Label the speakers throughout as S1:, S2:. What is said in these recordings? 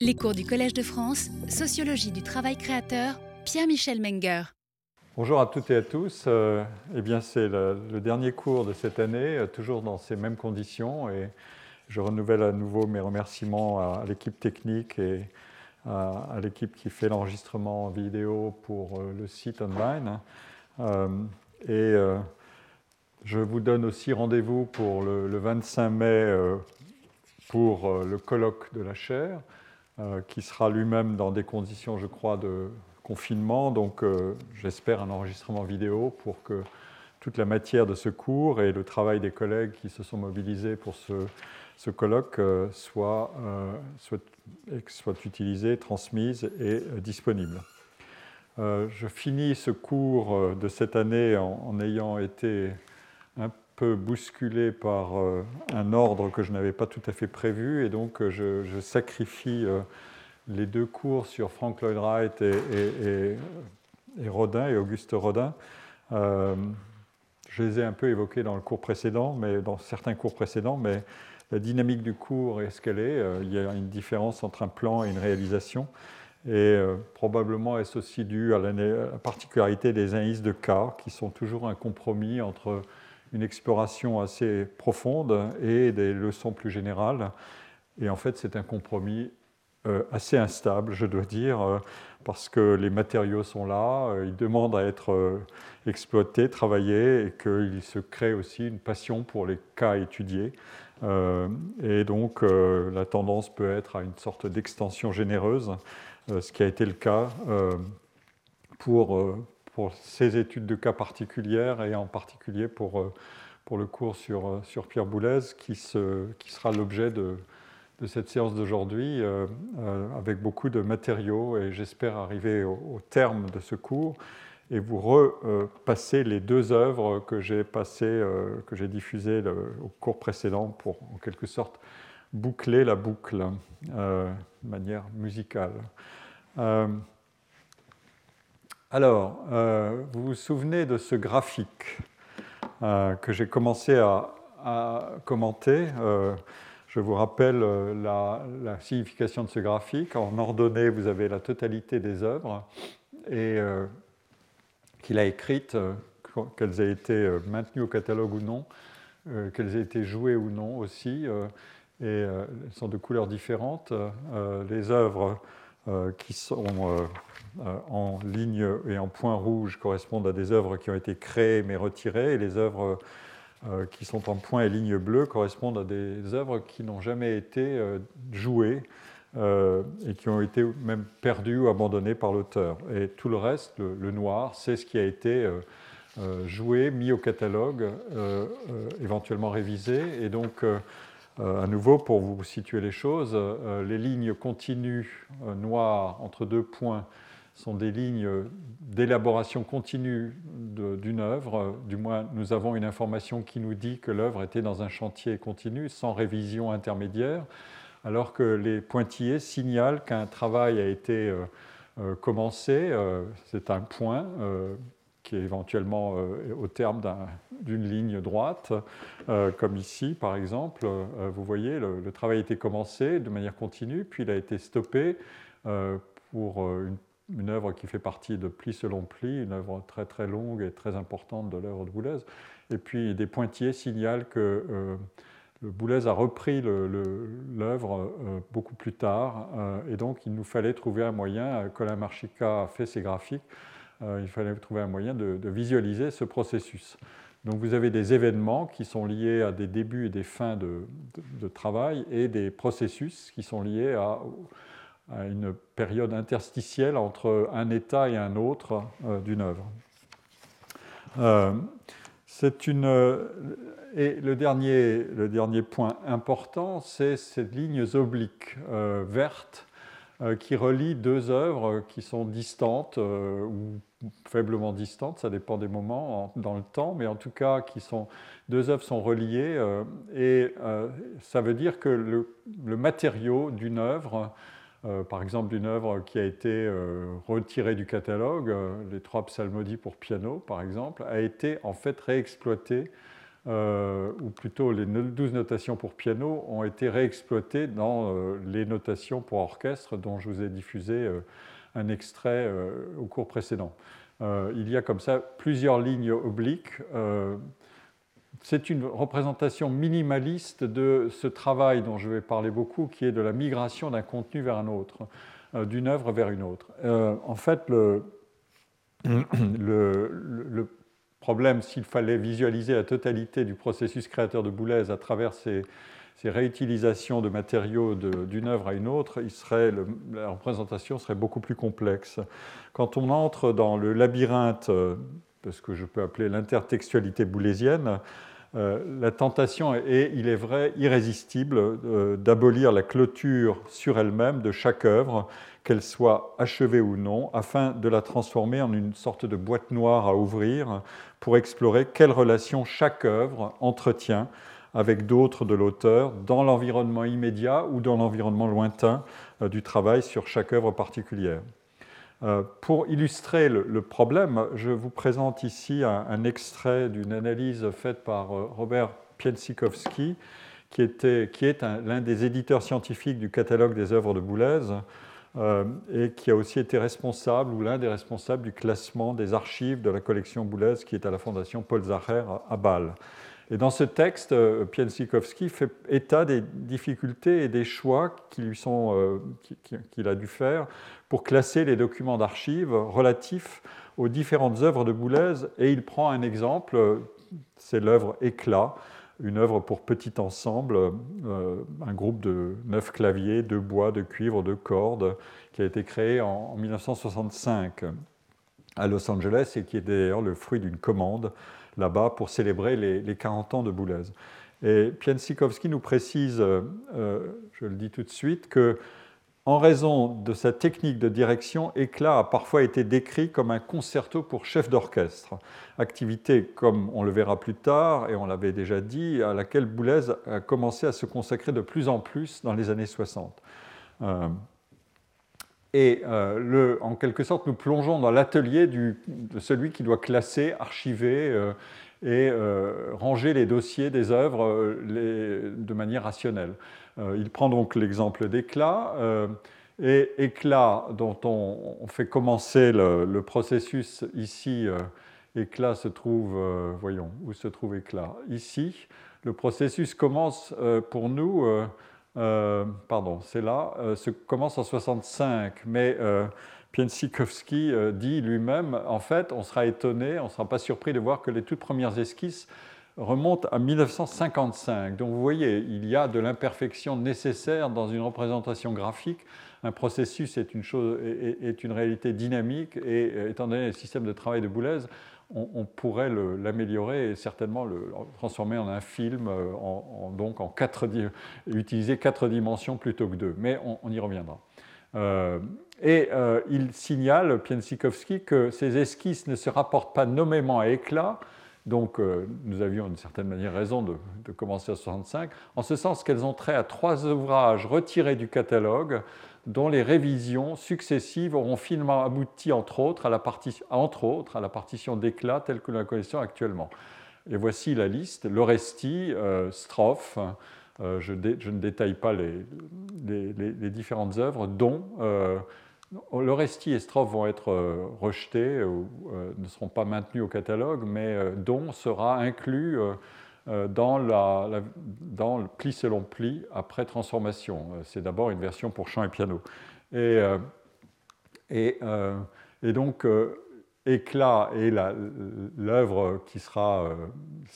S1: Les cours du Collège de France, Sociologie du travail créateur, Pierre-Michel Menger.
S2: Bonjour à toutes et à tous. Euh, eh bien, c'est le, dernier cours de cette année, euh, toujours dans ces mêmes conditions. Et je renouvelle à nouveau mes remerciements à, l'équipe technique et à, l'équipe qui fait l'enregistrement vidéo pour euh, le site online. et je vous donne aussi rendez-vous pour le, le 25 mai pour le colloque de la chaire. Euh, qui sera lui-même dans des conditions, je crois, de confinement. Donc, euh, j'espère un enregistrement vidéo pour que toute la matière de ce cours et le travail des collègues qui se sont mobilisés pour ce, colloque euh, soit, soit, soit utilisé, transmise et disponible. je finis ce cours de cette année en, ayant été bousculé par euh, un ordre que je n'avais pas tout à fait prévu, et donc euh, je, sacrifie euh, les deux cours sur Frank Lloyd Wright et, et, Rodin, et Auguste Rodin. je les ai un peu évoqués dans le cours précédent, mais dans certains cours précédents, mais la dynamique du cours est ce qu'elle est. il y a une différence entre un plan et une réalisation. Et probablement est-ce aussi dû à la, particularité des indices de cas, qui sont toujours un compromis entre une exploration assez profonde et des leçons plus générales. Et en fait, c'est un compromis euh, assez instable, je dois dire, euh, parce que les matériaux sont là, euh, ils demandent à être exploités, travaillés, et qu'il se crée aussi une passion pour les cas étudiés. et donc, la tendance peut être à une sorte d'extension généreuse, ce qui a été le cas pour pour ces études de cas particulières et en particulier pour, euh, pour le cours sur, euh, sur Pierre Boulez qui, se, qui sera l'objet de, de, cette séance d'aujourd'hui euh, avec beaucoup de matériaux et j'espère arriver au, terme de ce cours et vous repasser les deux œuvres que j'ai passées, que j'ai diffusées au cours précédent pour en quelque sorte boucler la boucle de manière musicale. Alors, euh, vous vous souvenez de ce graphique euh, que j'ai commencé à, commenter euh, Je vous rappelle la, signification de ce graphique. En ordonnée, vous avez la totalité des œuvres et qu'il a écrites, qu'elles aient été maintenues au catalogue ou non, qu'elles aient été jouées ou non aussi. et elles sont de couleurs différentes. les œuvres qui sont euh, en ligne et en point rouge correspondent à des œuvres qui ont été créées mais retirées, et les œuvres euh, qui sont en point et ligne bleue correspondent à des œuvres qui n'ont jamais été euh, jouées et qui ont été même perdues ou abandonnées par l'auteur. Et tout le reste, le, noir, c'est ce qui a été joué, mis au catalogue, éventuellement révisé. Et donc, à nouveau, pour vous situer les choses, les lignes continues noires entre deux points sont des lignes d'élaboration continue d'une œuvre. Du moins, nous avons une information qui nous dit que l'œuvre était dans un chantier continu, sans révision intermédiaire, alors que les pointillés signalent qu'un travail a été euh, euh, commencé. Euh, c'est un point qui est éventuellement au terme d'une ligne droite, comme ici par exemple. vous voyez, le, travail a été commencé de manière continue, puis il a été stoppé pour une œuvre qui fait partie de Pli selon Pli, une œuvre très très longue et très importante de l'œuvre de Boulez. Et puis des pointillés signalent que euh, Boulez a repris l'œuvre euh, beaucoup plus tard, euh, et donc il nous fallait trouver un moyen, Colin Marchica a fait ses graphiques, il fallait trouver un moyen de, visualiser ce processus. Donc vous avez des événements qui sont liés à des débuts et des fins de, travail, et des processus qui sont liés à une période interstitielle entre un état et un autre euh, d'une œuvre. Euh, une, et le dernier, le dernier point important, c'est ces lignes obliques euh, vertes qui relient deux œuvres qui sont distantes ou faiblement distantes, ça dépend des moments dans le temps, mais en tout cas, qui sont, deux œuvres sont reliées, et ça veut dire que le, matériau d'une œuvre euh, par exemple d'une œuvre qui a été euh, retirée du catalogue, euh, les trois psalmodies pour piano par exemple, a été en fait réexploitée ou plutôt les 12 notations pour piano, ont été réexploitées dans les notations pour orchestre dont je vous ai diffusé un extrait au cours précédent. il y a comme ça plusieurs lignes obliques c'est une représentation minimaliste de ce travail dont je vais parler beaucoup, qui est de la migration d'un contenu vers un autre, euh, d'une œuvre vers une autre. Euh, en fait, le, problème, s'il fallait visualiser la totalité du processus créateur de Boulez à travers ces, réutilisations de matériaux d'une œuvre à une autre, la représentation serait beaucoup plus complexe. Quand on entre dans le labyrinthe euh, de ce que je peux appeler l'intertextualité boulésienne, euh, la tentation est, il est vrai, irrésistible euh, d'abolir la clôture sur elle-même de chaque œuvre, qu'elle soit achevée ou non, afin de la transformer en une sorte de boîte noire à ouvrir pour explorer quelle relation chaque œuvre entretient avec d'autres de l'auteur dans l'environnement immédiat ou dans l'environnement lointain euh, du travail sur chaque œuvre particulière. Euh, pour illustrer le, problème, je vous présente ici un, extrait d'une analyse faite par euh, Robert Piensikowski, qui, est l'un des éditeurs scientifiques du catalogue des œuvres de Boulez et qui a aussi été responsable ou l'un des responsables du classement des archives de la collection Boulez qui est à la Fondation Paul Zacher à Bâle. Et dans ce texte, euh, Piensikowski fait état des difficultés et des choix euh, qu'il a dû faire pour classer les documents d'archives relatifs aux différentes œuvres de Boulez. Et il prend un exemple, c'est l'œuvre Éclat, une œuvre pour petit ensemble, euh, un groupe de neuf claviers, de bois, de cuivre, de cordes, qui a été créé en 1965 à Los Angeles et qui est d'ailleurs le fruit d'une commande là-bas pour célébrer les, 40 ans de Boulez. Et Piensikowski nous précise, euh, je le dis tout de suite, que en raison de sa technique de direction, Éclat a parfois été décrit comme un concerto pour chef d'orchestre, activité, comme on le verra plus tard, et on l'avait déjà dit, à laquelle Boulez a commencé à se consacrer de plus en plus dans les années 60. Euh, et euh, en quelque sorte, nous plongeons dans l'atelier de celui qui doit classer, archiver euh, et euh, ranger les dossiers des œuvres de manière rationnelle. il prend donc l'exemple d'éclat. et éclat dont on, fait commencer le, processus ici, éclat se trouve, voyons, où se trouve éclat? Ici. Le processus commence pour nous euh, pardon, c'est là, euh, se commence en 65, mais euh, Piensikowski dit lui-même, en fait, on sera étonné, on ne sera pas surpris de voir que les toutes premières esquisses remontent à 1955. Donc vous voyez, il y a de l'imperfection nécessaire dans une représentation graphique. Un processus est une, chose, est une réalité dynamique et étant donné le système de travail de Boulez, on, pourrait l'améliorer et certainement le transformer en un film, euh, donc en quatre, utiliser quatre dimensions plutôt que deux. Mais on, y reviendra. Euh, et euh, il signale, Piensikowski, que ces esquisses ne se rapportent pas nommément à éclat, donc nous avions d'une certaine manière raison de, de, commencer à 65, en ce sens qu'elles ont trait à trois ouvrages retirés du catalogue dont les révisions successives auront finalement abouti, entre autres, à la, entre autres, à la partition d'éclat telle que nous la connaissons actuellement. Et voici la liste. L'Oresti, euh, Strophe, euh, je, ne détaille pas les, différentes œuvres, dont euh, et Strophe vont être euh, rejetés ou ne seront pas maintenus au catalogue, mais dont sera inclus euh, dans, la, dans, le pli selon pli après transformation. Euh, c'est d'abord une version pour chant et piano. Et, euh, donc, Éclat est l'œuvre qui sera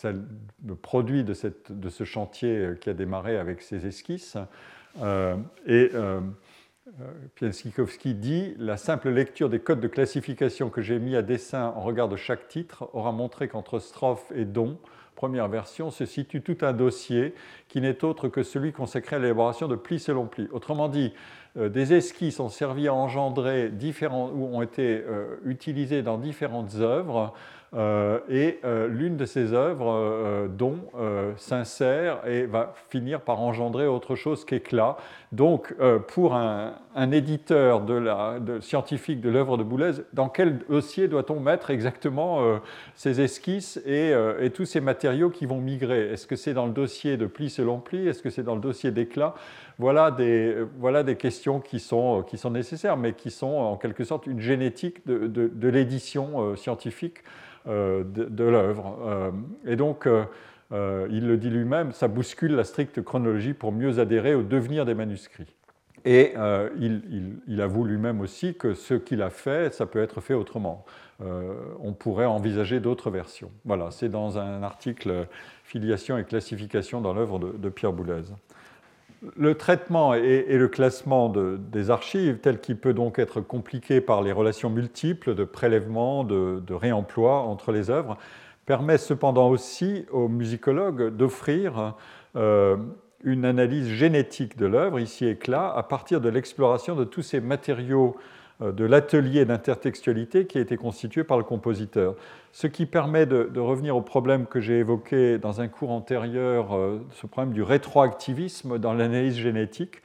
S2: le produit de, ce chantier qui a démarré avec ses esquisses. et Piensikowski dit La simple lecture des codes de classification que j'ai mis à dessin en regard de chaque titre aura montré qu'entre strophe et don, première version, se situe tout un dossier qui n'est autre que celui consacré à l'élaboration de pli selon pli. Autrement dit, des esquisses ont servi à engendrer différents, ou ont été utilisées dans différentes œuvres. Euh, et euh, l'une de ces œuvres euh, dont s'insère et va finir par engendrer autre chose qu'éclat. Donc, pour un, éditeur scientifique de l'œuvre de Boulez, dans quel dossier doit-on mettre exactement ces esquisses et, tous ces matériaux qui vont migrer? Est-ce que c'est dans le dossier de pli selon pli Est-ce que c'est dans le dossier d'éclat? Voilà des, voilà des questions qui sont, qui sont nécessaires, mais qui sont en quelque sorte une génétique de, de l'édition scientifique euh, de, l'œuvre. Euh, et donc, euh, il le dit lui-même, ça bouscule la stricte chronologie pour mieux adhérer au devenir des manuscrits. Et il, avoue lui-même aussi que ce qu'il a fait, ça peut être fait autrement. on pourrait envisager d'autres versions. Voilà, c'est dans un article Filiation et classification dans l'œuvre de, Pierre Boulez le traitement et, le classement des archives, tel qu'il peut donc être compliqué par les relations multiples de prélèvement, de, réemploi entre les œuvres, permet cependant aussi aux musicologues d'offrir euh, une analyse génétique de l'œuvre, ici éclat, à partir de l'exploration de tous ces matériaux de l'atelier d'intertextualité qui a été constitué par le compositeur. Ce qui permet de, revenir au problème que j'ai évoqué dans un cours antérieur, euh, ce problème du rétroactivisme dans l'analyse génétique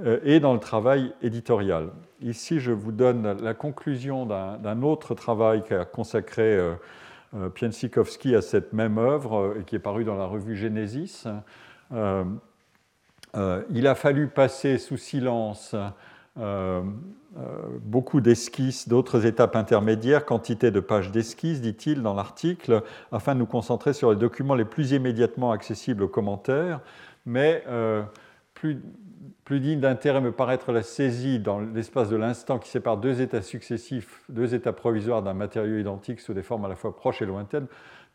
S2: euh, et dans le travail éditorial. Ici, je vous donne la conclusion d'un autre travail qu'a consacré Piensikowski à cette même œuvre et qui est paru dans la revue Genesis. il a fallu passer sous silence euh, euh, beaucoup d'esquisses, d'autres étapes intermédiaires, quantité de pages d'esquisses, dit-il dans l'article, afin de nous concentrer sur les documents les plus immédiatement accessibles aux commentaires, mais euh, plus, plus digne d'intérêt me paraît être la saisie dans l'espace de l'instant qui sépare deux états successifs, deux états provisoires d'un matériau identique sous des formes à la fois proches et lointaines,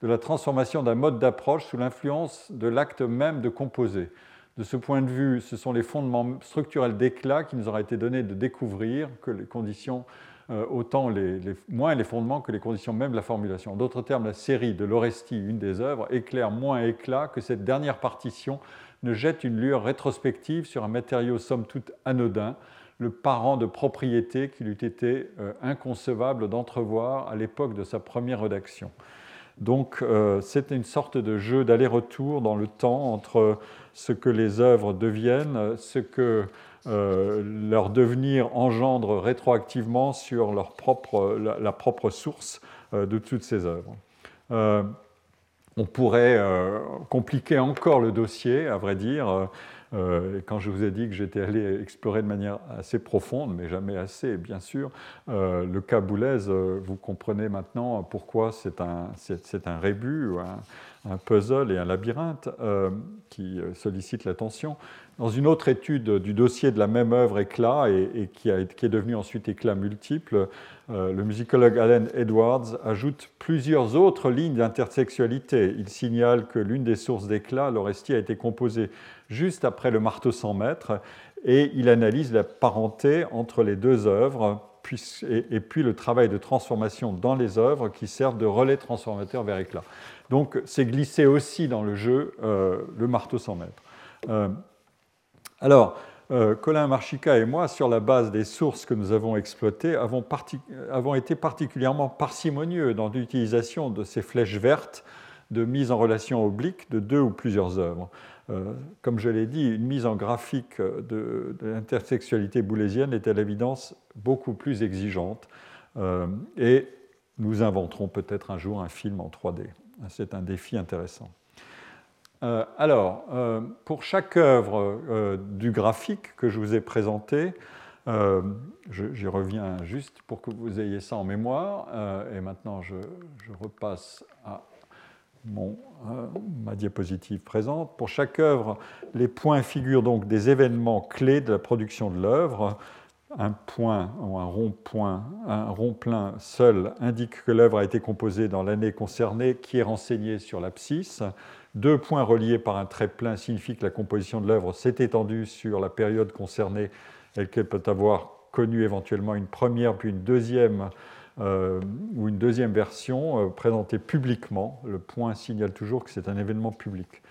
S2: de la transformation d'un mode d'approche sous l'influence de l'acte même de composer. De ce point de vue, ce sont les fondements structurels d'éclat qui nous auraient été donnés de découvrir que les conditions, euh, autant les, moins les fondements que les conditions même de la formulation. En d'autres termes, la série de l'Oresti, une des œuvres, éclaire moins éclat que cette dernière partition ne jette une lueur rétrospective sur un matériau somme toute anodin, le parent de propriété qu'il eût été euh, inconcevable d'entrevoir à l'époque de sa première rédaction. Donc euh, c'est une sorte de jeu d'aller-retour dans le temps entre ce que les œuvres deviennent, ce que euh, leur devenir engendre rétroactivement sur leur propre, la, propre source euh, de toutes ces œuvres. on pourrait compliquer encore le dossier, à vrai dire. Euh, quand je vous ai dit que j'étais allé explorer de manière assez profonde, mais jamais assez, bien sûr, euh, le cas euh, vous comprenez maintenant pourquoi c'est un, rébut, un, puzzle et un labyrinthe qui sollicite l'attention. Dans une autre étude du dossier de la même œuvre éclat et, qui, est devenu ensuite éclat multiple, le musicologue Allen Edwards ajoute plusieurs autres lignes d'intersexualité. Il signale que l'une des sources d'éclat, l'Orestie, a été composée juste après le marteau 100 mètres, et il analyse la parenté entre les deux œuvres, et, puis le travail de transformation dans les œuvres qui servent de relais transformateur vers éclat. Donc c'est glissé aussi dans le jeu euh, le marteau 100 mètres. Euh, alors, euh, Colin Marchica et moi, sur la base des sources que nous avons exploitées, avons, été particulièrement parcimonieux dans l'utilisation de ces flèches vertes de mise en relation oblique de deux ou plusieurs œuvres. Euh, comme je l'ai dit, une mise en graphique de, l'intersexualité boulésienne est à l'évidence beaucoup plus exigeante. Et nous inventerons peut-être un jour un film en 3D. C'est un défi intéressant. Euh, alors, pour chaque œuvre du graphique que je vous ai présenté, j'y reviens juste pour que vous ayez ça en mémoire. et maintenant, je, je repasse à euh, ma diapositive présente. Pour chaque œuvre, les points figurent donc des événements clés de la production de l'œuvre. Un point ou un rond-point, un rond-plein seul indique que l'œuvre a été composée dans l'année concernée, qui est renseignée sur l'abscisse. Deux points reliés par un trait plein signifient que la composition de l'œuvre s'est étendue sur la période concernée et qu'elle peut avoir connu éventuellement une première puis une deuxième euh, ou une deuxième version euh, présentée publiquement. Le point signale toujours que c'est un événement public,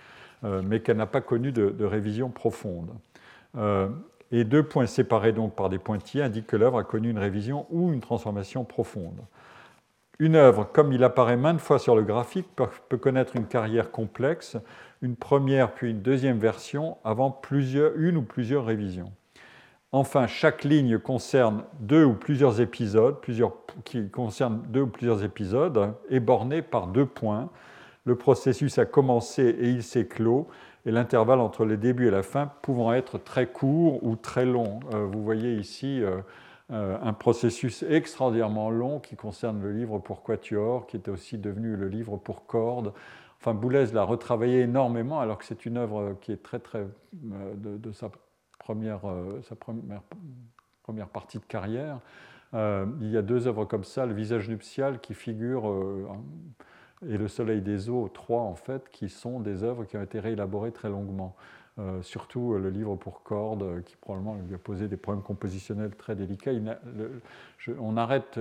S2: euh, mais qu'elle n'a pas connu de, révision profonde. Et deux points séparés donc par des pointillés indiquent que l'œuvre a connu une révision ou une transformation profonde. Une œuvre, comme il apparaît maintes fois sur le graphique, peut connaître une carrière complexe, une première puis une deuxième version avant plusieurs, une ou plusieurs révisions. Enfin, chaque ligne concerne deux ou plusieurs épisodes, plusieurs, qui concerne deux ou plusieurs épisodes, est bornée par deux points. Le processus a commencé et il s'est clos, et l'intervalle entre le début et la fin pouvant être très court ou très long. Euh, vous voyez ici euh, euh, un processus extraordinairement long qui concerne le livre pour quatuor, qui était aussi devenu le livre pour cordes. Enfin, Boulez l'a retravaillé énormément, alors que c'est une œuvre qui est très, très de, sa, première, sa première, première, partie de carrière. il y a deux œuvres comme ça, Le visage nuptial, qui figure et Le Soleil des eaux, trois en fait, qui sont des œuvres qui ont été réélaborées très longuement. Euh, surtout euh, le livre pour cordes, euh, qui probablement lui a posé des problèmes compositionnels très délicats. on, arrête,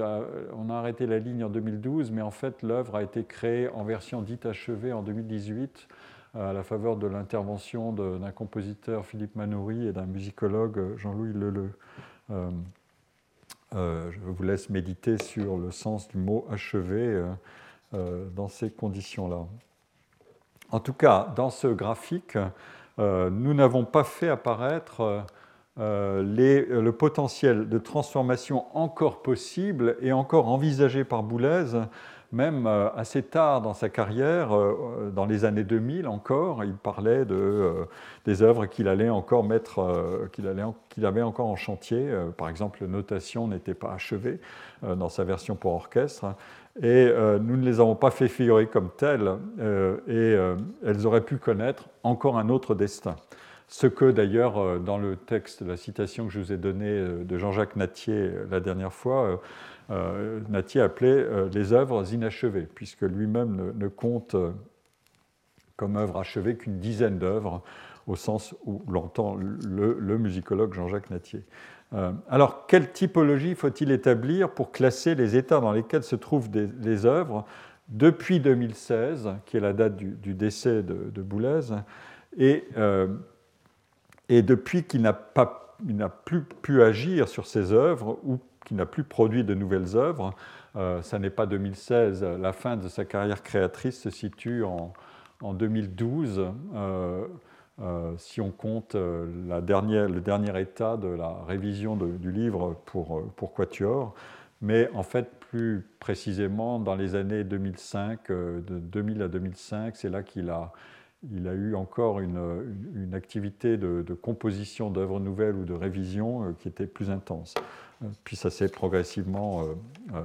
S2: on, a arrêté la ligne en 2012, mais en fait l'œuvre a été créée en version dite achevée en 2018 à la faveur de l'intervention d'un compositeur Philippe Manoury et d'un musicologue Jean-Louis Leleu. je vous laisse méditer sur le sens du mot achevé. Euh, dans ces conditions-là. En tout cas, dans ce graphique, euh, nous n'avons pas fait apparaître euh, le potentiel de transformation encore possible et encore envisagé par Boulez même assez tard dans sa carrière, dans les années 2000 encore, il parlait de, des œuvres qu'il allait encore mettre, qu'il, qu'il avait encore en chantier. Par exemple, Notation n'était pas achevée dans sa version pour orchestre. Et nous ne les avons pas fait figurer comme telles, et elles auraient pu connaître encore un autre destin. Ce que d'ailleurs, dans le texte, la citation que je vous ai donnée de Jean-Jacques Natier la dernière fois, euh, Natier appelait euh, les œuvres inachevées, puisque lui-même ne, compte euh, comme œuvre achevée qu'une dizaine d'œuvres, au sens où l'entend le, musicologue Jean-Jacques Natier. Alors, quelle typologie faut-il établir pour classer les états dans lesquels se trouvent les œuvres depuis 2016, qui est la date du, décès de, Boulez, et, et depuis qu'il n'a plus pu agir sur ces œuvres, ou qui n'a plus produit de nouvelles œuvres. Euh, ça n'est pas 2016, la fin de sa carrière créatrice se situe en, 2012, euh, euh, si on compte dernière, le dernier état de la révision du livre pour, pour Quatuor. Mais en fait, plus précisément, dans les années 2005, de 2000 à 2005, c'est là qu'il a, eu encore une, activité de, composition d'œuvres nouvelles ou de révision qui était plus intense. Puis ça s'est progressivement, euh, euh,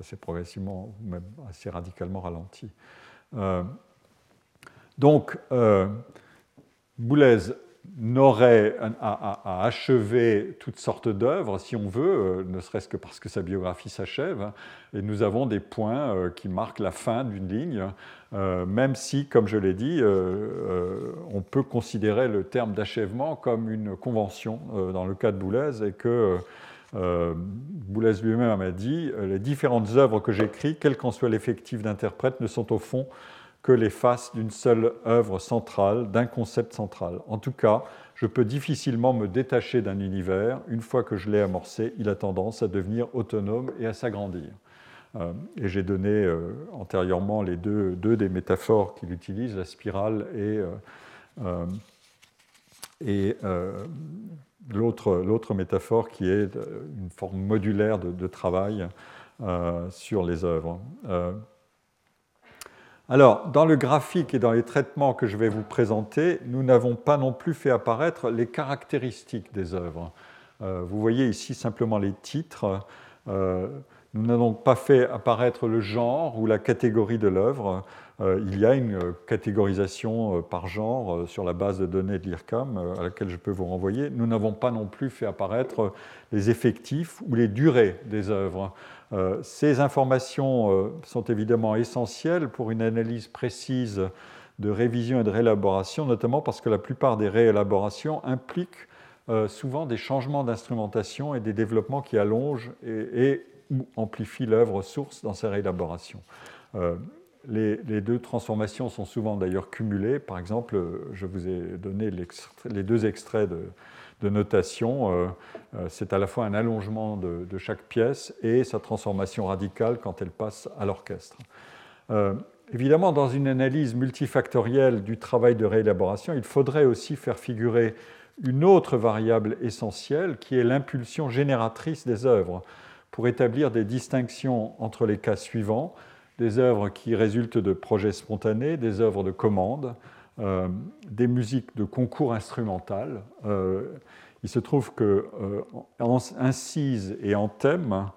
S2: ça progressivement, même assez radicalement ralenti. Euh, donc, Boulez n'aurait à, achever toutes sortes d'œuvres, si on veut, ne serait-ce que parce que sa biographie s'achève. Et nous avons des points qui marquent la fin d'une ligne, même si, comme je l'ai dit, on peut considérer le terme d'achèvement comme une convention dans le cas de Boulez et que euh, Boulez lui-même m'a dit euh, Les différentes œuvres que j'écris, quel qu'en soit l'effectif d'interprète, ne sont au fond que les faces d'une seule œuvre centrale, d'un concept central. En tout cas, je peux difficilement me détacher d'un univers. Une fois que je l'ai amorcé, il a tendance à devenir autonome et à s'agrandir. Euh, et j'ai donné antérieurement les deux, des métaphores qu'il utilise, la spirale et, et l'autre métaphore qui est une forme modulaire de, travail euh, sur les œuvres. Euh, alors, dans le graphique et dans les traitements que je vais vous présenter, nous n'avons pas non plus fait apparaître les caractéristiques des œuvres. Euh, vous voyez ici simplement les titres. nous n'avons pas fait apparaître le genre ou la catégorie de l'œuvre. Euh, il y a une euh, catégorisation euh, par genre sur la base de données de l'IRCAM à laquelle je peux vous renvoyer. Nous n'avons pas non plus fait apparaître les effectifs ou les durées des œuvres. Ces informations sont évidemment essentielles pour une analyse précise de révision et de réélaboration, notamment parce que la plupart des réélaborations impliquent souvent des changements d'instrumentation et des développements qui allongent et, ou amplifient l'œuvre source dans ces réélaborations. Les, deux transformations sont souvent d'ailleurs cumulées. Par exemple, je vous ai donné les deux extraits de notation. c'est à la fois un allongement de, chaque pièce et sa transformation radicale quand elle passe à l'orchestre. évidemment, dans une analyse multifactorielle du travail de réélaboration, il faudrait aussi faire figurer une autre variable essentielle qui est l'impulsion génératrice des œuvres pour établir des distinctions entre les cas suivants, des œuvres qui résultent de projets spontanés, des œuvres de commande, euh, des musiques de concours instrumental. Euh, il se trouve que euh, incise et en thème,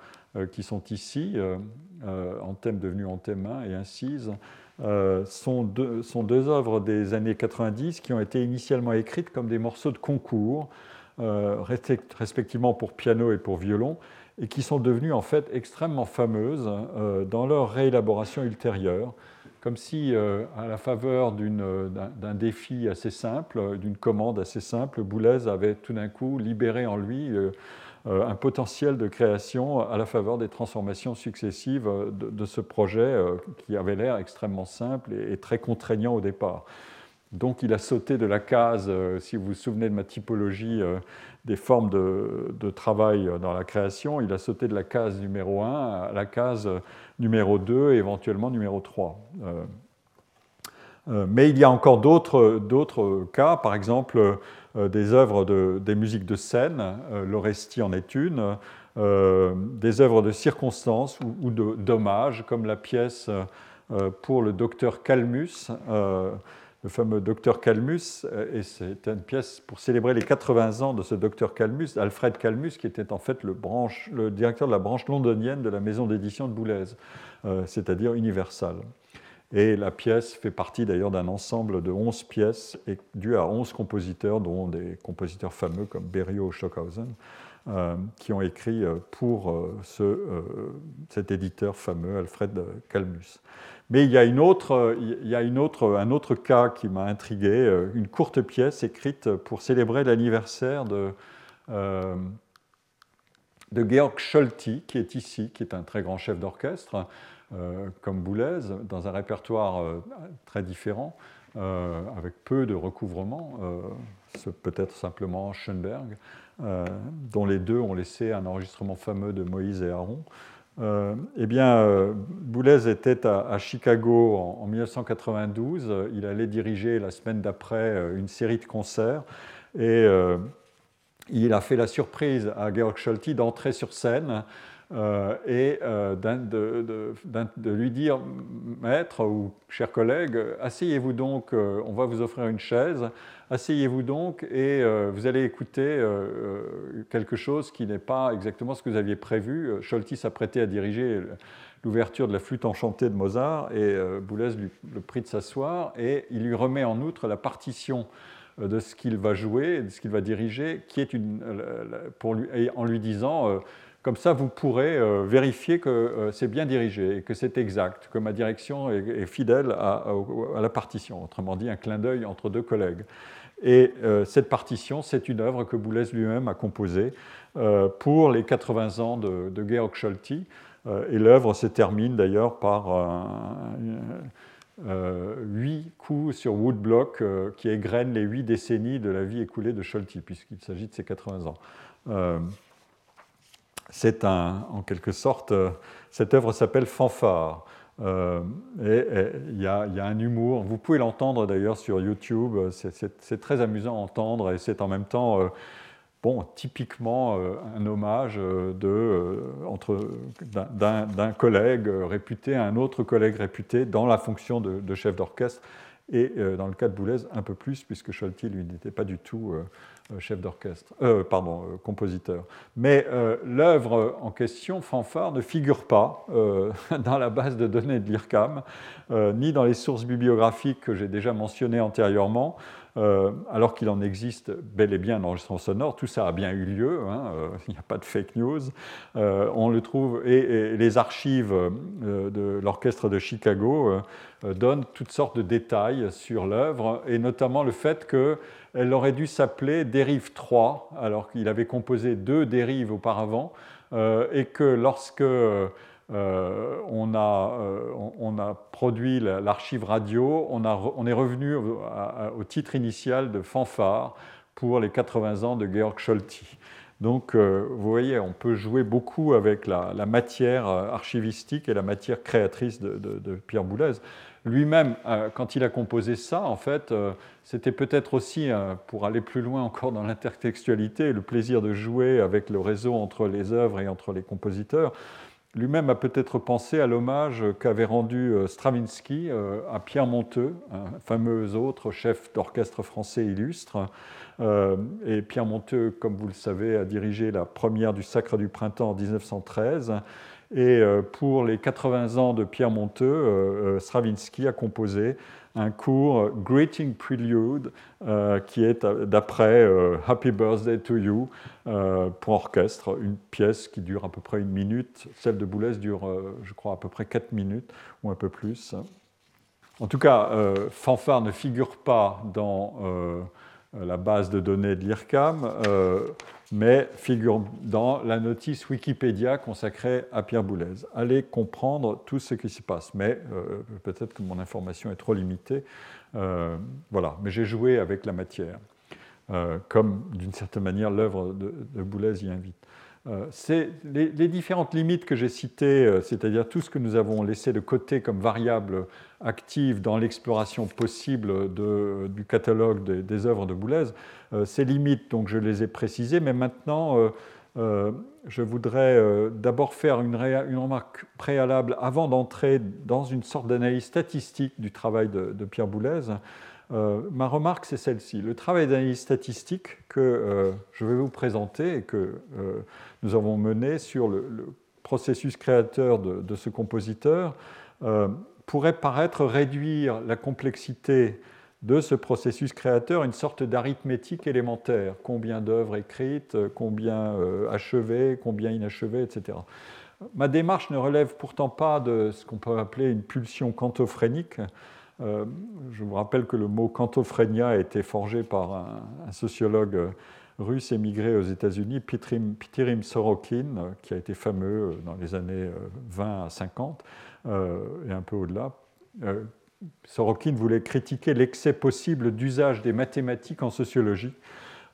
S2: qui sont ici, en thème devenu en thème 1 et incise, sont deux, sont, deux, œuvres des années 90 qui ont été initialement écrites comme des morceaux de concours, respectivement pour piano et pour violon, et qui sont devenues en fait extrêmement fameuses dans leur réélaboration ultérieure, comme si, euh, à la faveur d'un défi assez simple, d'une commande assez simple, Boulez avait tout d'un coup libéré en lui euh, un potentiel de création à la faveur des transformations successives de, ce projet qui avait l'air extrêmement simple et, très contraignant au départ. Donc il a sauté de la case, si vous vous souvenez de ma typologie des formes de, travail dans la création, il a sauté de la case numéro 1 à la case numéro 2 et éventuellement numéro 3. Euh, euh, mais il y a encore d'autres cas, par exemple euh, des œuvres de, des musiques de scène, l'Oresti en est une, des œuvres de circonstances ou, ou d'hommage, comme la pièce pour le docteur Calmus le fameux docteur Calmus, euh, et c'est une pièce pour célébrer les 80 ans de ce docteur Calmus, Alfred Calmus, qui était en fait le, directeur de la branche londonienne de la maison d'édition de Boulez, euh, c'est-à-dire Universal. Et la pièce fait partie d'ailleurs d'un ensemble de 11 pièces et dû à 11 compositeurs, dont des compositeurs fameux comme Berio ou Stockhausen, euh, qui ont écrit pour ce, cet éditeur fameux, Alfred Calmus. Mais il y a, une autre, il y a un autre cas qui m'a intrigué, euh, une courte pièce écrite pour célébrer l'anniversaire de, euh, de Georg Scholti, qui est ici, qui est un très grand chef d'orchestre, euh, comme Boulez, dans un répertoire très différent, avec peu de recouvrement, peut-être simplement Schoenberg, dont les deux ont laissé un enregistrement fameux de Moïse et Aaron. Euh, eh bien, euh, Boulez était à, Chicago en, 1992. Il allait diriger la semaine d'après euh, une série de concerts et il a fait la surprise à Georg Scholti d'entrer sur scène et de, lui dire Maître ou cher collègue, asseyez-vous donc, on va vous offrir une chaise. Asseyez-vous donc et euh, vous allez écouter euh, euh, quelque chose qui n'est pas exactement ce que vous aviez prévu. Scholti s'apprêtait à diriger l'ouverture de la flûte enchantée de Mozart et Boulez lui le prie de s'asseoir et il lui remet en outre la partition de ce qu'il va jouer, de ce qu'il va diriger, qui est une, pour lui, en lui disant comme ça, vous pourrez vérifier que c'est bien dirigé et que c'est exact, que ma direction est, fidèle à, à, la partition. Autrement dit, un clin d'œil entre deux collègues. Et euh, cette partition, c'est une œuvre que Boulez lui-même a composée euh, pour les 80 ans de, Georg Scholti. Euh, et l'œuvre se termine d'ailleurs par huit coups sur woodblock qui égrènent les huit décennies de la vie écoulée de Scholti, puisqu'il s'agit de ses 80 ans. c'est en quelque sorte, cette œuvre s'appelle Fanfare. Euh, et il y, a un humour. Vous pouvez l'entendre d'ailleurs sur YouTube. C'est très amusant à entendre et c'est en même temps, euh, bon, typiquement euh, un hommage d'un collègue réputé à un autre collègue réputé dans la fonction de chef d'orchestre. Et dans le cas de Boulez, un peu plus, puisque Scholti, lui, n'était pas du tout euh, chef d'orchestre, euh, pardon, euh, compositeur. Mais l'œuvre en question, Fanfare, ne figure pas dans la base de données de l'IRCAM, ni dans les sources bibliographiques que j'ai déjà mentionnées antérieurement, alors qu'il en existe bel et bien un enregistrement sonore. Tout ça a bien eu lieu, hein, il n'y a pas de fake news. on le trouve, et, les archives de l'orchestre de Chicago donnent toutes sortes de détails sur l'œuvre, et notamment le fait que elle aurait dû s'appeler Dérive 3, alors qu'il avait composé deux dérives auparavant, euh, et que lorsque euh, on, a, euh, on, a, produit l'archive radio, on, on, est revenu au, titre initial de fanfare pour les 80 ans de Georg Scholti. Donc, euh, vous voyez, on peut jouer beaucoup avec la, matière archivistique et la matière créatrice de, Pierre Boulez. Lui-même, quand il a composé ça, en fait, c'était peut-être aussi, pour aller plus loin encore dans l'intertextualité, le plaisir de jouer avec le réseau entre les œuvres et entre les compositeurs. Lui-même a peut-être pensé à l'hommage qu'avait rendu Stravinsky à Pierre Monteux, un fameux autre chef d'orchestre français illustre, euh, et Pierre Monteux, comme vous le savez, a dirigé la première du Sacre du Printemps en 1913. Et euh, pour les 80 ans de Pierre Monteux, euh, Stravinsky a composé un court Greeting Prelude qui est d'après Happy Birthday to You pour orchestre, une pièce qui dure à peu près une minute. Celle de Boulez dure, je crois, à peu près 4 minutes ou un peu plus. En tout cas, Fanfare ne figure pas dans euh, la base de données de l'IRCAM, euh, mais figure dans la notice Wikipédia consacrée à Pierre Boulez. Allez comprendre tout ce qui s'y passe, mais euh, peut-être que mon information est trop limitée. voilà, mais j'ai joué avec la matière, comme d'une certaine manière l'œuvre de, de Boulez y invite. Euh, c'est les, différentes limites que j'ai citées, euh, c'est-à-dire tout ce que nous avons laissé de côté comme variable active dans l'exploration possible du catalogue des, œuvres de Boulez, euh, ces limites, donc je les ai précisées, mais maintenant je voudrais d'abord faire une, remarque préalable avant d'entrer dans une sorte d'analyse statistique du travail de, Pierre Boulez. Euh, ma remarque, c'est celle-ci. Le travail d'analyse statistique que euh, je vais vous présenter et que euh, nous avons mené sur le, processus créateur de, ce compositeur pourrait paraître réduire la complexité de ce processus créateur une sorte d'arithmétique élémentaire. Combien d'œuvres écrites, combien achevées, combien inachevées, etc. Ma démarche ne relève pourtant pas de ce qu'on peut appeler une pulsion quantophrènique. Euh, je vous rappelle que le mot cantophrénia a été forgé par un, sociologue euh, russe émigré aux États-Unis, Pitirim Sorokin, euh, qui a été fameux dans les années 20 à 50 et un peu au-delà. Sorokin voulait critiquer l'excès possible d'usage des mathématiques en sociologie.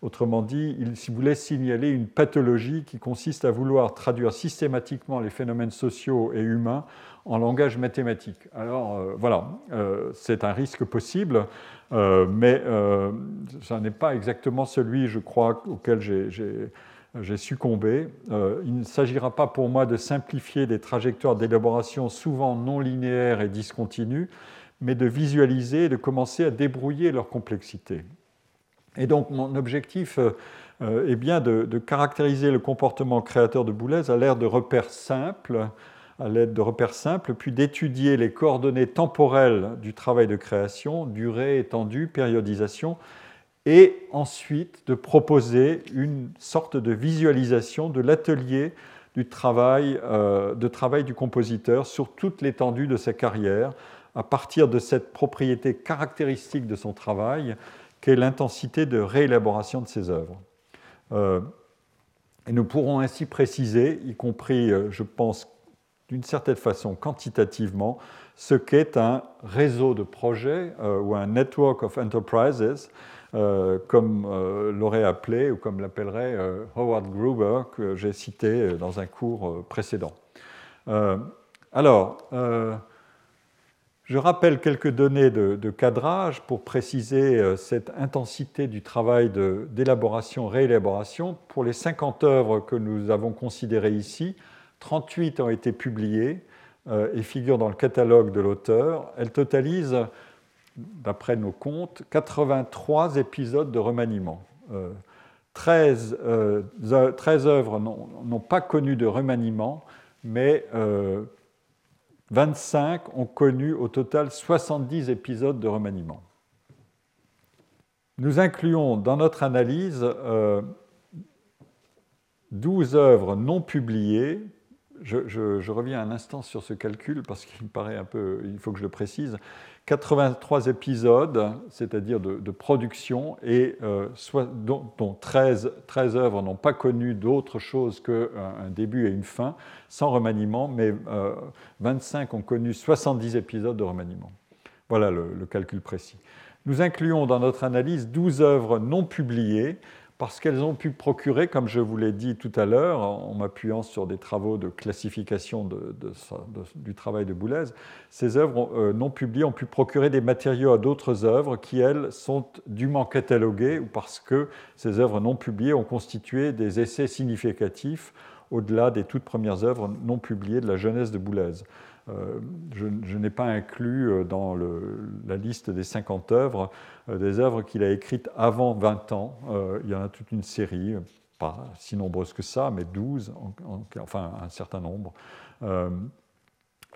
S2: Autrement dit, il voulait signaler une pathologie qui consiste à vouloir traduire systématiquement les phénomènes sociaux et humains en langage mathématique. Alors euh, voilà, euh, c'est un risque possible, euh, mais ce n'est pas exactement celui, je crois, auquel j'ai succombé. il ne s'agira pas pour moi de simplifier des trajectoires d'élaboration souvent non linéaires et discontinues, mais de visualiser et de commencer à débrouiller leur complexité. Et donc mon objectif est bien de, caractériser le comportement créateur de Boulez à l'ère de repères simples à l'aide de repères simples, puis d'étudier les coordonnées temporelles du travail de création, durée, étendue, périodisation, et ensuite de proposer une sorte de visualisation de l'atelier du euh, de travail du compositeur sur toute l'étendue de sa carrière, à partir de cette propriété caractéristique de son travail, l'intensité de réélaboration de ses œuvres. Euh, et nous pourrons ainsi préciser, y compris, euh, je pense, d'une certaine façon quantitativement ce qu'est un réseau de projets euh, ou un network of enterprises, comme l'aurait appelé ou comme l'appellerait Howard Gruber, que j'ai cité dans un cours précédent. alors, je rappelle quelques données de, cadrage pour préciser cette intensité du travail d'élaboration, réélaboration. Pour les 50 œuvres que nous avons considérées ici, 38 ont été publiées euh, et figurent dans le catalogue de l'auteur. Elles totalisent, d'après nos comptes, 83 épisodes de remaniement. 13, euh, euh, œuvres n'ont pas connu de remaniement, mais 25 ont connu au total 70 épisodes de remaniement. Nous incluons dans notre analyse 12 œuvres non publiées je, reviens un instant sur ce calcul parce qu'il me paraît un peu, il faut que je le précise. 83 épisodes, c'est-à-dire de, production, et euh, dont, 13, 13, œuvres n'ont pas connu d'autre chose qu'un début et une fin, sans remaniement, mais 25 euh, ont connu 70 épisodes de remaniement. Voilà le, calcul précis. Nous incluons dans notre analyse 12 œuvres non publiées parce qu'elles ont pu procurer, comme je vous l'ai dit tout à l'heure, en m'appuyant sur des travaux de classification du travail de Boulez, ces œuvres euh, non publiées ont pu procurer des matériaux à d'autres œuvres qui, elles, sont dûment cataloguées ou parce que ces œuvres non publiées ont constitué des essais significatifs au-delà des toutes premières œuvres non publiées de la jeunesse de Boulez. Euh, je, n'ai pas inclus euh, dans la liste des 50 œuvres euh, des œuvres qu'il a écrites avant 20 ans. il y en a toute une série, pas si nombreuses que ça, mais 12, enfin un certain nombre.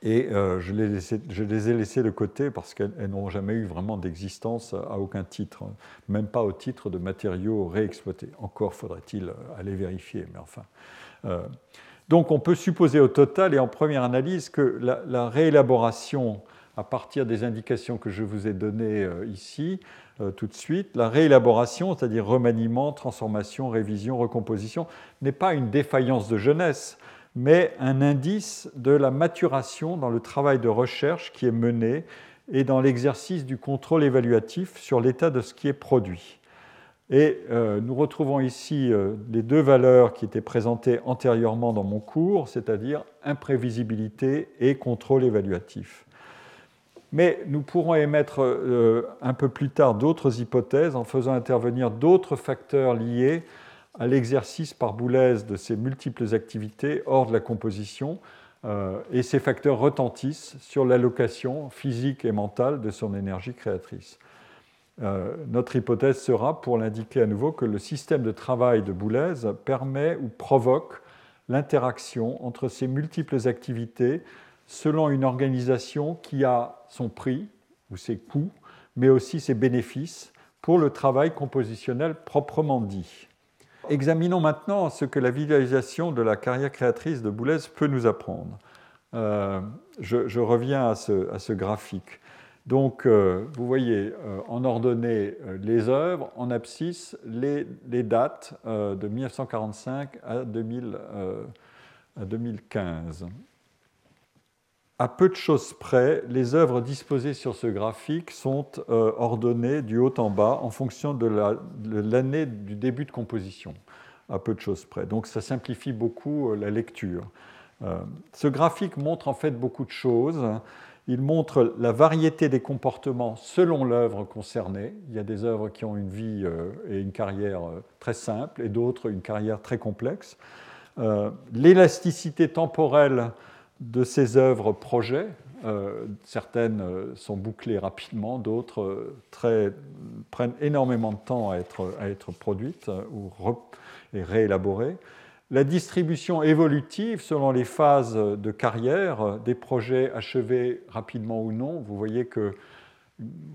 S2: et je les, je, les ai laissées de côté parce qu'elles n'ont jamais eu vraiment d'existence à aucun titre, même pas au titre de matériaux réexploités. Encore faudrait-il aller vérifier, mais enfin. Donc on peut supposer au total et en première analyse que la, réélaboration à partir des indications que je vous ai données euh, ici euh, tout de suite, la réélaboration, c'est-à-dire remaniement, transformation, révision, recomposition, n'est pas une défaillance de jeunesse, mais un indice de la maturation dans le travail de recherche qui est mené et dans l'exercice du contrôle évaluatif sur l'état de ce qui est produit. Et euh, nous retrouvons ici euh, les deux valeurs qui étaient présentées antérieurement dans mon cours, c'est-à-dire imprévisibilité et contrôle évaluatif. Mais nous pourrons émettre euh, un peu plus tard d'autres hypothèses en faisant intervenir d'autres facteurs liés à l'exercice par Boulez de ces multiples activités hors de la composition, et ces facteurs retentissent sur l'allocation physique et mentale de son énergie créatrice. Euh, notre hypothèse sera, pour l'indiquer à nouveau, que le système de travail de Boulez permet ou provoque l'interaction entre ces multiples activités selon une organisation qui a son prix ou ses coûts, mais aussi ses bénéfices pour le travail compositionnel proprement dit. Examinons maintenant ce que la visualisation de la carrière créatrice de Boulez peut nous apprendre. Euh, je, reviens à ce graphique. Donc, euh, vous voyez euh, en ordonnée euh, les œuvres, en abscisse les, dates de 1945 à, 2015. À peu de choses près, les œuvres disposées sur ce graphique sont ordonnées du haut en bas en fonction de l'année du début de composition, à peu de choses près. Donc ça simplifie beaucoup la lecture. ce graphique montre en fait beaucoup de choses. Il montre la variété des comportements selon l'œuvre concernée. Il y a des œuvres qui ont une vie euh, et une carrière euh, très simple et d'autres une carrière très complexe. Euh, l'élasticité temporelle de ces œuvres projets, certaines sont bouclées rapidement, d'autres prennent énormément de temps à être, produites ou et réélaborées la distribution évolutive selon les phases de carrière des projets achevés rapidement ou non. Vous voyez que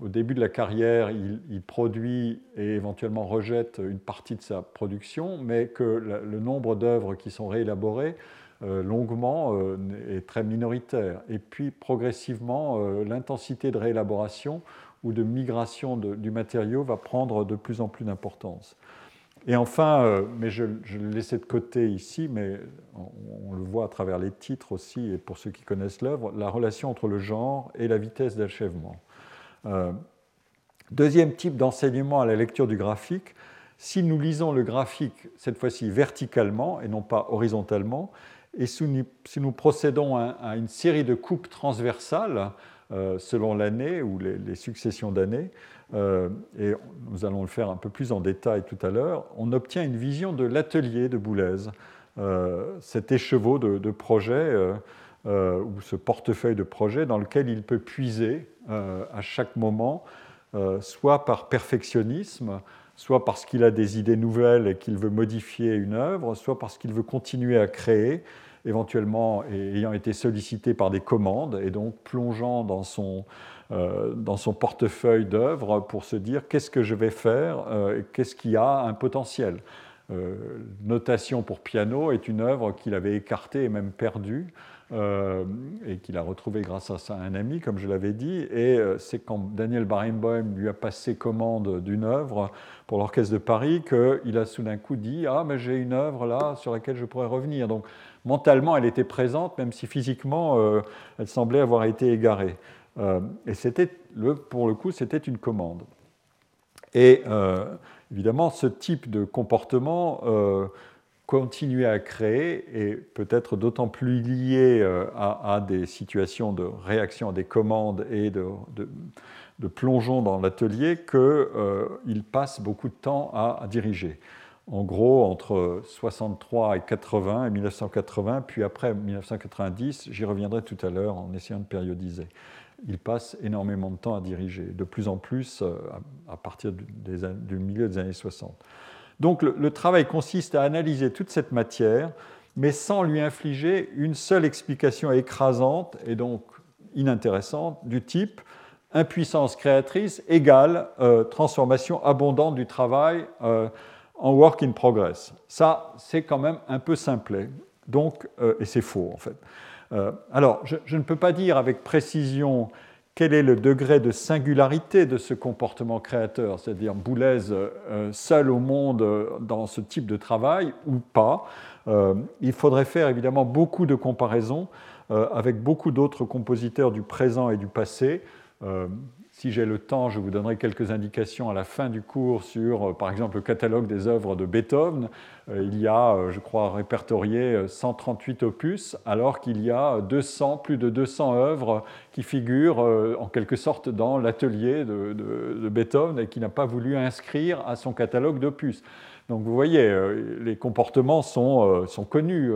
S2: au début de la carrière, il, produit et éventuellement rejette une partie de sa production, mais que le nombre d'œuvres qui sont réélaborées euh, longuement euh, est très minoritaire. Et puis progressivement, euh, l'intensité de réélaboration ou de migration du matériau va prendre de plus en plus d'importance. Et enfin, euh, mais je, l'ai laissé de côté ici, mais on, le voit à travers les titres aussi, et pour ceux qui connaissent l'œuvre, la relation entre le genre et la vitesse d'achèvement. Euh, deuxième type d'enseignement à la lecture du graphique, si nous lisons le graphique, cette fois-ci verticalement et non pas horizontalement, et si nous, procédons à, une série de coupes transversales, euh, selon l'année ou les successions d'années, euh, et nous allons le faire un peu plus en détail tout à l'heure, on obtient une vision de l'atelier de Boulez, euh, cet écheveau de, projets euh, ou ce portefeuille de projets dans lequel il peut puiser à chaque moment, soit par perfectionnisme, soit parce qu'il a des idées nouvelles et qu'il veut modifier une œuvre, soit parce qu'il veut continuer à créer, éventuellement ayant été sollicité par des commandes et donc plongeant dans son, euh, dans son portefeuille d'œuvres pour se dire qu'est-ce que je vais faire euh, qu'est-ce qui a un potentiel. Euh, Notation pour piano est une œuvre qu'il avait écartée et même perdue. et qu'il a retrouvée grâce à un ami, comme je l'avais dit. Et c'est quand Daniel Barenboim lui a passé commande d'une œuvre pour l'Orchestre de Paris qu'il a soudain coup dit Ah, mais j'ai une œuvre là sur laquelle je pourrais revenir. Donc mentalement, elle était présente, même si physiquement, elle semblait avoir été égarée. Euh, et c'était, pour le coup, c'était une commande. Et évidemment, ce type de comportement continuer à créer et peut-être d'autant plus lié à, des situations de réaction à des commandes et de, de, plongeon dans l'atelier qu'il passe beaucoup de temps à diriger en gros entre 63 et 80 et 1980, puis après 1990, j'y reviendrai tout à l'heure en essayant de périodiser. Il passe énormément de temps à diriger, de plus en plus euh, à partir du, milieu des années 60. Donc le, travail consiste à analyser toute cette matière, mais sans lui infliger une seule explication écrasante et donc inintéressante du type impuissance créatrice égale euh, transformation abondante du travail. Euh, en work in progress. Ça, c'est quand même un peu simplet. Donc, et c'est faux en fait. Euh, alors, je, ne peux pas dire avec précision quel est le degré de singularité de ce comportement créateur, c'est-à-dire Boulez euh, seul au monde dans ce type de travail ou pas. il faudrait faire évidemment beaucoup de comparaisons avec beaucoup d'autres compositeurs du présent et du passé. Si j'ai le temps, je vous donnerai quelques indications à la fin du cours sur, euh, par exemple, le catalogue des œuvres de Beethoven. Euh, il y a, euh, je crois, répertorié 138 opus, alors qu'il y a 200, plus de 200 œuvres qui figurent en quelque sorte dans l'atelier de, Beethoven et qui n'a pas voulu inscrire à son catalogue d'opus. Donc vous voyez, les comportements sont, sont connus.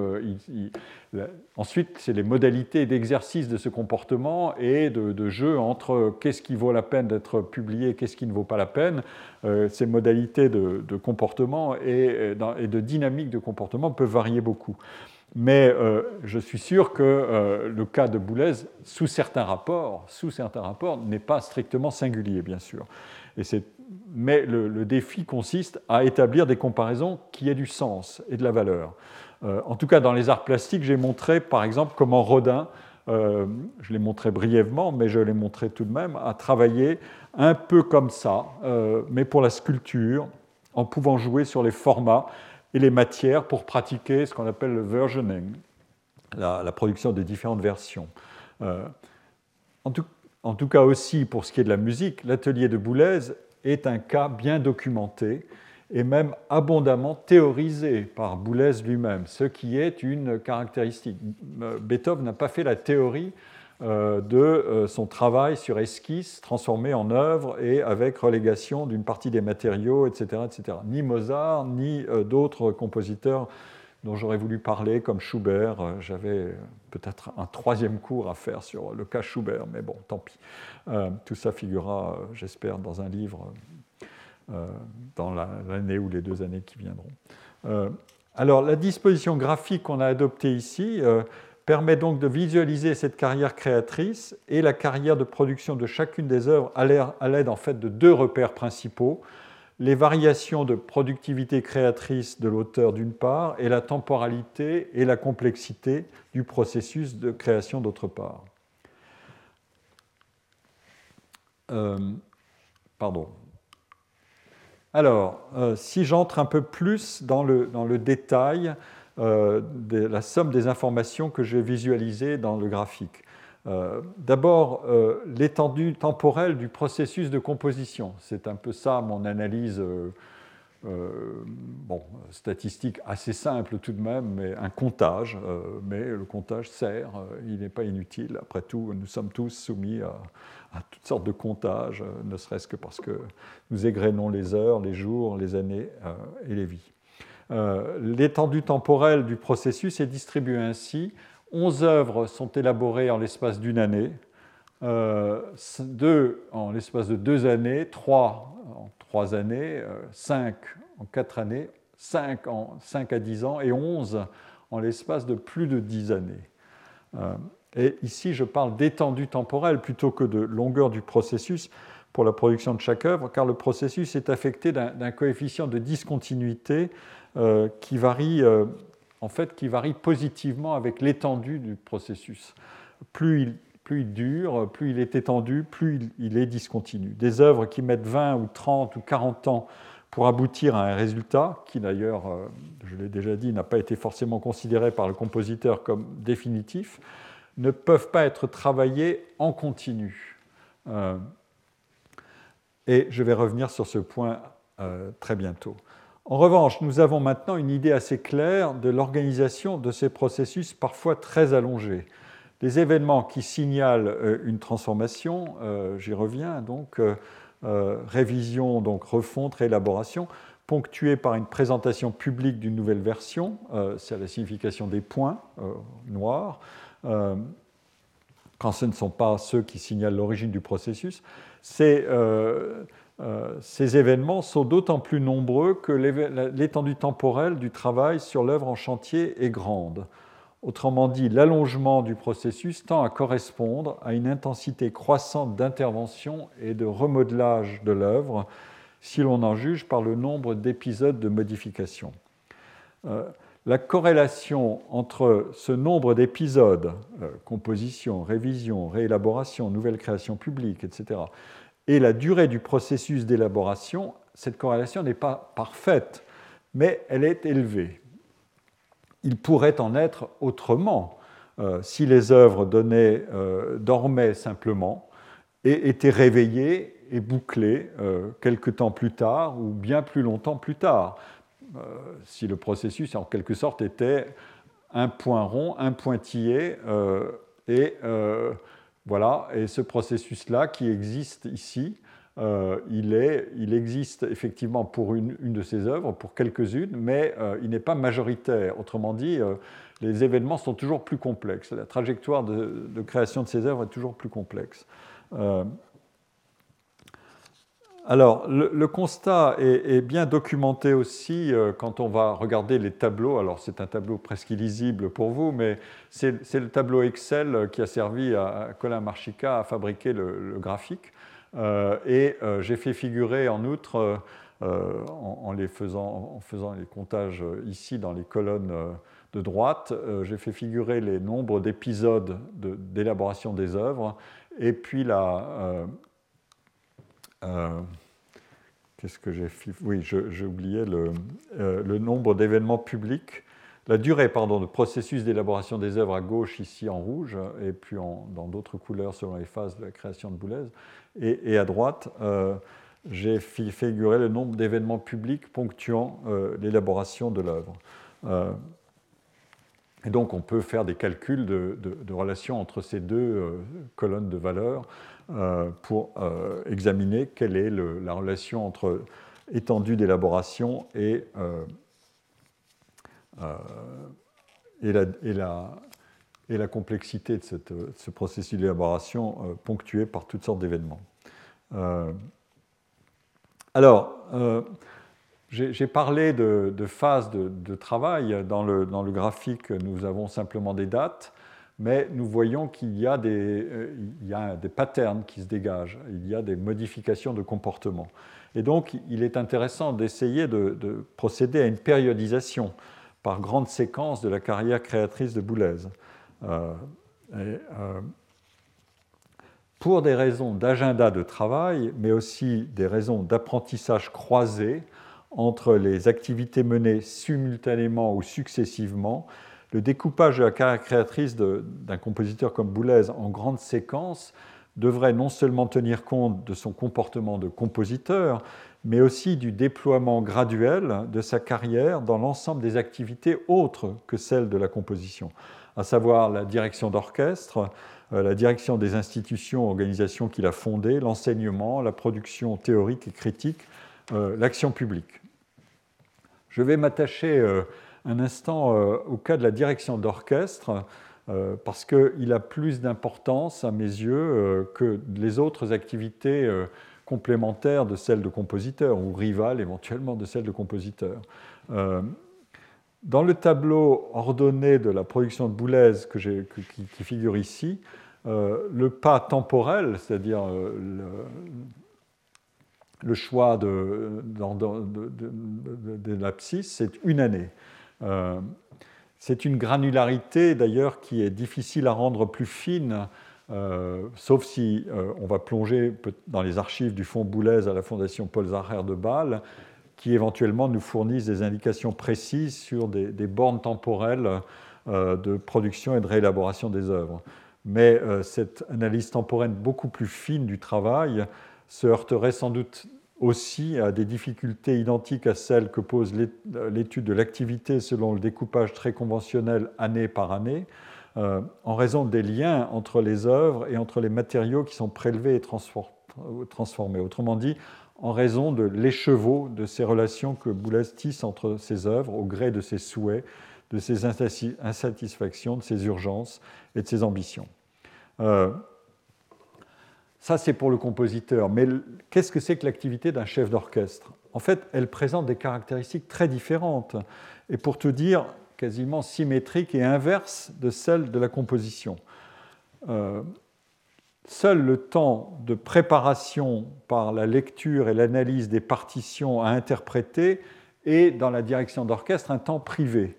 S2: Ensuite, c'est les modalités d'exercice de ce comportement et de, jeu entre qu'est-ce qui vaut la peine d'être publié, qu'est-ce qui ne vaut pas la peine. Euh, ces modalités de, comportement et, de dynamique de comportement peuvent varier beaucoup. Mais euh, je suis sûr que euh, le cas de Boulez, sous certains rapports, sous certains rapports, n'est pas strictement singulier, bien sûr. Mais le, défi consiste à établir des comparaisons qui aient du sens et de la valeur. Euh, en tout cas, dans les arts plastiques, j'ai montré, par exemple, comment Rodin, euh, je l'ai montré brièvement, mais je l'ai montré tout de même, a travaillé un peu comme ça, euh, mais pour la sculpture, en pouvant jouer sur les formats et les matières pour pratiquer ce qu'on appelle le versioning, la, production des différentes versions. En tout, en, tout, cas aussi, pour ce qui est de la musique, l'atelier de Boulez est un cas bien documenté et même abondamment théorisé par Boulez lui-même, ce qui est une caractéristique. Euh, Beethoven n'a pas fait la théorie euh, de euh, son travail sur esquisse transformé en œuvre et avec relégation d'une partie des matériaux, etc. etc. Ni Mozart, ni d'autres compositeurs dont j'aurais voulu parler, comme Schubert. J'avais peut-être un troisième cours à faire sur le cas Schubert, mais bon, tant pis. tout ça figurera, j'espère, dans un livre euh, dans l'année ou les deux années qui viendront. Euh, alors, la disposition graphique qu'on a adoptée ici euh, permet donc de visualiser cette carrière créatrice et la carrière de production de chacune des œuvres à l'aide en fait de deux repères principaux les variations de productivité créatrice de l'auteur d'une part et la temporalité et la complexité du processus de création d'autre part. pardon, alors, euh, si j'entre un peu plus dans le, dans le détail euh, de la somme des informations que j'ai visualisées dans le graphique. Euh, d'abord, l'étendue temporelle du processus de composition. C'est un peu ça mon analyse bon, statistique assez simple tout de même, mais un comptage. mais le comptage sert, il n'est pas inutile. Après tout, nous sommes tous soumis à, à toutes sortes de comptages, euh, ne serait-ce que parce que nous égrénons les heures, les jours, les années euh, et les vies. Euh, l'étendue temporelle du processus est distribuée ainsi. 11 œuvres sont élaborées en l'espace d'une année, deux en l'espace de deux années, trois en trois années, cinq en quatre années, cinq en cinq à dix ans et onze en l'espace de plus de dix années. Et ici, je parle d'étendue temporelle plutôt que de longueur du processus pour la production de chaque œuvre, car le processus est affecté d'un coefficient de discontinuité euh, qui, varie, euh, en fait, qui varie positivement avec l'étendue du processus. Plus il, dure, plus il est étendu, plus il, est discontinu. Des œuvres qui mettent 20 ou 30 ou 40 ans pour aboutir à un résultat, qui d'ailleurs, euh, je l'ai déjà dit, n'a pas été forcément considéré par le compositeur comme définitif, ne peuvent pas être travaillés en continu. Euh, Et je vais revenir sur ce point très bientôt. En revanche, nous avons maintenant une idée assez claire de l'organisation de ces processus parfois très allongés. Les événements qui signalent une transformation, j'y reviens donc, révision, donc refonte, réélaboration, ponctuée par une présentation publique d'une nouvelle version, euh, c'est la signification des points euh, noirs, euh, quand ce ne sont pas ceux qui signalent l'origine du processus. Ces, ces événements sont d'autant plus nombreux que l'étendue temporelle du travail sur l'œuvre en chantier est grande. Autrement dit, l'allongement du processus tend à correspondre à une intensité croissante d'intervention et de remodelage de l'œuvre si l'on en juge par le nombre d'épisodes de modification. Euh, la corrélation entre ce nombre d'épisodes, euh, composition, révision, réélaboration, nouvelle création publique, etc., et la durée du processus d'élaboration, cette corrélation n'est pas parfaite, mais elle est élevée. Il pourrait en être autrement euh, si les œuvres donnaient, dormaient simplement et étaient réveillées est bouclé euh, quelque temps plus tard ou bien plus longtemps plus tard. Euh, si le processus, en quelque sorte, était un point rond, un pointillé, euh, et voilà, et ce processus-là qui existe ici, il, est, il, existe effectivement pour une, une de ces œuvres, pour quelques-unes, mais il n'est pas majoritaire. Autrement dit, les événements sont toujours plus complexes. La trajectoire de, de, création de ces œuvres est toujours plus complexe. Alors, le, constat est, bien documenté aussi euh, quand on va regarder les tableaux. Alors, c'est un tableau presque illisible pour vous, mais c'est le tableau Excel qui a servi à, Colin Marchica à fabriquer le, graphique. Euh, et euh, j'ai fait figurer en outre, en faisant les comptages ici dans les colonnes de droite, j'ai fait figurer les nombres d'épisodes d'élaboration des œuvres et puis la euh, qu'est-ce que j'ai Oui, j'ai oublié le, euh, le nombre d'événements publics, la durée pardon, de processus d'élaboration des œuvres à gauche ici en rouge, et puis dans d'autres couleurs selon les phases de la création de Boulez. Et, à droite, euh, j'ai figuré le nombre d'événements publics ponctuant l'élaboration de l'œuvre. et donc on peut faire des calculs de, relations entre ces deux colonnes de valeurs pour euh, examiner quelle est la relation entre étendue d'élaboration et, euh, la, complexité de, ce processus d'élaboration ponctué par toutes sortes d'événements. alors, j'ai parlé de, phases de, travail. Dans le, graphique, nous avons simplement des dates mais nous voyons qu'il y, a des, euh, y a des patterns qui se dégagent, il y a des modifications de comportement. Et donc, il est intéressant d'essayer de, procéder à une périodisation par grande séquence de la carrière créatrice de Boulez. Euh, euh, pour des raisons d'agenda de travail, mais aussi des raisons d'apprentissage croisé entre les activités menées simultanément ou successivement, le découpage de la carrière créatrice d'un compositeur comme Boulez en grandes séquences devrait non seulement tenir compte de son comportement de compositeur, mais aussi du déploiement graduel de sa carrière dans l'ensemble des activités autres que celles de la composition, à savoir la direction d'orchestre, euh, la direction des institutions, organisations qu'il a fondées, l'enseignement, la production théorique et critique, euh, l'action publique. Je vais m'attacher euh, un instant euh, au cas de la direction d'orchestre, euh, parce qu'il a plus d'importance à mes yeux euh, que les autres activités complémentaires de celles de compositeur, ou rivales éventuellement de celles de compositeur. dans le tableau ordonné de la production de Boulez que qui, figure ici, le pas temporel, c'est-à-dire le, choix de, de, de l'abscisse, c'est une année. Euh, c'est une granularité d'ailleurs qui est difficile à rendre plus fine, euh, sauf si euh, on va plonger dans les archives du Fonds Boulez à la Fondation Paul Zacher de Bâle, qui éventuellement nous fournissent des indications précises sur des, bornes temporelles de production et de réélaboration des œuvres. Mais cette analyse temporelle beaucoup plus fine du travail se heurterait sans doute aussi à des difficultés identiques à celles que pose l'étude de l'activité selon le découpage très conventionnel année par année, euh, en raison des liens entre les œuvres et entre les matériaux qui sont prélevés et transformés. Autrement dit, en raison de l'écheveau de ces relations que Boulez tisse entre ses œuvres au gré de ses souhaits, de ses insatisfactions, de ses urgences et de ses ambitions. Euh, ça, c'est pour le compositeur. Mais qu'est-ce que c'est que l'activité d'un chef d'orchestre? En fait, elle présente des caractéristiques très différentes. Et pour tout dire, quasiment symétriques et inverses de celles de la composition. Euh, seul le temps de préparation par la lecture et l'analyse des partitions à interpréter est, dans la direction d'orchestre, un temps privé,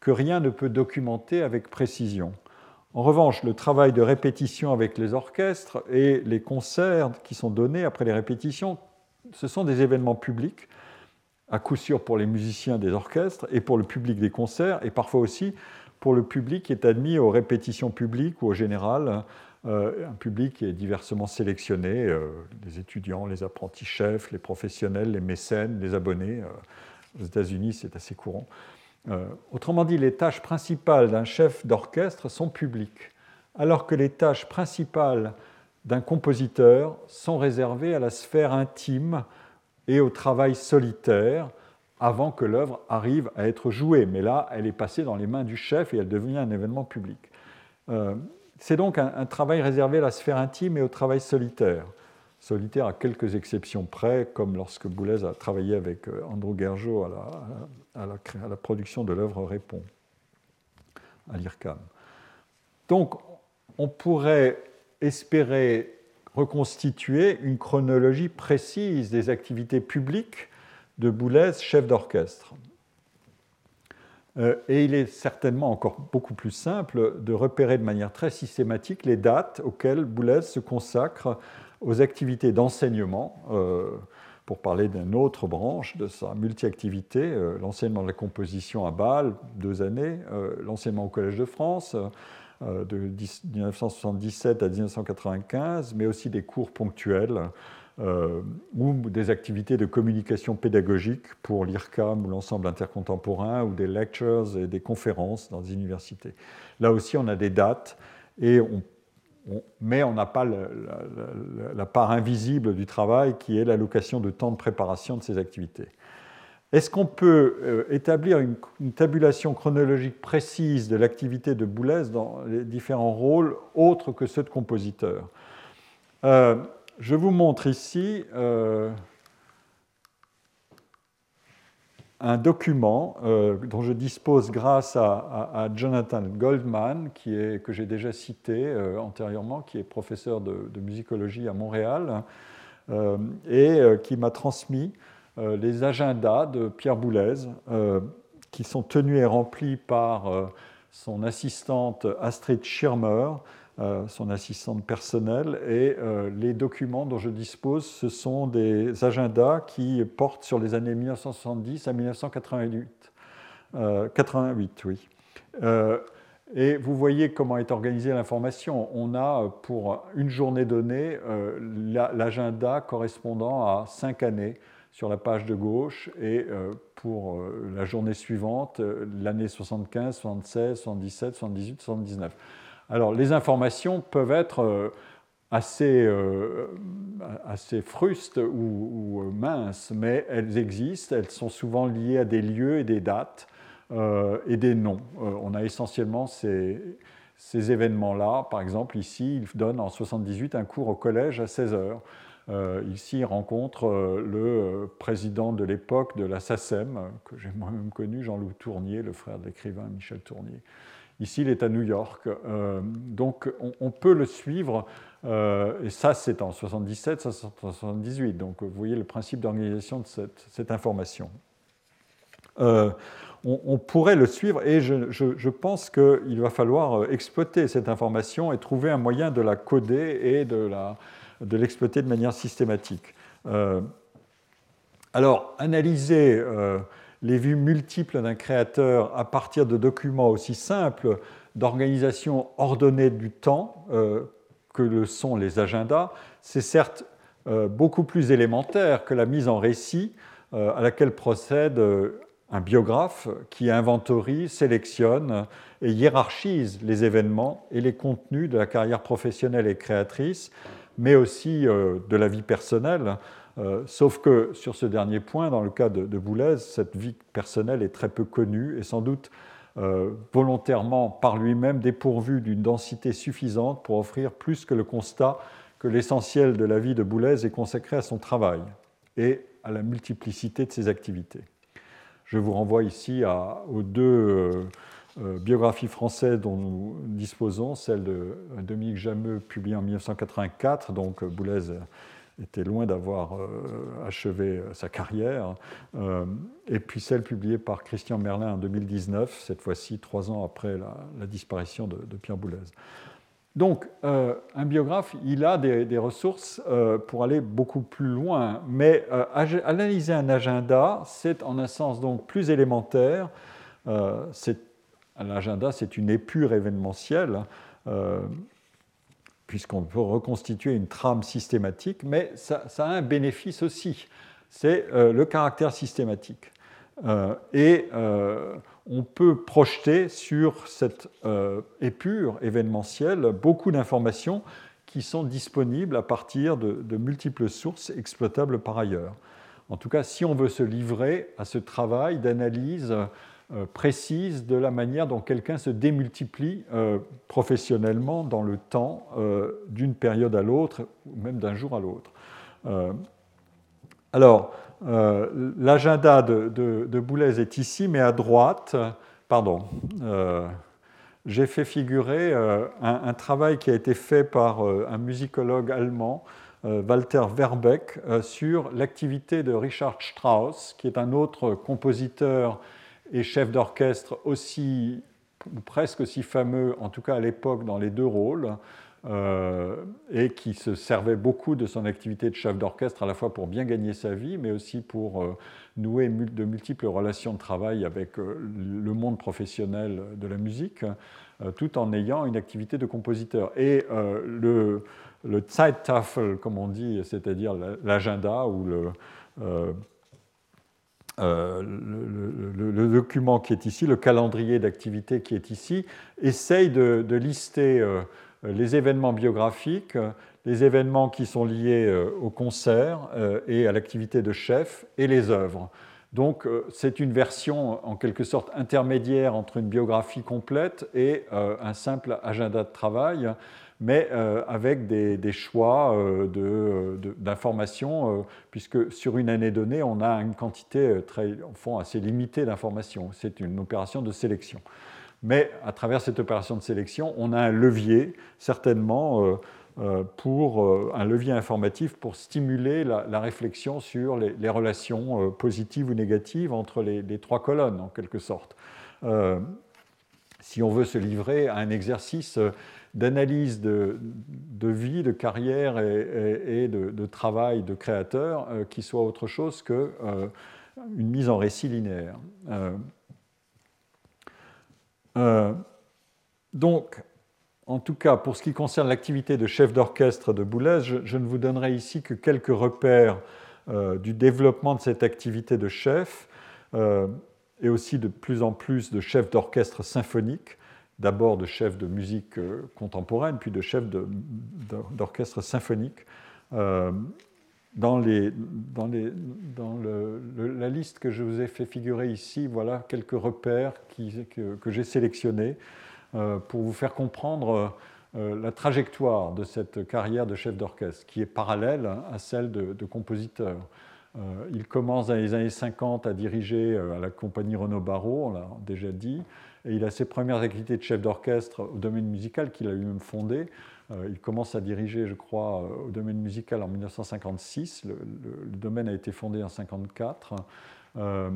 S2: que rien ne peut documenter avec précision. En revanche, le travail de répétition avec les orchestres et les concerts qui sont donnés après les répétitions, ce sont des événements publics, à coup sûr pour les musiciens des orchestres et pour le public des concerts, et parfois aussi pour le public qui est admis aux répétitions publiques ou au général, euh, un public qui est diversement sélectionné, euh, les étudiants, les apprentis chefs, les professionnels, les mécènes, les abonnés. Euh, aux États-Unis, c'est assez courant. Euh, autrement dit, les tâches principales d'un chef d'orchestre sont publiques, alors que les tâches principales d'un compositeur sont réservées à la sphère intime et au travail solitaire avant que l'œuvre arrive à être jouée. Mais là, elle est passée dans les mains du chef et elle devient un événement public. Euh, c'est donc un, travail réservé à la sphère intime et au travail solitaire. Solitaire à quelques exceptions près, comme lorsque Boulez a travaillé avec euh, Andrew Gergeau à la, production de l'œuvre répond à l'IRCAM. Donc, on pourrait espérer reconstituer une chronologie précise des activités publiques de Boulez, chef d'orchestre. Euh, et il est certainement encore beaucoup plus simple de repérer de manière très systématique les dates auxquelles Boulez se consacre aux activités d'enseignement. Euh, pour parler d'une autre branche de sa multi-activité, euh, l'enseignement de la composition à Bâle, deux années, euh, l'enseignement au Collège de France, de 1977 à 1995, mais aussi des cours ponctuels ou des activités de communication pédagogique pour l'IRCAM ou l'ensemble intercontemporain, ou des lectures et des conférences dans des universités. Là aussi, on a des dates et on mais on n'a pas la, part invisible du travail qui est l'allocation de temps de préparation de ces activités. Est-ce qu'on peut euh, établir une, tabulation chronologique précise de l'activité de Boulez dans les différents rôles autres que ceux de compositeur? Euh, Je vous montre ici euh, un document euh, dont je dispose grâce à, Jonathan Goldman, qui est, que j'ai déjà cité euh, antérieurement, qui est professeur de, musicologie à Montréal, euh, et qui m'a transmis les agendas de Pierre Boulez, qui sont tenus et remplis par son assistante Astrid Schirmer, son assistante personnelle, et euh, les documents dont je dispose, ce sont des agendas qui portent sur les années 1970 à 1988. 88, euh, oui. et vous voyez comment est organisée l'information. On a pour une journée donnée l'agenda correspondant à cinq années sur la page de gauche et pour la journée suivante, l'année 75, 76, 77, 78, 79. Alors, les informations peuvent être euh, assez, euh, assez frustes ou, euh, minces, mais elles existent, elles sont souvent liées à des lieux et des dates et des noms. on a essentiellement ces, ces événements-là. Par exemple, ici, il donne en 78 un cours au collège à 16 heures. ici, il rencontre le président de l'époque de la SACEM, que j'ai moi-même connu, Jean-Loup Tournier, le frère de l'écrivain Michel Tournier. Ici, il est à New York. Euh, donc, on, peut le suivre. Euh, et ça, c'est en 77, ça, c'est en 78. Donc, vous voyez le principe d'organisation de cette, information. Euh, on, pourrait le suivre et je, pense qu'il va falloir exploiter cette information et trouver un moyen de la coder et de l'exploiter de manière systématique. alors, analyser les vues multiples d'un créateur à partir de documents aussi simples d'organisation ordonnée du temps euh, que le sont les agendas, c'est certes beaucoup plus élémentaire que la mise en récit à laquelle procède un biographe qui inventorie, sélectionne et hiérarchise les événements et les contenus de la carrière professionnelle et créatrice, mais aussi de la vie personnelle. Sauf que sur ce dernier point, dans le cas de, Boulez, cette vie personnelle est très peu connue et sans doute euh, volontairement par lui-même dépourvu d'une densité suffisante pour offrir plus que le constat que l'essentiel de la vie de Boulez est consacré à son travail et à la multiplicité de ses activités. Je vous renvoie ici aux deux euh, euh, biographies françaises dont nous disposons, celle de Dominique Jameux publiée en 1984, donc Boulez était loin d'avoir euh, achevé euh, sa carrière. Euh, et puis celle publiée par Christian Merlin en 2019, cette fois-ci trois ans après la, disparition de, Pierre Boulez. Donc, un biographe, il a des, ressources pour aller beaucoup plus loin, mais analyser un agenda, c'est en un sens donc plus élémentaire. L'agenda, c'est une épure événementielle puisqu'on peut reconstituer une trame systématique, mais ça, a un bénéfice aussi, c'est euh, le caractère systématique. Euh, et euh, on peut projeter sur cette épure événementielle beaucoup d'informations qui sont disponibles à partir de, multiples sources exploitables par ailleurs. En tout cas, si on veut se livrer à ce travail d'analyse précise de la manière dont quelqu'un se démultiplie euh, professionnellement dans le temps euh, d'une période à l'autre, ou même d'un jour à l'autre. alors, l'agenda de, Boulez est ici, mais à droite, pardon, j'ai fait figurer un, travail qui a été fait par un musicologue allemand, Walter Verbeck, sur l'activité de Richard Strauss, qui est un autre compositeur et chef d'orchestre aussi, ou presque aussi fameux, en tout cas à l'époque, dans les deux rôles, euh, et qui se servait beaucoup de son activité de chef d'orchestre, à la fois pour bien gagner sa vie, mais aussi pour euh, nouer de multiples relations de travail avec euh, le monde professionnel de la musique, tout en ayant une activité de compositeur. Et le, le Zeittafel, comme on dit, c'est-à-dire l'agenda ou le euh, le, document qui est ici, le calendrier d'activité qui est ici, essaye de, lister euh, les événements biographiques, les événements qui sont liés euh, au concert et à l'activité de chef et les œuvres. Donc c'est une version en quelque sorte intermédiaire entre une biographie complète et un simple agenda de travail mais euh, avec des, choix euh, d'informations, euh, puisque sur une année donnée, on a une quantité très, fond, assez limitée d'informations. C'est une opération de sélection. Mais à travers cette opération de sélection, on a un levier, certainement, pour un levier informatif pour stimuler la, réflexion sur les, relations positives ou négatives entre les, trois colonnes, en quelque sorte. si on veut se livrer à un exercice d'analyse de, vie, de carrière et, de, travail de créateur euh, qui soit autre chose qu'une euh, mise en récit linéaire. Euh, donc, en tout cas, pour ce qui concerne l'activité de chef d'orchestre de Boulez, je, ne vous donnerai ici que quelques repères du développement de cette activité de chef et aussi de plus en plus de chefs d'orchestre symphonique d'abord de chef de musique euh, contemporaine, puis de chef d'orchestre symphonique. Euh, dans, la liste que je vous ai fait figurer ici, voilà quelques repères que, j'ai sélectionnés euh, pour vous faire comprendre la trajectoire de cette carrière de chef d'orchestre, qui est parallèle à celle de compositeur. Il commence dans les années 50 à diriger à la compagnie Renaud Barrault, on l'a déjà dit. Et il a ses premières activités de chef d'orchestre au domaine musical qu'il a lui-même fondé. Euh, il commence à diriger, je crois, euh, au domaine musical en 1956. Le, domaine a été fondé en 1954. Euh,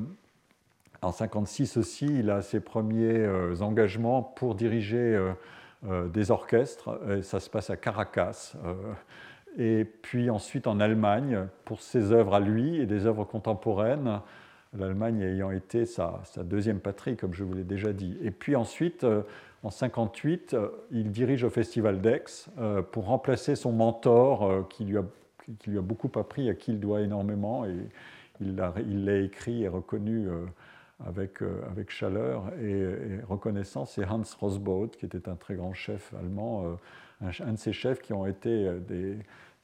S2: en 1956 aussi, il a ses premiers engagements pour diriger des orchestres. Et ça se passe à Caracas. Et puis ensuite en Allemagne pour ses œuvres à lui et des œuvres contemporaines l'Allemagne ayant été sa, deuxième patrie, comme je vous l'ai déjà dit. Et puis ensuite, euh, en 1958, euh, il dirige au Festival d'Aix euh, pour remplacer son mentor qui lui a qui lui a beaucoup appris, à qui il doit énormément, et il l'a écrit et reconnu avec, avec chaleur et, reconnaissance, c'est Hans Rosbaud, qui était un très grand chef allemand, un, de ces chefs qui ont été des,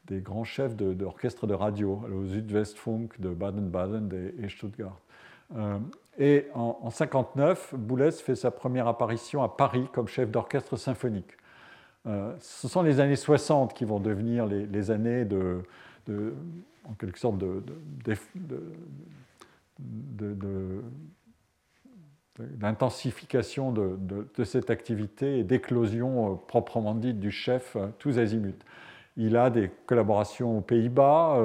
S2: des grands chefs d'orchestre de, radio, au Südwestfunk de Baden-Baden et Stuttgart. Et en 1959, Boulez fait sa première apparition à Paris comme chef d'orchestre symphonique. Euh, ce sont les années 60 qui vont devenir les, années de, en quelque sorte, d'intensification de, cette activité et d'éclosion euh, proprement dite du chef euh, tous azimuts. Il a des collaborations aux Pays-Bas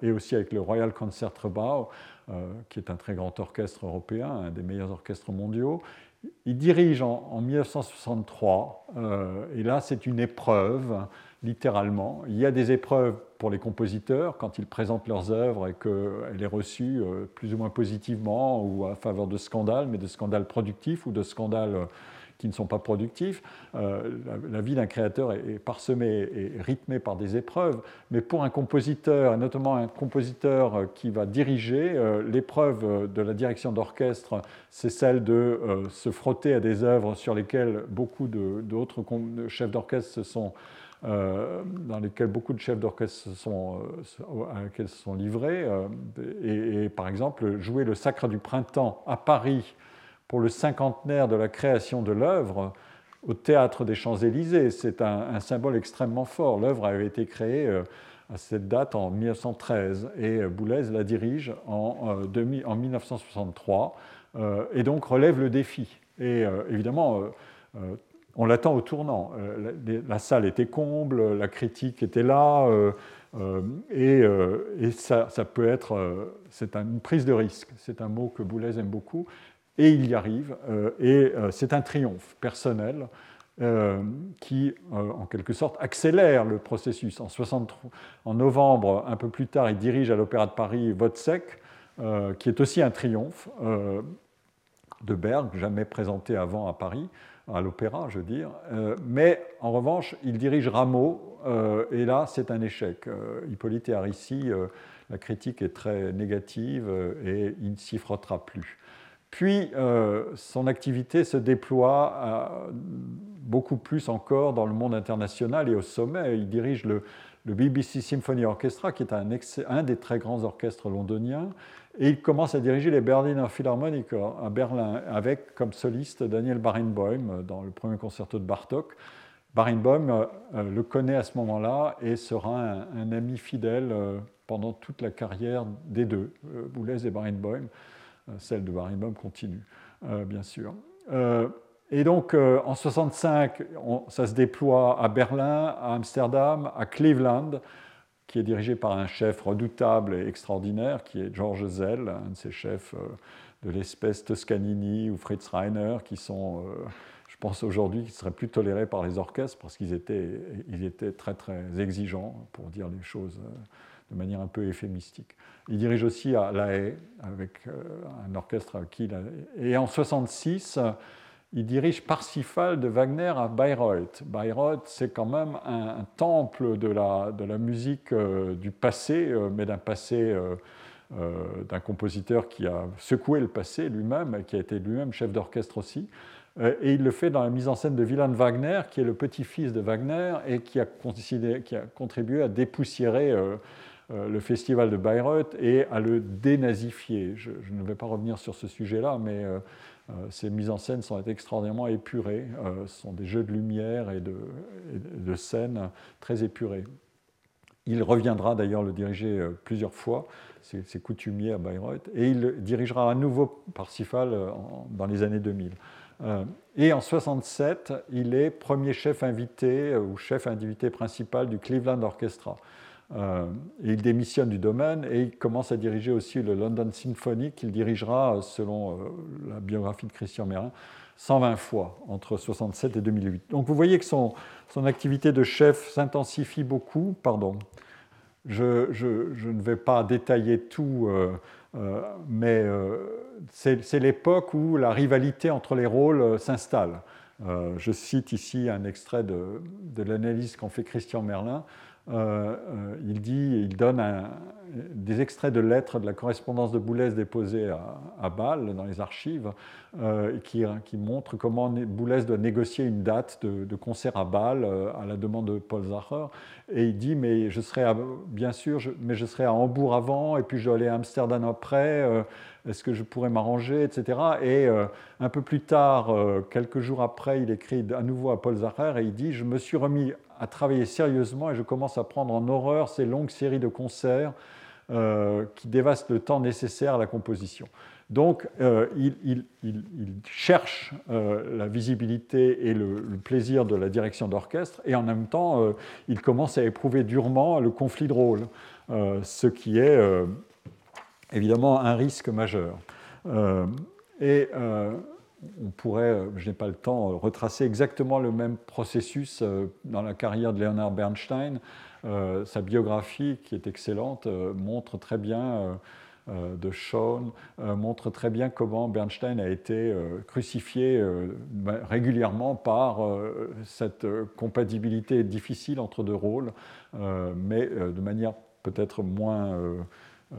S2: et aussi avec le Royal Concertgebouw euh, qui est un très grand orchestre européen, un des meilleurs orchestres mondiaux. Il dirige en, 1963, euh, et là c'est une épreuve, littéralement. Il y a des épreuves pour les compositeurs quand ils présentent leurs œuvres et qu'elle est reçue euh, plus ou moins positivement ou à faveur de scandales, mais de scandales productifs ou de scandales qui ne sont pas productifs. Euh, la, vie d'un créateur est, parsemée et rythmée par des épreuves, mais pour un compositeur, et notamment un compositeur qui va diriger, euh, l'épreuve de la direction d'orchestre, c'est celle de euh, se frotter à des œuvres sur lesquelles beaucoup d'autres chefs d'orchestre se sont dans lesquels beaucoup de chefs d'orchestre sont, laquelle se sont livrés. et, par exemple, jouer le Sacre du Printemps à Paris pour le cinquantenaire de la création de l'œuvre au théâtre des Champs-Élysées. C'est un, symbole extrêmement fort. L'œuvre avait été créée euh, à cette date en 1913 et euh, Boulez la dirige en, 1963 euh, et donc relève le défi. Et évidemment, on l'attend au tournant. La, salle était comble, la critique était là. et, ça, peut être, c'est une prise de risque, c'est un mot que Boulez aime beaucoup, et il y arrive, euh, et euh, c'est un triomphe personnel euh, qui, en quelque sorte, accélère le processus. En, 63, en, novembre, un peu plus tard, il dirige à l'Opéra de Paris Wozzeck, qui est aussi un triomphe de Berg, jamais présenté avant à Paris, à l'opéra, je veux dire. mais en revanche, il dirige Rameau, et là, c'est un échec. Hippolyte et Arissi, la critique est très négative et il ne s'y frottera plus. Puis euh, son activité se déploie euh, beaucoup plus encore dans le monde international et au sommet. Il dirige le, BBC Symphony Orchestra, qui est un, des très grands orchestres londoniens, et il commence à diriger les Berliner Philharmonic à Berlin, avec comme soliste Daniel Barenboim dans le premier concerto de Bartok. Barenboim euh, le connaît à ce moment-là et sera un, ami fidèle pendant toute la carrière des deux, Boulez et Barenboim. Euh, celle de Barenboim continue, euh, bien sûr. Euh, et donc, en 65, ça se déploie à Berlin, à Amsterdam, à Cleveland, qui est dirigé par un chef redoutable et extraordinaire, qui est George Zell, un de ces chefs de l'espèce Toscanini ou Fritz Reiner, qui sont, je pense aujourd'hui, qui seraient plus tolérés par les orchestres parce qu'ils étaient, ils étaient très très exigeants, pour dire les choses de manière un peu euphémistique. Il dirige aussi à La Haye, avec euh, un orchestre qui il Et en 66, il dirige Parsifal de Wagner à Bayreuth. Bayreuth, c'est quand même un, temple de la, de la musique euh, du passé, euh, mais d'un passé d'un compositeur qui a secoué le passé lui-même, qui a été lui-même chef d'orchestre aussi. Et il le fait dans la mise en scène de Wilhelm Wagner, qui est le petit-fils de Wagner et qui a, contribué à dépoussiérer euh, le festival de Bayreuth et à le dénazifier. Je, ne vais pas revenir sur ce sujet-là, mais euh, euh, ces mises en scène sont extraordinairement épurées. ce sont des jeux de lumière et de, de scènes très épurés. Il reviendra d'ailleurs le diriger plusieurs fois, c'est coutumier à Bayreuth, et il dirigera à nouveau Parsifal dans les années 2000. Et en 67, il est premier chef invité ou chef invité principal du Cleveland Orchestra. Euh, il démissionne du domaine et il commence à diriger aussi le London Symphony qu'il dirigera, selon euh, la biographie de Christian Mérin, 120 fois entre 67 et 2008. Donc vous voyez que son, son activité de chef s'intensifie beaucoup. Pardon, je, je, ne vais pas détailler tout, euh, mais c'est l'époque où la rivalité entre les rôles s'installe. je cite ici un extrait de, de l'analyse qu'en fait Christian Merlin. Il dit, il donne des extraits de lettres de la correspondance de Boulez déposée à, Bâle dans les archives, qui, qui, montrent comment Boulez doit négocier une date de, concert à Bâle à la demande de Paul Zacher. Et il dit, mais je serai bien sûr, mais je serai à Hambourg avant, et puis je dois aller à Amsterdam après est-ce que je pourrais m'arranger, etc. Et euh, un peu plus tard, euh, quelques jours après, il écrit à nouveau à Paul Zacher et il dit Je me suis remis à travailler sérieusement et je commence à prendre en horreur ces longues séries de concerts euh, qui dévastent le temps nécessaire à la composition. Donc, il, cherche la visibilité et le, plaisir de la direction d'orchestre, et en même temps, il commence à éprouver durement le conflit de rôle, ce qui est évidemment un risque majeur. Euh, euh, on pourrait, je n'ai pas le temps, retracer exactement le même processus euh, dans la carrière de Leonard Bernstein. sa biographie, qui est excellente, montre très bien de Shawn montre très bien comment Bernstein a été crucifié régulièrement par cette compatibilité difficile entre deux rôles, mais de manière peut-être moins euh,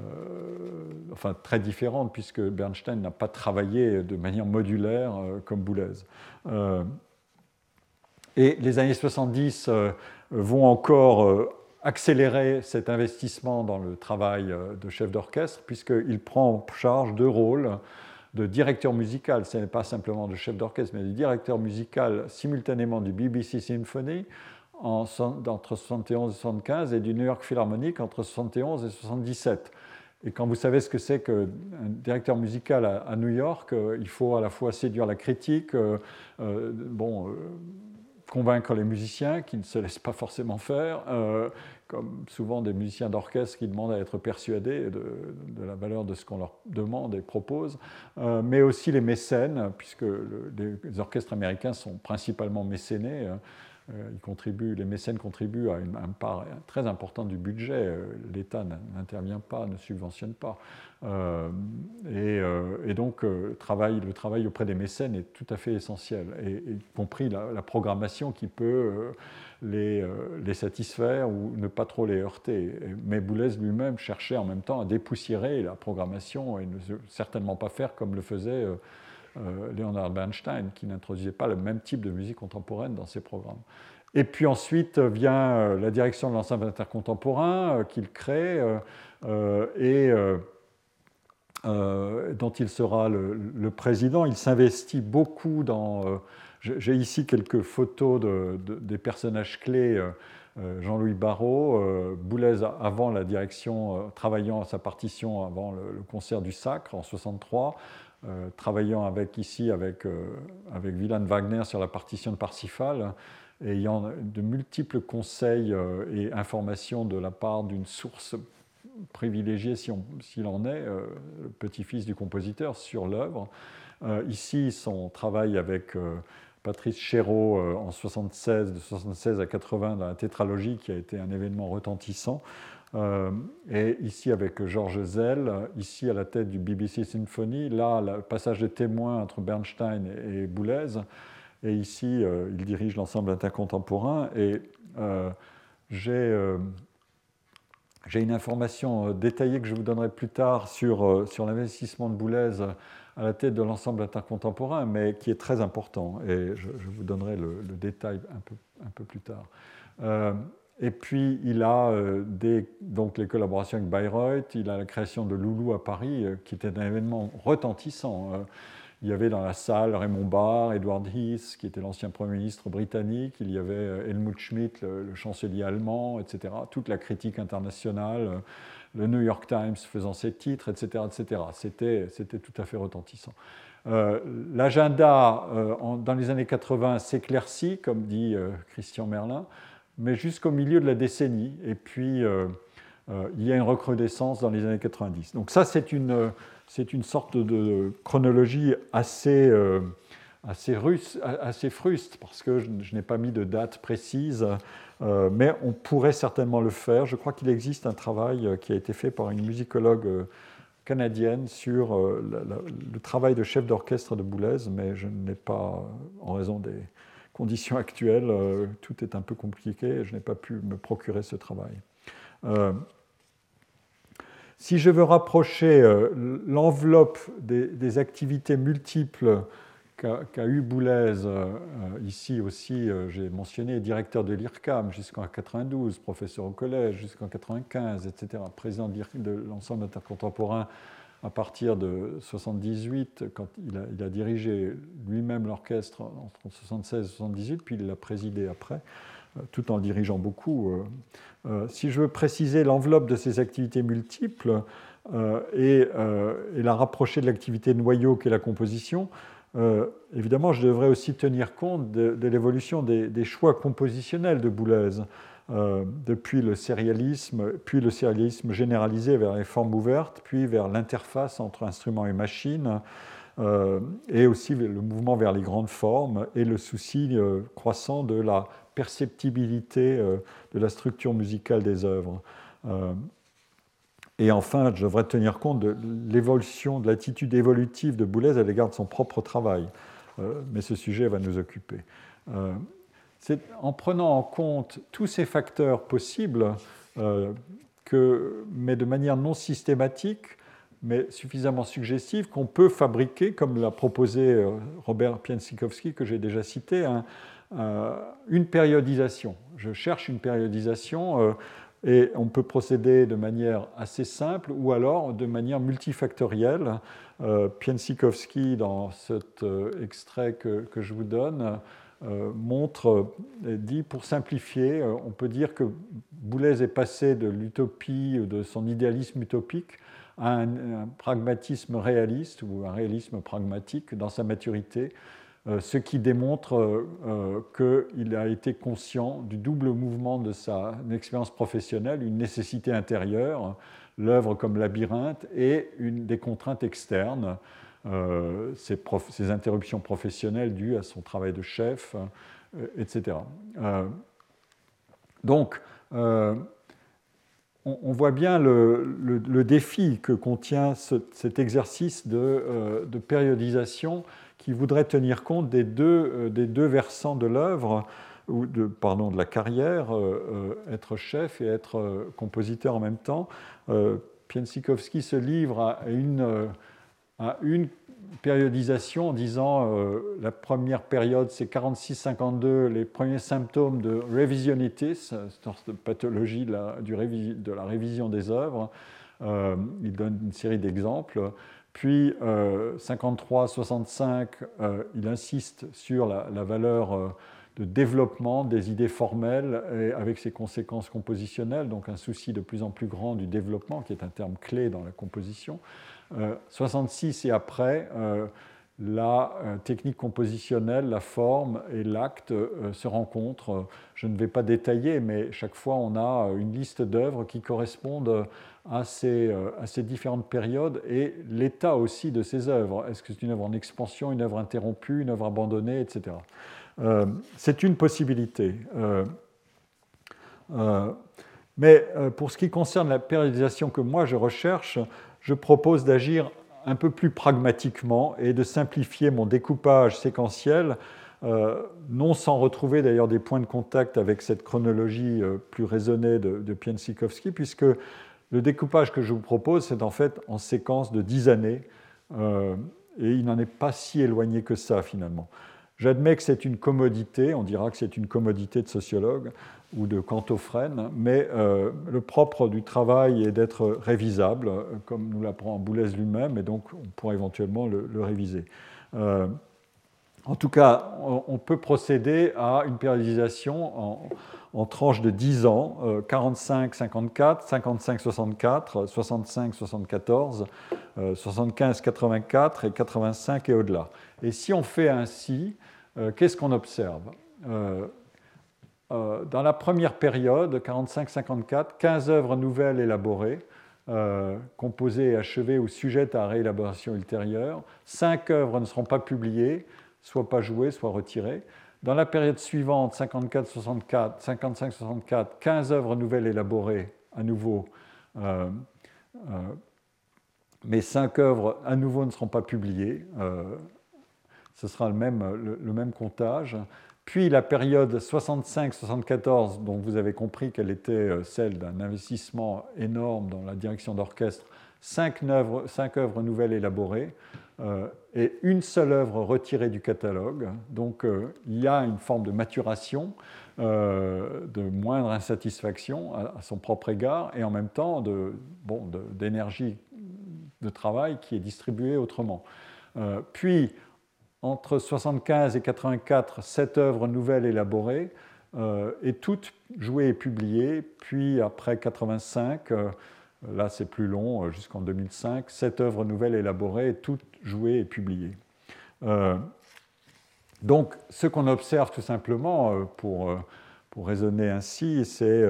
S2: enfin très différente, puisque Bernstein n'a pas travaillé de manière modulaire euh, comme Boulez. Euh, et les années 70 vont encore accélérer cet investissement dans le travail de chef d'orchestre, puisqu'il prend en charge deux rôles de directeur musical, ce n'est pas simplement de chef d'orchestre, mais de directeur musical simultanément du BBC Symphony entre 71 et 75 et du New York Philharmonic entre 71 et 77. Et quand vous savez ce que c'est qu'un directeur musical à, New York, euh, il faut à la fois séduire la critique, euh, euh, convaincre les musiciens qui ne se laissent pas forcément faire, comme souvent des musiciens d'orchestre qui demandent à être persuadés de, la valeur de ce qu'on leur demande et propose, mais aussi les mécènes, puisque les orchestres américains sont principalement mécénés. Euh, les mécènes contribuent à une, part très importante du budget. Euh, L'État n'intervient pas, ne subventionne pas. Euh, et, donc, le travail, auprès des mécènes est tout à fait essentiel, y compris la, programmation qui peut les, les, satisfaire ou ne pas trop les heurter. Mais Boulez lui-même cherchait en même temps à dépoussiérer la programmation et ne certainement pas faire comme le faisait euh, Leonard Bernstein, qui n'introduisait pas le même type de musique contemporaine dans ses programmes. Et puis ensuite vient euh, la direction de l'ensemble intercontemporain euh, qu'il crée et dont il sera le, président. Il s'investit beaucoup dans... J'ai ici quelques photos de, des personnages clés. Jean-Louis Barrault, Boulez avant la direction, travaillant à sa partition avant le, le concert du Sacre en 63, euh, travaillant avec, ici avec, euh, avec Wagner sur la partition de Parsifal, ayant de multiples conseils euh, et informations de la part d'une source privilégiée, s'il en est, le petit-fils du compositeur, sur l'œuvre. ici, son travail avec Patrice Chéreau en 76, de 76 à 80 dans la tétralogie, qui a été un événement retentissant. Euh, et ici avec Georges Zell, ici à la tête du BBC Symphony, là, le passage de témoin entre Bernstein et Boulez, et ici, euh, il dirige l'ensemble intercontemporain. Et euh, j'ai une information détaillée que je vous donnerai plus tard sur, sur l'investissement de Boulez à la tête de l'ensemble intercontemporain, mais qui est très important, et je, vous donnerai le, le, détail un peu, un peu plus tard. Et puis, il a euh, donc les collaborations avec Bayreuth, il a la création de Loulou à Paris, euh, qui était un événement retentissant. Euh. il y avait dans la salle Raymond Barre, Edward Heath, qui était l'ancien Premier ministre britannique, il y avait Helmut Schmidt, le, chancelier allemand, etc. Toute la critique internationale, le New York Times faisant ses titres, etc. etc. C'était tout à fait retentissant. L'agenda dans les années 80 s'éclaircit, comme dit Christian Merlin mais jusqu'au milieu de la décennie. Et puis, euh, euh, il y a une recrudescence dans les années 90. Donc ça, c'est une, c'est une sorte de chronologie assez, euh, assez fruste, parce que je, n'ai pas mis de date précise, mais on pourrait certainement le faire. Je crois qu'il existe un travail qui a été fait par une musicologue canadienne sur le travail de chef d'orchestre de Boulez, mais je n'ai pas, en raison des conditions actuelles, tout est un peu compliqué et je n'ai pas pu me procurer ce travail. si je veux rapprocher l'enveloppe des, activités multiples qu'a eu Boulez, ici aussi, j'ai mentionné directeur de l'IRCAM jusqu'en 92, professeur au collège jusqu'en 95, etc., président de l'ensemble intercontemporain à partir de 78, quand il a, dirigé lui-même l'orchestre entre 76 et 78, puis il l'a présidé après, euh, tout en dirigeant beaucoup. Euh, euh, si je veux préciser l'enveloppe de ces activités multiples et, la rapprocher de l'activité noyau qu'est la composition, évidemment, je devrais aussi tenir compte de, l'évolution des, des, choix compositionnels de Boulez. Euh, depuis le sérialisme, puis le sérialisme généralisé vers les formes ouvertes, puis vers l'interface entre instruments et machines, euh, et aussi le mouvement vers les grandes formes, et le souci euh, croissant de la perceptibilité de la structure musicale des œuvres. Et enfin, je devrais tenir compte de l'évolution, de l'attitude évolutive de Boulez à l'égard de son propre travail. mais ce sujet va nous occuper c'est en prenant en compte tous ces facteurs possibles, euh, mais de manière non systématique, mais suffisamment suggestive, qu'on peut fabriquer, comme l'a proposé euh, Robert Piensikowski, que j'ai déjà cité, euh, une périodisation. Je cherche une périodisation et on peut procéder de manière assez simple ou alors de manière multifactorielle. Piensikowski, dans cet extrait que, je vous donne, euh, montre, euh, dit pour simplifier, euh, on peut dire que Boulez est passé de l'utopie, de son idéalisme utopique, à un, pragmatisme réaliste ou un réalisme pragmatique dans sa maturité, ce qui démontre qu'il a été conscient du double mouvement de sa expérience professionnelle, une nécessité intérieure, l'œuvre comme labyrinthe, et une, des contraintes externes. Euh, ses, interruptions professionnelles dues à son travail de chef, euh, etc. Euh, donc, on, voit bien le, défi que contient cet exercice de, périodisation qui voudrait tenir compte des deux, versants de l'œuvre, ou de, pardon, de la carrière, être chef et être compositeur en même temps. Piensikowski se livre à une à une périodisation en disant euh, la première période c'est 46-52, les premiers symptômes de revisionitis, de pathologie de la, du de la révision des œuvres. Euh, il donne une série d'exemples. Puis 53-65, euh, il insiste sur la, la valeur de développement des idées formelles et avec ses conséquences compositionnelles, donc un souci de plus en plus grand du développement, qui est un terme clé dans la composition. 66 euh, et après, euh, la euh, technique compositionnelle, la forme et l'acte se rencontrent. Je ne vais pas détailler, mais chaque fois on a une liste d'œuvres qui correspondent à ces, à ces, différentes périodes et l'état aussi de ces œuvres. Est-ce que c'est une œuvre en expansion, une œuvre interrompue, une œuvre abandonnée, etc. c'est une possibilité. mais pour ce qui concerne la périodisation que moi je recherche, je propose d'agir un peu plus pragmatiquement et de simplifier mon découpage séquentiel, euh, non sans retrouver d'ailleurs des points de contact avec cette chronologie euh, plus raisonnée de, de Piensikowski, puisque le découpage que je vous propose, c'est en fait en séquence de 10 années, euh, et il n'en est pas si éloigné que ça finalement. J'admets que c'est une commodité, on dira que c'est une commodité de sociologue, ou de quantophrène, mais euh, le propre du travail est d'être révisable, comme nous l'apprend Boulez lui-même, et donc on pourra éventuellement le, réviser. Euh, en tout cas, on, peut procéder à une périodisation en, tranches de 10 ans, 45-54, 55-64, 65-74, 75-84 et 85 et au-delà. Et si on fait ainsi, euh, qu'est-ce qu'on observe? Euh, dans la première période, 45-54, 15 œuvres nouvelles élaborées, euh, composées et achevées ou sujettes à réélaboration ultérieure. 5 œuvres ne seront pas publiées, soit pas jouées, soit retirées. Dans la période suivante, 54-64, 55-64, 15 œuvres nouvelles élaborées, à nouveau, euh, mais 5 œuvres à nouveau ne seront pas publiées. ce sera le même, le même comptage. puis la période 65-74, dont vous avez compris qu'elle était celle d'un investissement énorme dans la direction d'orchestre, cinq œuvres, cinq œuvres nouvelles élaborées, euh, et une seule œuvre retirée du catalogue. Donc euh, il y a une forme de maturation, euh, de moindre insatisfaction à, son propre égard, et en même temps d'énergie de, travail qui est distribuée autrement. puis, entre 75 et 84, sept œuvres nouvelles élaborées, et toutes jouées et publiées. Puis, après 85, Là, c'est plus long, euh, jusqu'en 2005. Sept œuvres nouvelles élaborées, toutes jouées et publiées. Euh, donc, ce qu'on observe tout simplement, euh, pour, raisonner ainsi, c'est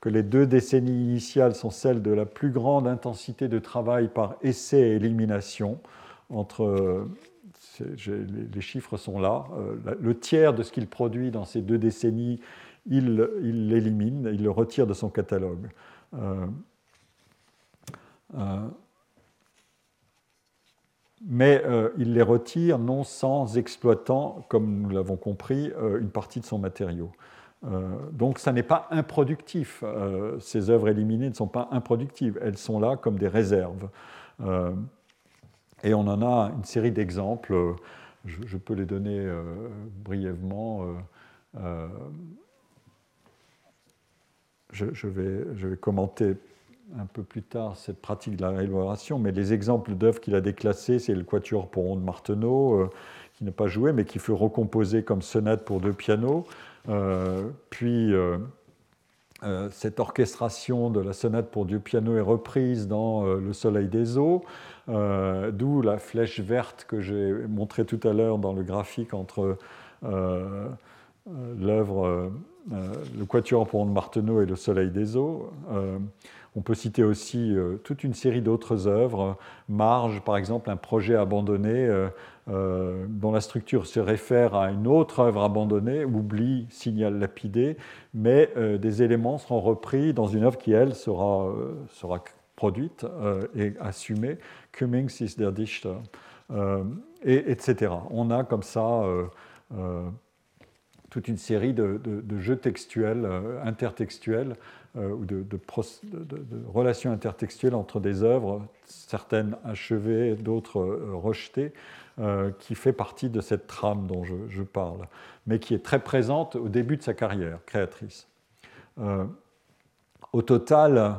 S2: que les deux décennies initiales sont celles de la plus grande intensité de travail par essai et élimination. Entre, les chiffres sont là. Le tiers de ce qu'il produit dans ces deux décennies, il l'élimine, il le retire de son catalogue. Mais euh, il les retire non sans exploitant, comme nous l'avons compris, euh, une partie de son matériau. donc ça n'est pas improductif. ces œuvres éliminées ne sont pas improductives. Elles sont là comme des réserves. et on en a une série d'exemples. Je, peux les donner brièvement. Je, vais, je, vais, commenter un peu plus tard cette pratique de la réélaboration, mais les exemples d'œuvres qu'il a déclassées, c'est le Quatuor pour ondes Marteneau, euh, qui n'a pas joué, mais qui fut recomposé comme sonate pour deux pianos. Euh, puis euh, cette orchestration de la sonate pour deux pianos est reprise dans Le Soleil des eaux, d'où la flèche verte que j'ai montrée tout à l'heure dans le graphique entre l'œuvre Le Quatuor pour ondes Marteneau et Le Soleil des eaux. On peut citer aussi euh, toute une série d'autres œuvres. Marge, par exemple, un projet abandonné euh, euh, dont la structure se réfère à une autre œuvre abandonnée, oubli, signal lapidé, mais des éléments seront repris dans une œuvre qui, elle, sera, sera produite et assumée. Cummings is der Dichter, et, etc. On a comme ça toute une série de, jeux textuels, intertextuels, ou de, relations intertextuelles entre des œuvres, certaines achevées, d'autres euh, rejetées, euh, qui fait partie de cette trame dont je, parle, mais qui est très présente au début de sa carrière créatrice. au total,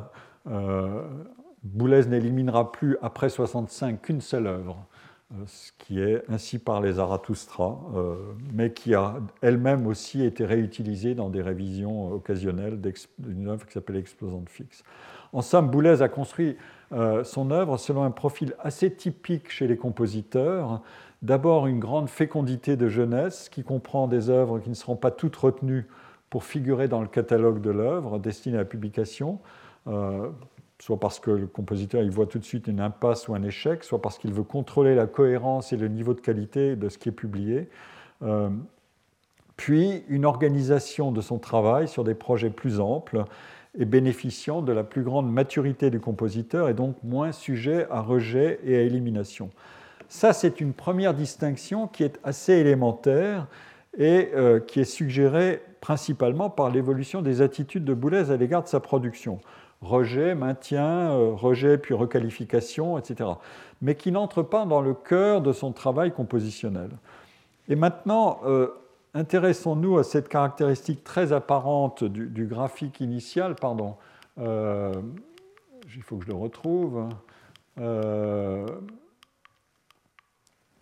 S2: Boulez n'éliminera plus après 65 qu'une seule œuvre. Euh, ce qui est ainsi par les Zarathustra, euh, mais qui a elle-même aussi été réutilisée dans des révisions occasionnelles d'une œuvre qui s'appelle Explosante fixe. En somme, Boulez a construit euh, son œuvre selon un profil assez typique chez les compositeurs. D'abord, une grande fécondité de jeunesse qui comprend des œuvres qui ne seront pas toutes retenues pour figurer dans le catalogue de l'œuvre destiné à la publication soit parce que le compositeur il voit tout de suite une impasse ou un échec, soit parce qu'il veut contrôler la cohérence et le niveau de qualité de ce qui est publié. Euh, puis une organisation de son travail sur des projets plus amples et bénéficiant de la plus grande maturité du compositeur et donc moins sujet à rejet et à élimination. Ça, c'est une première distinction qui est assez élémentaire et euh, qui est suggérée principalement par l'évolution des attitudes de Boulez à l'égard de sa production rejet, maintien, euh, rejet puis requalification, etc. Mais qui n'entre pas dans le cœur de son travail compositionnel. Et maintenant, euh, intéressons-nous à cette caractéristique très apparente du, graphique initial. Pardon, euh, il faut que je le retrouve.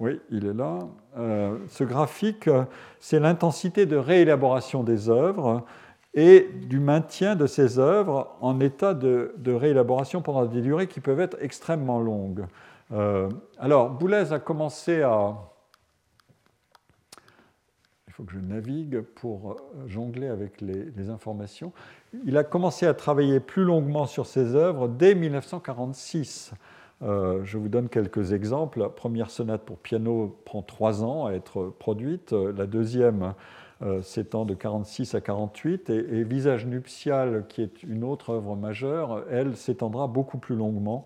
S2: oui, il est là. ce graphique, c'est l'intensité de réélaboration des œuvres et du maintien de ces œuvres en état de, réélaboration pendant des durées qui peuvent être extrêmement longues. Euh, alors, Boulez a commencé à... Il faut que je navigue pour jongler avec les, informations. Il a commencé à travailler plus longuement sur ses œuvres dès 1946. Euh, je vous donne quelques exemples. La première sonate pour piano prend trois ans à être produite. La deuxième euh, s'étend de 46 à 48, et, Visage nuptial, qui est une autre œuvre majeure, elle s'étendra beaucoup plus longuement,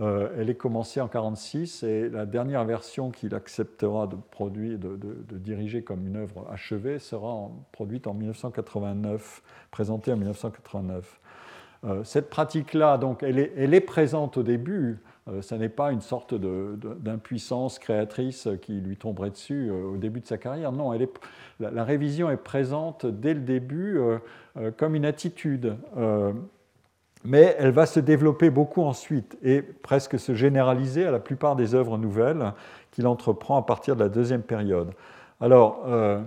S2: elle est commencée en 1946 et la dernière version qu'il acceptera de, produire, de, diriger comme une œuvre achevée sera produite en 1989, présentée en 1989. cette pratique-là, donc, elle est, elle est, présente au début. ce n'est pas une sorte d'impuissance créatrice qui lui tomberait dessus au début de sa carrière. Non, elle est, la, révision est présente dès le début comme une attitude mais elle va se développer beaucoup ensuite et presque se généraliser à la plupart des œuvres nouvelles qu'il entreprend à partir de la deuxième période. Alors, euh,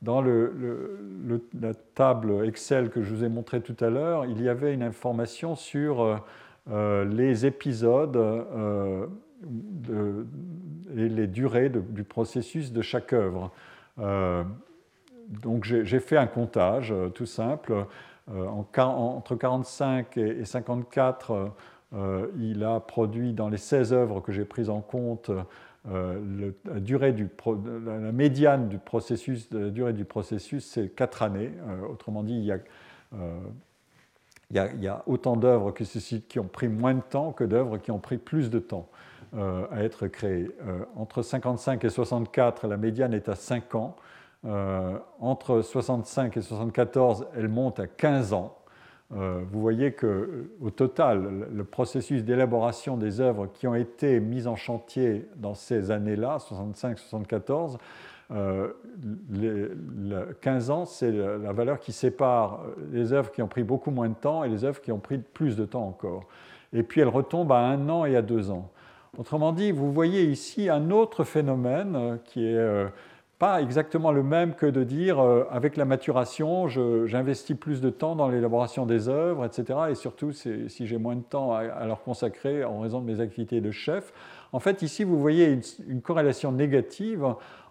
S2: dans la table Excel que je vous ai montré tout à l'heure, il y avait une information sur euh, les épisodes euh, et les durées du processus de chaque œuvre. Donc j'ai fait un comptage tout simple. Euh, entre 45 et 54, euh, il a produit dans les 16 œuvres que j'ai prises en compte euh, la, du médiane du processus, la durée du processus, c'est 4 années. autrement dit, il y a, autant d'œuvres qui ont pris moins de temps que d'œuvres qui ont pris plus de temps à être créées. entre 55 et 64, la médiane est à 5 ans. Euh, entre 65 et 74, elle monte à 15 ans. Euh, vous voyez que au total, le processus d'élaboration des œuvres qui ont été mises en chantier dans ces années-là, 65-74, euh, 15 ans, c'est la valeur qui sépare les œuvres qui ont pris beaucoup moins de temps et les œuvres qui ont pris plus de temps encore. Et puis elle retombe à un an et à deux ans. Autrement dit, vous voyez ici un autre phénomène qui est exactement le même que de dire euh, avec la maturation, j'investis plus de temps dans l'élaboration des œuvres, etc. Et surtout, si j'ai moins de temps à, leur consacrer en raison de mes activités de chef. En fait, ici, vous voyez une, corrélation négative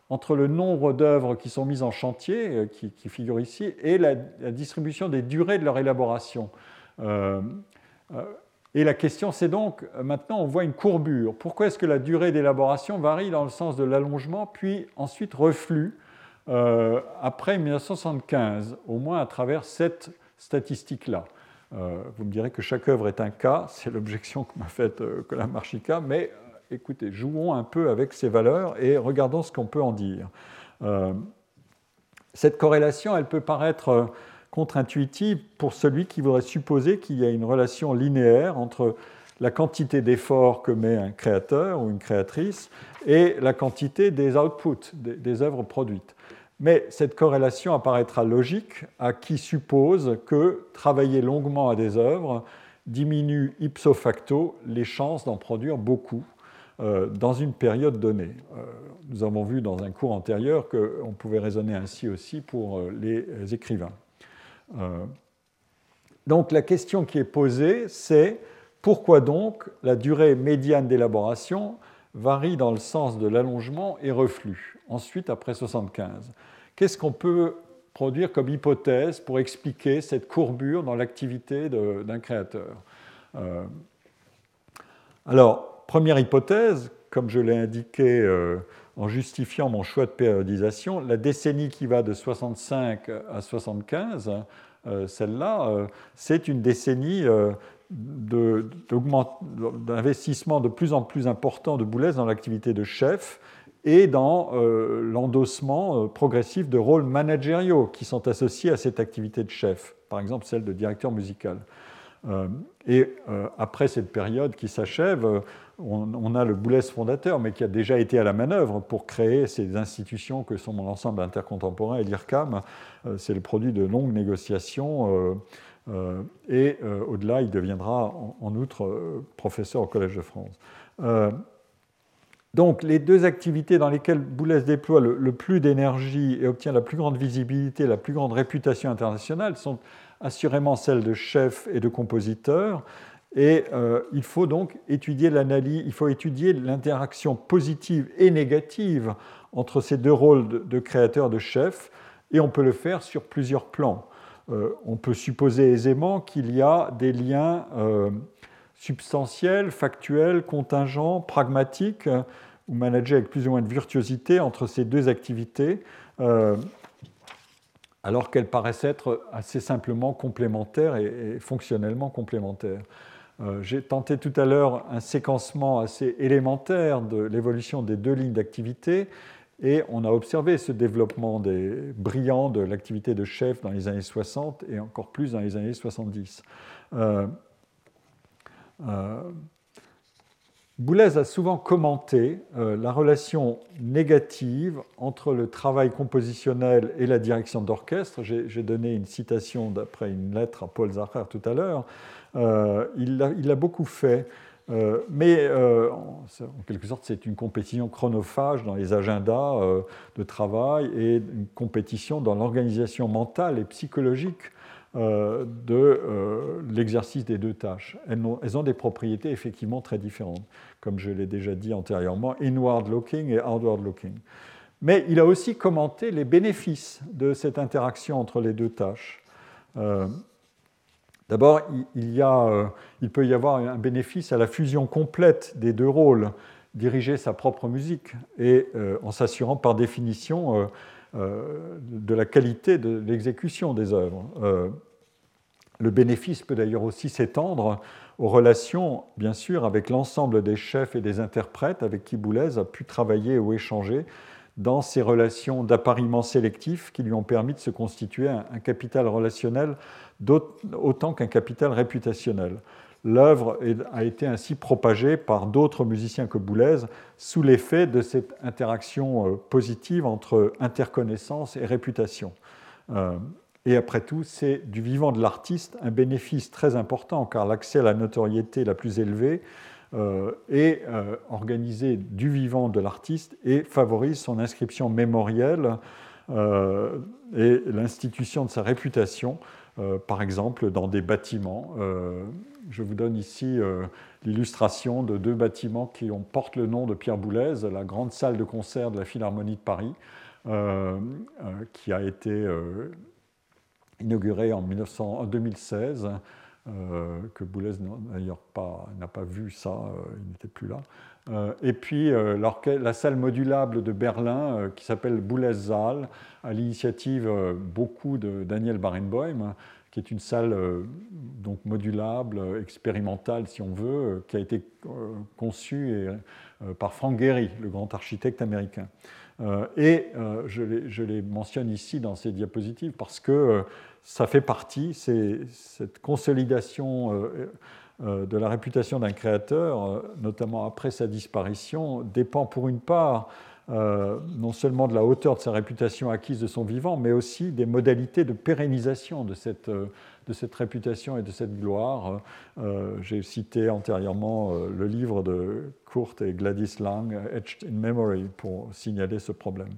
S2: entre le nombre d'œuvres qui sont mises en chantier, euh, qui, figure ici, et la, distribution des durées de leur élaboration. Euh, et la question, c'est donc, euh, maintenant, on voit une courbure. Pourquoi est-ce que la durée d'élaboration varie dans le sens de l'allongement, puis ensuite reflue euh, après 1975, au moins à travers cette statistique-là? Euh, Vous me direz que chaque œuvre est un cas, c'est l'objection que m'a faite Colin Marchica, mais écoutez, jouons un peu avec ces valeurs et regardons ce qu'on peut en dire. cette corrélation, elle peut paraître contre-intuitive pour celui qui voudrait supposer qu'il y a une relation linéaire entre la quantité d'efforts que met un créateur ou une créatrice et la quantité des outputs, des, œuvres produites. Mais cette corrélation apparaîtra logique à qui suppose que travailler longuement à des œuvres diminue ipso facto les chances d'en produire beaucoup euh, dans une période donnée. Euh, nous avons vu dans un cours antérieur qu'on pouvait raisonner ainsi aussi pour euh, les écrivains. Euh, donc la question qui est posée, c'est pourquoi donc la durée médiane d'élaboration varie dans le sens de l'allongement et reflue, ensuite après 75 Qu'est-ce qu'on peut produire comme hypothèse pour expliquer cette courbure dans l'activité d'un créateur? Euh, Alors, première hypothèse, comme je l'ai indiqué euh, en justifiant mon choix de périodisation, la décennie qui va de 65 à 75, euh, celle-là, euh, c'est une décennie euh, d'investissement de, plus en plus important de Boulez dans l'activité de chef et dans l'endossement progressif de rôles managériaux qui sont associés à cette activité de chef, par exemple celle de directeur musical. et après cette période qui s'achève, on, a le Boulez fondateur, mais qui a déjà été à la manœuvre pour créer ces institutions que sont l'ensemble intercontemporain et l'IRCAM. Euh, c'est le produit de longues négociations. Euh, euh, et au-delà, il deviendra en, outre professeur au Collège de France. donc, les deux activités dans lesquelles Boulez déploie le, plus d'énergie et obtient la plus grande visibilité, la plus grande réputation internationale sont assurément celles de chef et de compositeur. Et euh, il faut donc étudier l'analyse, il faut étudier l'interaction positive et négative entre ces deux rôles de, créateur de chef, et on peut le faire sur plusieurs plans. Euh, on peut supposer aisément qu'il y a des liens euh, substantiels, factuels, contingents, pragmatiques, ou managés avec plus ou moins de virtuosité entre ces deux activités, alors qu'elles paraissent être assez simplement complémentaires et fonctionnellement complémentaires. J'ai tenté tout à l'heure un séquencement assez élémentaire de l'évolution des deux lignes d'activité et on a observé ce développement des brillant de l'activité de chef dans les années 60 et encore plus dans les années 70. Euh, euh, Boulez a souvent commenté euh, la relation négative entre le travail compositionnel et la direction d'orchestre. J'ai donné une citation d'après une lettre à Paul Zacher tout à l'heure. Il l'a beaucoup fait euh, mais euh, en, quelque sorte, c'est une compétition chronophage dans les agendas euh, de travail et une compétition dans l'organisation mentale et psychologique de l'exercice des deux tâches. Elles ont, elles ont, des propriétés effectivement très différentes, comme je l'ai déjà dit antérieurement, inward looking et outward looking. Mais il a aussi commenté les bénéfices de cette interaction entre les deux tâches. D'abord, euh, il, peut y avoir un bénéfice à la fusion complète des deux rôles, diriger sa propre musique et euh, en s'assurant par définition euh, de la qualité de l'exécution des œuvres. le bénéfice peut d'ailleurs aussi s'étendre aux relations, bien sûr, avec l'ensemble des chefs et des interprètes avec qui Boulez a pu travailler ou échanger dans ces relations d'appariement sélectif qui lui ont permis de se constituer un capital relationnel autant qu'un capital réputationnel. L'œuvre a été ainsi propagée par d'autres musiciens que Boulez sous l'effet de cette interaction euh, positive entre interconnaissance et réputation. Euh, et après tout, c'est du vivant de l'artiste un bénéfice très important car l'accès à la notoriété la plus élevée euh, est organisé du vivant de l'artiste et favorise son inscription mémorielle et l'institution de sa réputation euh, par exemple dans des bâtiments. Euh, je vous donne ici euh, l'illustration de deux bâtiments qui portent le nom de Pierre Boulez, la grande salle de concert de la Philharmonie de Paris, qui a été inaugurée en, 1900, 2016. Que Boulez d'ailleurs n'a pas vu ça, il n'était plus là. et puis la salle modulable de Berlin qui s'appelle Boulez Saal, à l'initiative beaucoup de Daniel Barenboim, qui est une salle euh, donc modulable, expérimentale si on veut, euh, qui a été euh, conçue par Frank Gehry, le grand architecte américain. Et je les mentionne ici dans ces diapositives parce que ça fait partie, cette consolidation de la réputation d'un créateur, notamment après sa disparition, dépend pour une part euh, non seulement de la hauteur de sa réputation acquise de son vivant, mais aussi des modalités de pérennisation de cette, euh, réputation et de cette gloire. Euh, j'ai cité antérieurement le livre de Kurt et Gladys Lang, Etched in Memory, pour signaler ce problème.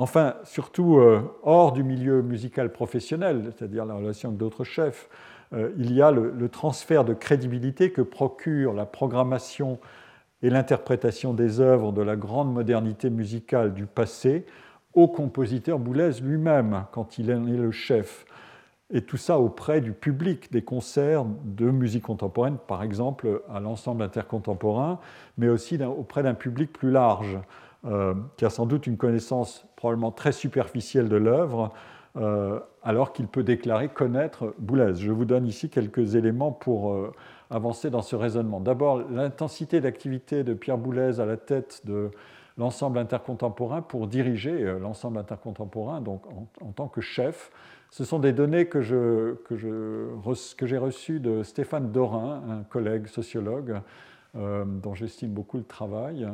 S2: Enfin, surtout hors du milieu musical professionnel, c'est-à-dire la relation avec d'autres chefs, il y a le, le, transfert de crédibilité que procure la programmation et l'interprétation des œuvres de la grande modernité musicale du passé au compositeur Boulez lui-même, quand il en est le chef. Et tout ça auprès du public des concerts de musique contemporaine, par exemple à l'ensemble intercontemporain, mais aussi auprès d'un public plus large, euh, qui a sans doute une connaissance probablement très superficielle de l'œuvre, euh, alors qu'il peut déclarer connaître Boulez. Je vous donne ici quelques éléments pour euh, avancer dans ce raisonnement. D'abord, l'intensité d'activité de Pierre Boulez à la tête de l'ensemble intercontemporain pour diriger euh, l'ensemble intercontemporain, donc en, tant que chef. Ce sont des données que, je, que, j'ai reçues de Stéphane Dorin, un collègue sociologue dont j'estime beaucoup le travail,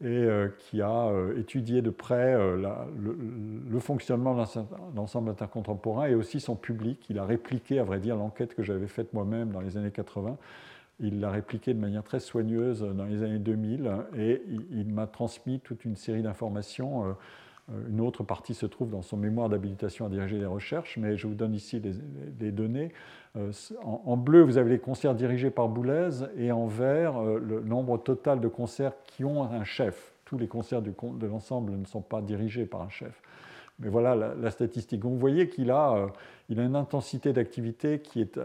S2: et euh, qui a étudié de près le, le, fonctionnement de l'ensemble intercontemporain et aussi son public. Il a répliqué, à vrai dire, l'enquête que j'avais faite moi-même dans les années 80 il l'a répliqué de manière très soigneuse dans les années 2000 et il, m'a transmis toute une série d'informations. Euh, une autre partie se trouve dans son mémoire d'habilitation à diriger les recherches, mais je vous donne ici les, données. Euh, en, bleu, vous avez les concerts dirigés par Boulez et en vert, euh, le nombre total de concerts qui ont un chef. Tous les concerts de l'ensemble ne sont pas dirigés par un chef. Mais voilà la, statistique. vous voyez qu'il a, il a une intensité d'activité qui est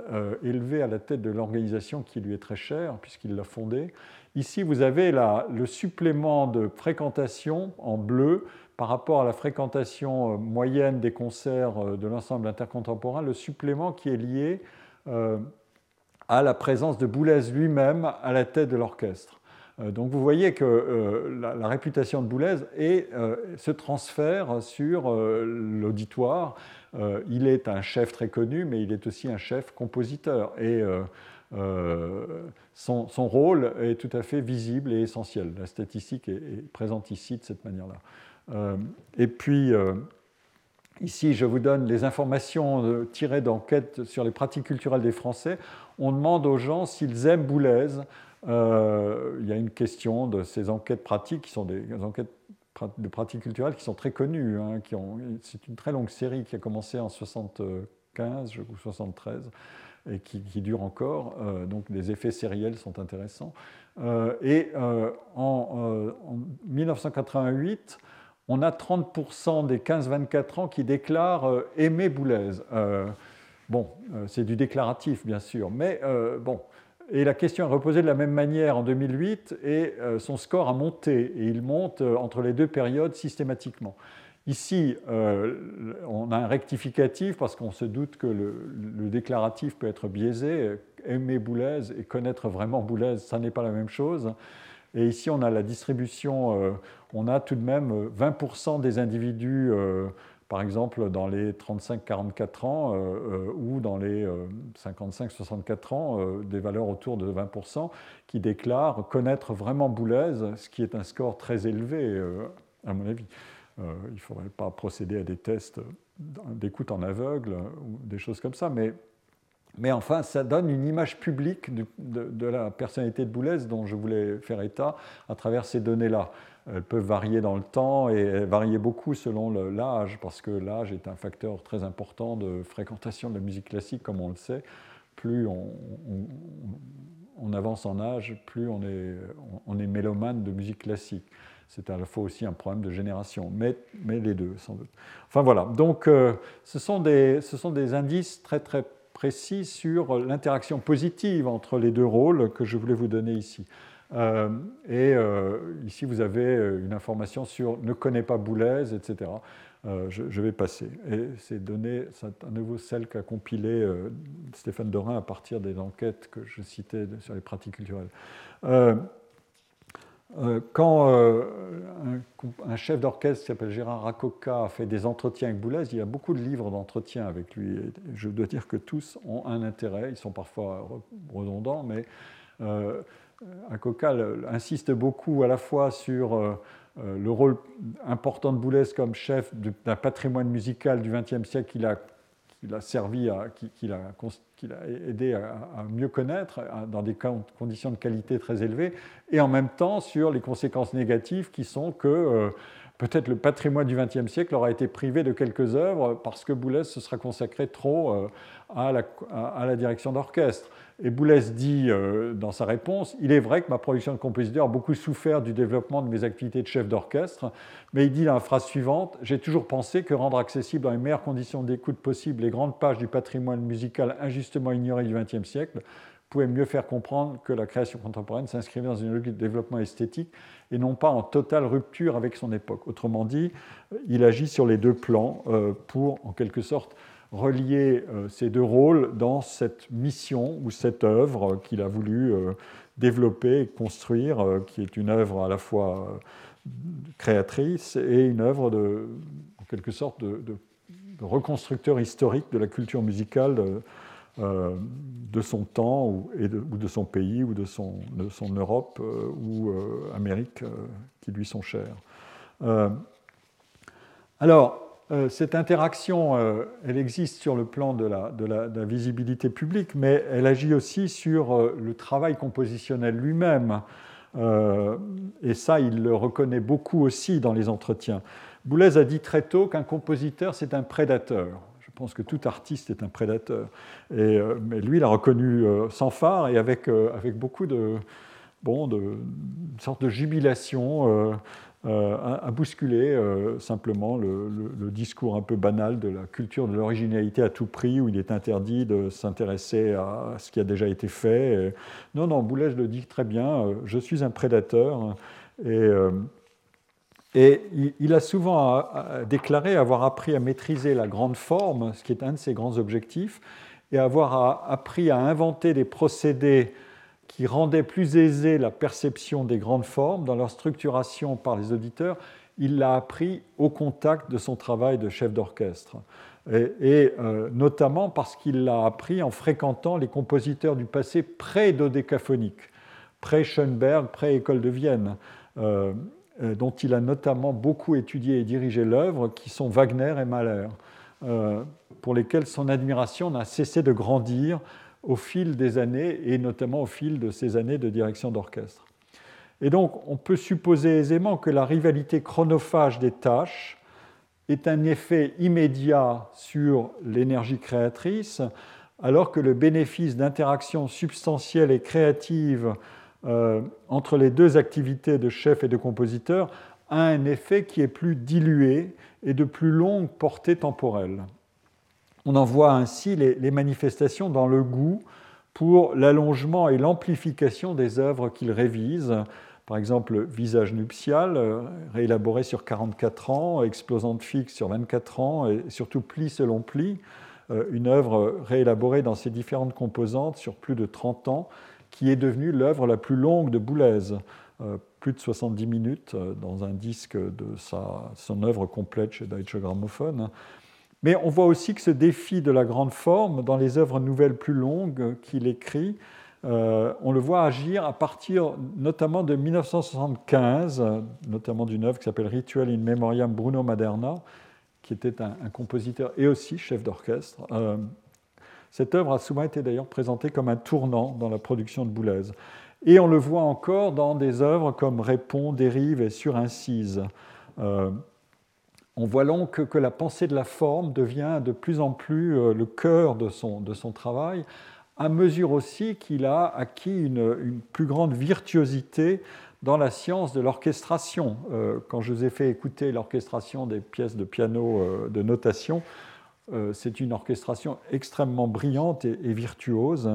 S2: élevée à la tête de l'organisation qui lui est très chère, puisqu'il l'a fondée. Ici, vous avez le supplément de fréquentation en bleu par rapport à la fréquentation euh, moyenne des concerts de l'ensemble intercontemporain, le supplément qui est lié à la présence de Boulez lui-même à la tête de l'orchestre. Euh, donc vous voyez que euh, la, réputation de Boulez se transfère sur l'auditoire. il est un chef très connu, mais il est aussi un chef compositeur. Et son, rôle est tout à fait visible et essentiel. La statistique est présente ici de cette manière-là. Et puis, Ici, je vous donne les informations euh, tirées d'enquêtes sur les pratiques culturelles des Français. On demande aux gens s'ils aiment Boulez. Euh, il y a une question de ces enquêtes pratiques, qui sont des enquêtes de pratiques culturelles qui sont très connues. Hein, c'est une très longue série qui a commencé en 75 ou 73 et qui, dure encore. Euh, donc les effets sériels sont intéressants. et en, 1988, on a 30% des 15-24 ans qui déclarent euh, aimer Boulez. Euh, bon, euh, c'est du déclaratif, bien sûr, mais bon. Et la question est reposée de la même manière en 2008 et son score a monté et il monte entre les deux périodes systématiquement. Ici, on a un rectificatif parce qu'on se doute que le, le, déclaratif peut être biaisé. Aimer Boulez et connaître vraiment Boulez, ça n'est pas la même chose. Et ici, on a la distribution, euh, on a tout de même 20% euh, des individus, euh, par exemple, dans les 35-44 ans ou dans les 55-64 ans, des valeurs autour de 20%, qui déclarent connaître vraiment Boulez, ce qui est un score très élevé, à mon avis. il ne faudrait pas procéder à des tests d'écoute en aveugle ou des choses comme ça, mais enfin, ça donne une image publique de, la personnalité de Boulez dont je voulais faire état à travers ces données-là. Elles peuvent varier dans le temps et varier beaucoup selon l'âge, parce que l'âge est un facteur très important de fréquentation de la musique classique, comme on le sait. Plus on, avance en âge, plus on est, mélomane de musique classique. C'est à la fois aussi un problème de génération, mais, les deux, sans doute. Enfin voilà, donc euh, ce sont des indices très très précis sur l'interaction positive entre les deux rôles que je voulais vous donner ici. Euh, et euh, ici, vous avez une information sur ne connaît pas Boulez, etc. Euh, je, vais passer. Et ces données, c'est à nouveau celles qu'a compilées Stéphane Dorin à partir des enquêtes que je citais sur les pratiques culturelles. Euh, quand euh, un, chef d'orchestre qui s'appelle Gérard Racoca a fait des entretiens avec Boulez, il y a beaucoup de livres d'entretien avec lui. je dois dire que tous ont un intérêt, ils sont parfois redondants, mais euh, insiste beaucoup à la fois sur le rôle important de Boulez comme chef d'un patrimoine musical du XXe siècle qu'il a qu'il a servi, qu'il a, aidé à, mieux connaître dans des conditions de qualité très élevées, et en même temps sur les conséquences négatives qui sont que euh, peut-être le patrimoine du XXe siècle aura été privé de quelques œuvres parce que Boulez se sera consacré trop euh, à à la direction d'orchestre. Et Boulez dit euh, dans sa réponse Il est vrai que ma production de compositeur a beaucoup souffert du développement de mes activités de chef d'orchestre, mais il dit la phrase suivante J'ai toujours pensé que rendre accessible dans les meilleures conditions d'écoute possibles les grandes pages du patrimoine musical injustement ignoré du XXe siècle pouvait mieux faire comprendre que la création contemporaine s'inscrivait dans une logique de développement esthétique et non pas en totale rupture avec son époque. Autrement dit, il agit sur les deux plans euh, pour, en quelque sorte, relier euh, ces deux rôles dans cette mission ou cette œuvre qu'il a voulu euh, développer et construire, euh, qui est une œuvre à la fois créatrice et une œuvre de, en quelque sorte de, reconstructeur historique de la culture musicale de, son temps ou, de, son pays ou de son, Europe ou Amérique qui lui sont chers. alors, cette interaction, euh, elle existe sur le plan de la, visibilité publique, mais elle agit aussi sur euh, le travail compositionnel lui-même. et ça, il le reconnaît beaucoup aussi dans les entretiens. Boulez a dit très tôt qu'un compositeur, c'est un prédateur. Je pense que tout artiste est un prédateur. Mais lui, il a reconnu sans phare et avec, avec beaucoup de, bon, de, une sorte de jubilation euh, a, bousculé euh, simplement le, discours un peu banal de la culture de l'originalité à tout prix, où il est interdit de s'intéresser à ce qui a déjà été fait. non, non, Boulez le dit très bien, euh, je suis un prédateur. Et, et il, a souvent déclaré avoir appris à maîtriser la grande forme, ce qui est un de ses grands objectifs, et avoir appris à inventer des procédés qui rendaient plus aisée la perception des grandes formes dans leur structuration par les auditeurs, il l'a appris au contact de son travail de chef d'orchestre. Et, euh, notamment parce qu'il l'a appris en fréquentant les compositeurs du passé pré-dodécaphoniques, pré-Schoenberg, pré-École de Vienne, euh, euh, dont il a notamment beaucoup étudié et dirigé l'œuvre, qui sont Wagner et Mahler, pour lesquels son admiration n'a cessé de grandir au fil des années, et notamment au fil de ses années de direction d'orchestre. Et donc, on peut supposer aisément que la rivalité chronophage des tâches est un effet immédiat sur l'énergie créatrice, alors que le bénéfice d'interaction substantielle et créative euh, entre les deux activités de chef et de compositeur a un effet qui est plus dilué et de plus longue portée temporelle. On en voit ainsi les manifestations dans le goût pour l'allongement et l'amplification des œuvres qu'il révise, par exemple, Visage nuptial, euh, réélaboré sur 44 ans, Explosante fixe sur 24 ans, et surtout Pli selon pli, euh, une œuvre réélaborée dans ses différentes composantes sur plus de 30 ans, qui est devenue l'œuvre la plus longue de Boulez, euh, plus de 70 minutes dans un disque de son œuvre complète chez Deutsche Grammophon. Mais on voit aussi que ce défi de la grande forme, dans les œuvres nouvelles plus longues qu'il écrit, euh, on le voit agir à partir notamment de 1975, notamment d'une œuvre qui s'appelle Ritual in Memoriam Bruno Maderna, qui était un, compositeur et aussi chef d'orchestre. Euh, cette œuvre a souvent été d'ailleurs présentée comme un tournant dans la production de Boulez. Et on le voit encore dans des œuvres comme Répond, Dérive et Surincise. Euh, on voit donc que, la pensée de la forme devient de plus en plus le cœur de son, travail, à mesure aussi qu'il a acquis une, plus grande virtuosité dans la science de l'orchestration. Euh, quand je vous ai fait écouter l'orchestration des pièces de piano euh, de notation, euh, c'est une orchestration extrêmement brillante et, virtuose.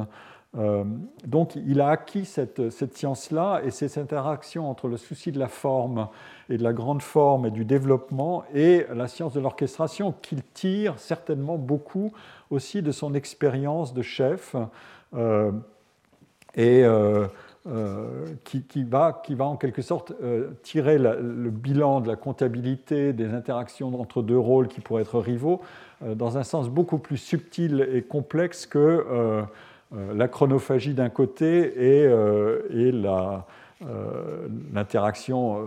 S2: Donc il a acquis cette, science-là et cette interaction entre le souci de la forme et de la grande forme et du développement et la science de l'orchestration qu'il tire certainement beaucoup aussi de son expérience de chef euh, et euh, euh, qui, va, qui, va, en quelque sorte tirer le bilan de la comptabilité des interactions entre deux rôles qui pourraient être rivaux dans un sens beaucoup plus subtil et complexe que la chronophagie d'un côté et, et l'interaction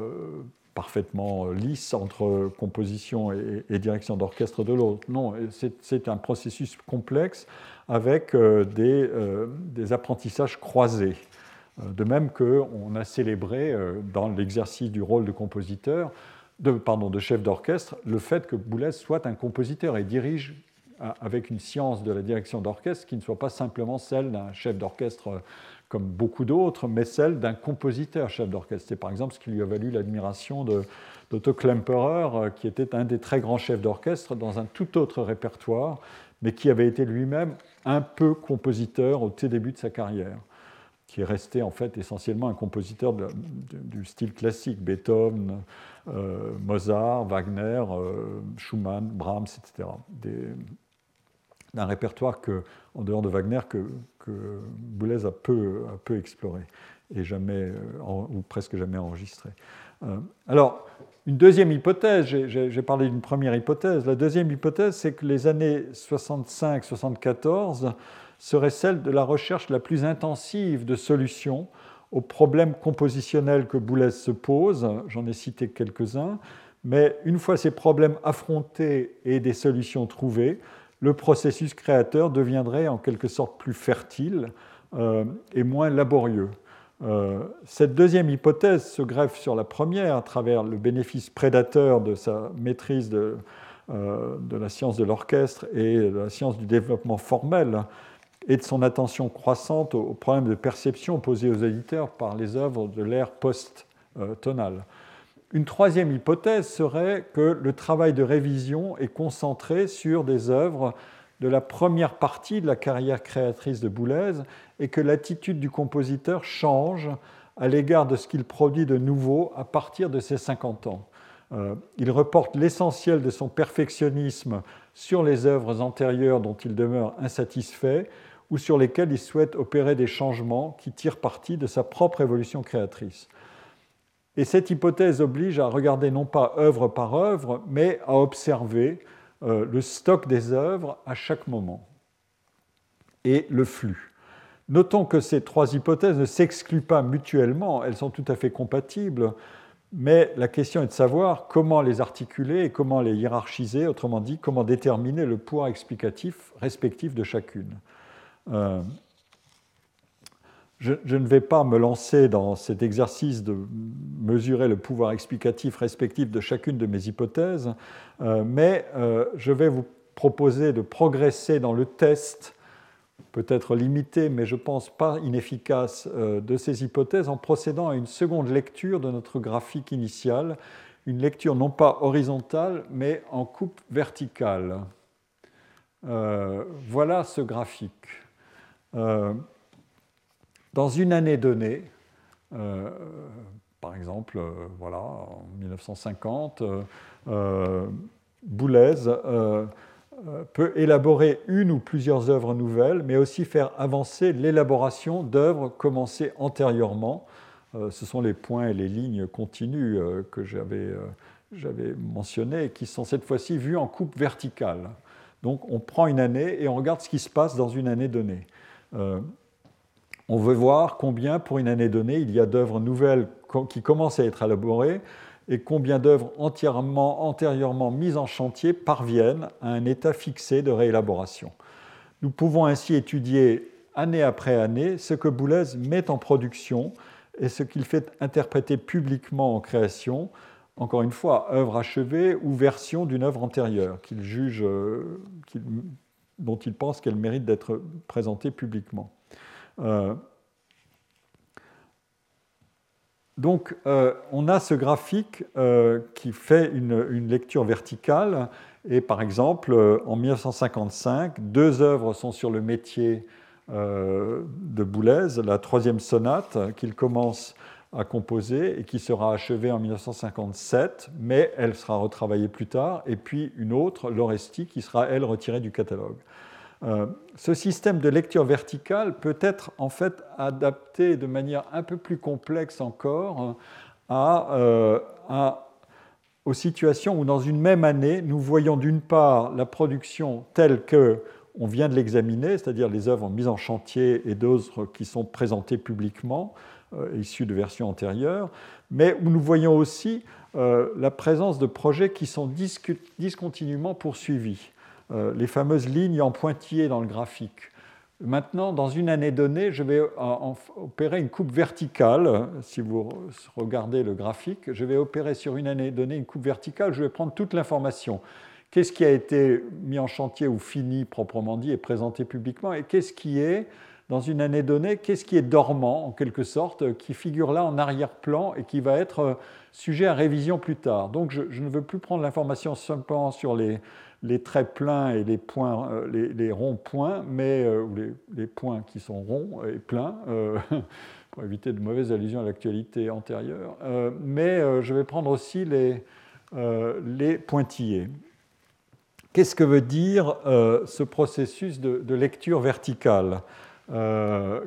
S2: parfaitement lisse entre composition et, direction d'orchestre de l'autre. Non, c'est un processus complexe avec euh, euh, des, apprentissages croisés. Euh, de même qu'on a célébré dans l'exercice du rôle de compositeur, de, pardon, de chef d'orchestre, le fait que Boulez soit un compositeur et dirige avec une science de la direction d'orchestre qui ne soit pas simplement celle d'un chef d'orchestre comme beaucoup d'autres, mais celle d'un compositeur chef d'orchestre. C'est par exemple ce qui lui a valu l'admiration d'Otto Klemperer, euh, qui était un des très grands chefs d'orchestre dans un tout autre répertoire, mais qui avait été lui-même un peu compositeur au tout début de sa carrière, qui est resté en fait essentiellement un compositeur du style classique, Beethoven, euh, Mozart, Wagner, euh, Schumann, Brahms, etc. d'un répertoire que, en dehors de Wagner que, que Boulez a peu, peu exploré et jamais, euh, ou presque jamais enregistré. Euh, alors, une deuxième hypothèse, j'ai parlé d'une première hypothèse, la deuxième hypothèse, c'est que les années 65-74 seraient celles de la recherche la plus intensive de solutions aux problèmes compositionnels que Boulez se pose, j'en ai cité quelques-uns, mais une fois ces problèmes affrontés et des solutions trouvées, le processus créateur deviendrait en quelque sorte plus fertile euh, et moins laborieux. Euh, cette deuxième hypothèse se greffe sur la première à travers le bénéfice prédateur de sa maîtrise de, euh, de la science de l'orchestre et de la science du développement formel et de son attention croissante aux problèmes de perception posés aux éditeurs par les œuvres de l'ère post-tonale. Une troisième hypothèse serait que le travail de révision est concentré sur des œuvres de la première partie de la carrière créatrice de Boulez et que l'attitude du compositeur change à l'égard de ce qu'il produit de nouveau à partir de ses 50 ans. il reporte l'essentiel de son perfectionnisme sur les œuvres antérieures dont il demeure insatisfait ou sur lesquelles il souhaite opérer des changements qui tirent parti de sa propre évolution créatrice. Et cette hypothèse oblige à regarder non pas œuvre par œuvre, mais à observer euh, le stock des œuvres à chaque moment et le flux. Notons que ces trois hypothèses ne s'excluent pas mutuellement, elles sont tout à fait compatibles, mais la question est de savoir comment les articuler et comment les hiérarchiser, autrement dit, comment déterminer le pouvoir explicatif respectif de chacune. Euh, je, ne vais pas me lancer dans cet exercice de mesurer le pouvoir explicatif respectif de chacune de mes hypothèses, euh, mais euh, je vais vous proposer de progresser dans le test, peut-être limité, mais je pense pas inefficace, euh, de ces hypothèses en procédant à une seconde lecture de notre graphique initial, une lecture non pas horizontale, mais en coupe verticale. voilà ce graphique dans une année donnée, euh, par exemple, euh, voilà, en 1950, euh, Boulez peut élaborer une ou plusieurs œuvres nouvelles, mais aussi faire avancer l'élaboration d'œuvres commencées antérieurement. ce sont les points et les lignes continues que j'avais mentionnés, qui sont cette fois-ci vus en coupe verticale. Donc on prend une année et on regarde ce qui se passe dans une année donnée. On veut voir combien, pour une année donnée, il y a d'œuvres nouvelles qui commencent à être élaborées et combien d'œuvres entièrement, antérieurement mises en chantier parviennent à un état fixé de réélaboration. Nous pouvons ainsi étudier année après année ce que Boulez met en production et ce qu'il fait interpréter publiquement en création, encore une fois, œuvre achevée ou version d'une œuvre antérieure qu'il juge, euh, dont il pense qu'elle mérite d'être présentée publiquement. Euh, donc, euh, on a ce graphique euh, qui fait une, lecture verticale. Et par exemple, en 1955, deux œuvres sont sur le métier de Boulez, la troisième sonate qu'il commence à composer et qui sera achevée en 1957, mais elle sera retravaillée plus tard, et puis une autre, l'Oresti, qui sera, elle, retirée du catalogue. Euh, ce système de lecture verticale peut être en fait adapté de manière un peu plus complexe encore euh, aux situations où dans une même année, nous voyons d'une part la production telle que on vient de l'examiner, c'est-à-dire les œuvres mises en chantier et d'autres qui sont présentées publiquement, euh, issues de versions antérieures, mais où nous voyons aussi la présence de projets qui sont discontinuement poursuivis. Euh, les fameuses lignes en pointillés dans le graphique. Maintenant, dans une année donnée, je vais opérer une coupe verticale. Si vous regardez le graphique, je vais opérer sur une année donnée une coupe verticale. Je vais prendre toute l'information. Qu'est-ce qui a été mis en chantier ou fini proprement dit et présenté publiquement? Et qu'est-ce qui est, dans une année donnée, qu'est-ce qui est dormant en quelque sorte, qui figure là en arrière-plan et qui va être euh, sujet à révision plus tard? Donc je, je ne veux plus prendre l'information simplement sur les, les traits pleins et les, points, euh, les, ronds-points, mais euh, ou les, points qui sont ronds et pleins, euh, pour éviter de mauvaises allusions à l'actualité antérieure. mais je vais prendre aussi les, pointillés. Qu'est-ce que veut dire ce processus de, lecture verticale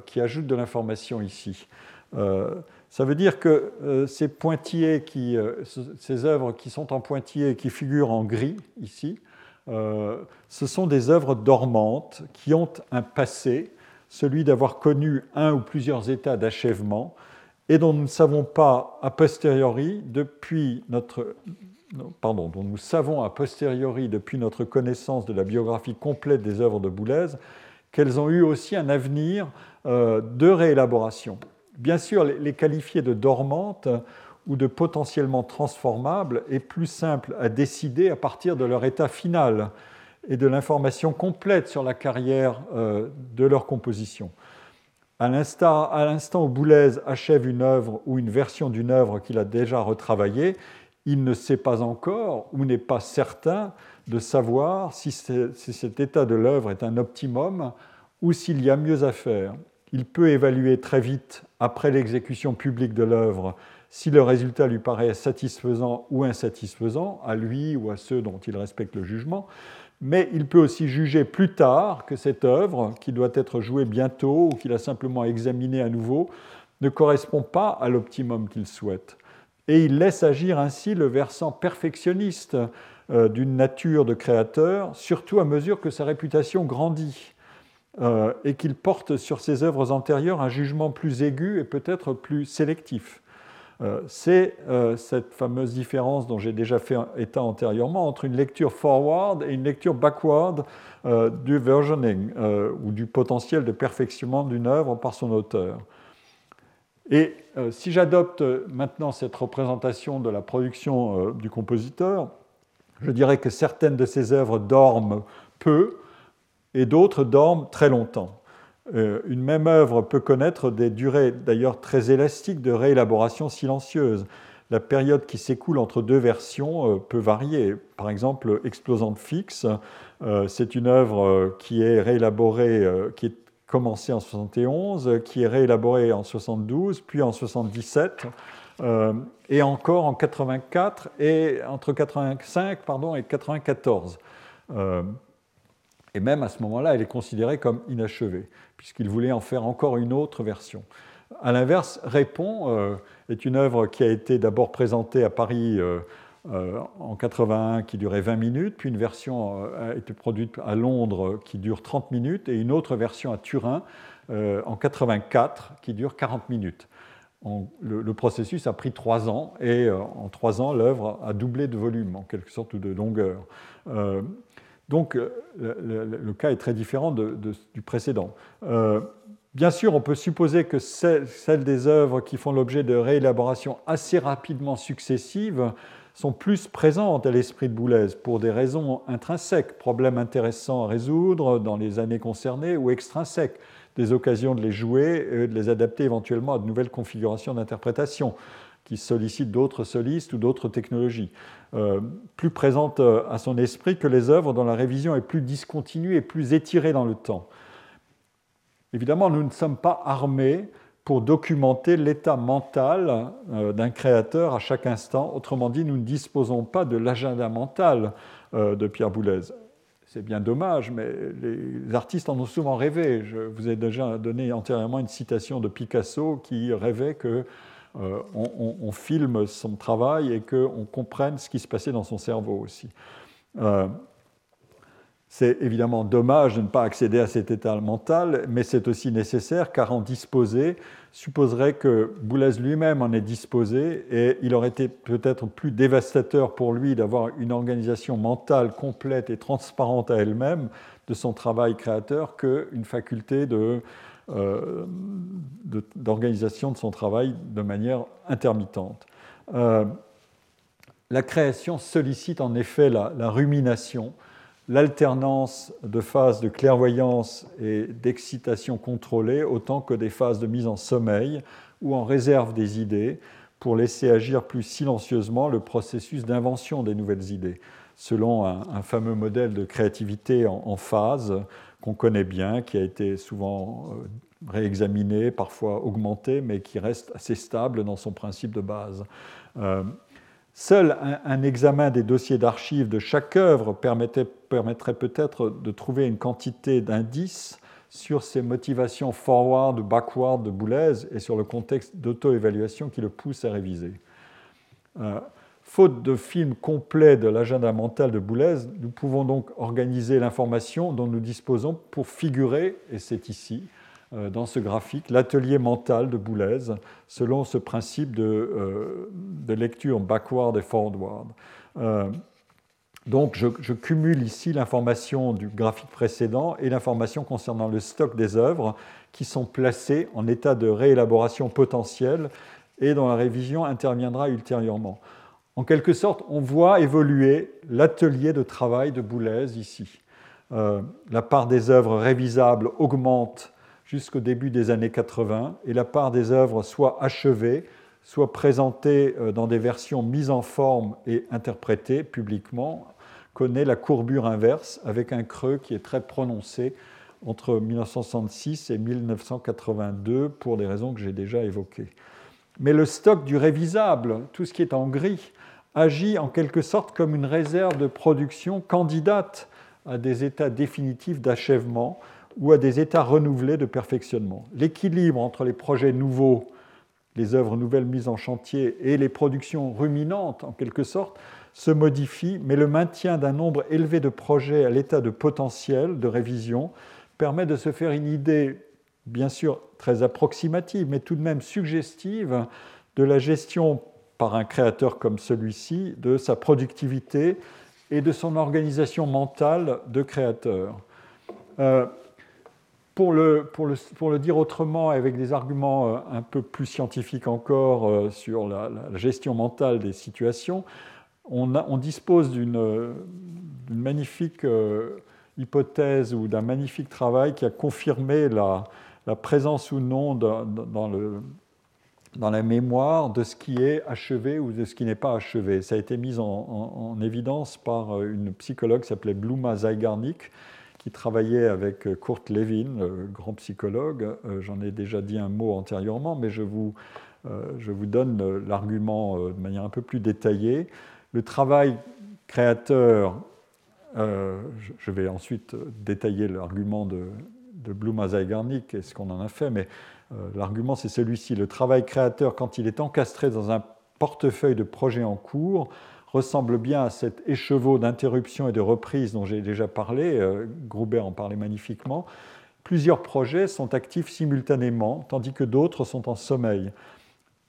S2: qui ajoute de l'information ici? Ça veut dire que ces pointillés, ces œuvres qui sont en pointillés, qui figurent en gris ici, euh, ce sont des œuvres dormantes qui ont un passé, celui d'avoir connu un ou plusieurs états d'achèvement, et dont nous ne savons pas a posteriori depuis notre pardon, dont nous savons a posteriori depuis notre connaissance de la biographie complète des œuvres de Boulez, qu'elles ont eu aussi un avenir euh, de réélaboration. Bien sûr, les qualifier de dormantes ou de potentiellement transformables est plus simple à décider à partir de leur état final et de l'information complète sur la carrière euh, de leur composition. À l'instant où Boulez achève une œuvre ou une version d'une œuvre qu'il a déjà retravaillée, il ne sait pas encore ou n'est pas certain de savoir si, si cet état de l'œuvre est un optimum ou s'il y a mieux à faire. Il peut évaluer très vite, après l'exécution publique de l'œuvre, si le résultat lui paraît satisfaisant ou insatisfaisant, à lui ou à ceux dont il respecte le jugement, mais il peut aussi juger plus tard que cette œuvre, qui doit être jouée bientôt ou qu'il a simplement examinée à nouveau, ne correspond pas à l'optimum qu'il souhaite. Et il laisse agir ainsi le versant perfectionniste euh, d'une nature de créateur, surtout à mesure que sa réputation grandit euh, et qu'il porte sur ses œuvres antérieures un jugement plus aigu et peut-être plus sélectif. Euh, c'est euh, cette fameuse différence dont j'ai déjà fait état antérieurement entre une lecture forward et une lecture backward euh, du versioning ou du potentiel de perfectionnement d'une œuvre par son auteur. Et si j'adopte maintenant cette représentation de la production du compositeur, je dirais que certaines de ces œuvres dorment peu et d'autres dorment très longtemps. Euh, une même œuvre peut connaître des durées d'ailleurs très élastiques de réélaboration silencieuse. La période qui s'écoule entre deux versions euh, peut varier. Par exemple, Explosante fixe, euh, c'est une œuvre qui est réélaborée, qui est commencée en 71, qui est réélaborée en 72, puis en 77, et encore en 84 et entre 85 pardon, et 94. Et même à ce moment-là, elle est considérée comme inachevée, puisqu'il voulait en faire encore une autre version. A l'inverse, Répond euh, est une œuvre qui a été d'abord présentée à Paris euh, euh, en 81 qui durait 20 minutes, puis une version a été produite à Londres qui dure 30 minutes, et une autre version à Turin en 84 qui dure 40 minutes. le, le, processus a pris trois ans, et en trois ans, l'œuvre a doublé de volume, en quelque sorte, ou de longueur. Donc euh, le, cas est très différent du précédent. Euh, bien sûr, on peut supposer que celles, des œuvres qui font l'objet de réélaborations assez rapidement successives sont plus présentes à l'esprit de Boulez pour des raisons intrinsèques, problèmes intéressants à résoudre dans les années concernées, ou extrinsèques, des occasions de les jouer et de les adapter éventuellement à de nouvelles configurations d'interprétation qui sollicitent d'autres solistes ou d'autres technologies. Euh, plus présente euh, à son esprit que les œuvres dont la révision est plus discontinue et plus étirée dans le temps. Évidemment, nous ne sommes pas armés pour documenter l'état mental euh, d'un créateur à chaque instant. Autrement dit, nous ne disposons pas de l'agenda mental de Pierre Boulez. C'est bien dommage, mais les artistes en ont souvent rêvé. Je vous ai déjà donné antérieurement une citation de Picasso qui rêvait que euh, on, filme son travail et qu'on comprenne ce qui se passait dans son cerveau aussi. Euh, c'est évidemment dommage de ne pas accéder à cet état mental, mais c'est aussi nécessaire car en disposer supposerait que Boulez lui-même en est disposé et il aurait été peut-être plus dévastateur pour lui d'avoir une organisation mentale complète et transparente à elle-même de son travail créateur qu'une faculté de euh, d'organisation de, son travail de manière intermittente. Euh, la création sollicite en effet la, rumination, l'alternance de phases de clairvoyance et d'excitation contrôlée, autant que des phases de mise en sommeil ou en réserve des idées, pour laisser agir plus silencieusement le processus d'invention des nouvelles idées, selon un, fameux modèle de créativité en, en phase qu'on connaît bien, qui a été souvent euh, réexaminé, parfois augmenté, mais qui reste assez stable dans son principe de base. Euh, seul un, examen des dossiers d'archives de chaque œuvre permettrait peut-être de trouver une quantité d'indices sur ses motivations forward backward de Boulez et sur le contexte d'auto-évaluation qui le pousse à réviser. Euh, Faute de film complet de l'agenda mental de Boulez, nous pouvons donc organiser l'information dont nous disposons pour figurer, et c'est ici, euh, dans ce graphique, l'atelier mental de Boulez, selon ce principe de, euh, lecture backward et forward. Euh, donc je, je, cumule ici l'information du graphique précédent et l'information concernant le stock des œuvres qui sont placées en état de réélaboration potentielle et dont la révision interviendra ultérieurement. En quelque sorte, on voit évoluer l'atelier de travail de Boulez ici. Euh, la part des œuvres révisables augmente jusqu'au début des années 80 et la part des œuvres soit achevées, soit présentées euh, dans des versions mises en forme et interprétées publiquement, connaît la courbure inverse avec un creux qui est très prononcé entre 1966 et 1982 pour des raisons que j'ai déjà évoquées. Mais le stock du révisable, tout ce qui est en gris, agit en quelque sorte comme une réserve de production candidate à des états définitifs d'achèvement ou à des états renouvelés de perfectionnement. L'équilibre entre les projets nouveaux, les œuvres nouvelles mises en chantier et les productions ruminantes, en quelque sorte, se modifie, mais le maintien d'un nombre élevé de projets à l'état de potentiel de révision permet de se faire une idée, bien sûr très approximative, mais tout de même suggestive, de la gestion par un créateur comme celui-ci de sa productivité et de son organisation mentale de créateur. Euh, pour, le, dire autrement, avec des arguments euh, un peu plus scientifiques encore euh, sur la, gestion mentale des situations, on, dispose d'une magnifique hypothèse ou d'un magnifique travail qui a confirmé la présence ou non dans, le, dans la mémoire de ce qui est achevé ou de ce qui n'est pas achevé. Ça a été mis en, évidence par euh, une psychologue qui s'appelait Bluma Zygarnik, qui travaillait avec euh, Kurt Lewin, le grand psychologue. Euh, j'en ai déjà dit un mot antérieurement, mais je vous, je vous donne l'argument de manière un peu plus détaillée. Le travail créateur, je vais ensuite détailler l'argument de, de Bluma Zygarnik et ce qu'on en a fait, mais l'argument, c'est celui-ci. Le travail créateur, quand il est encastré dans un portefeuille de projets en cours, ressemble bien à cet écheveau d'interruption et de reprise dont j'ai déjà parlé. Euh, Gruber en parlait magnifiquement. Plusieurs projets sont actifs simultanément, tandis que d'autres sont en sommeil.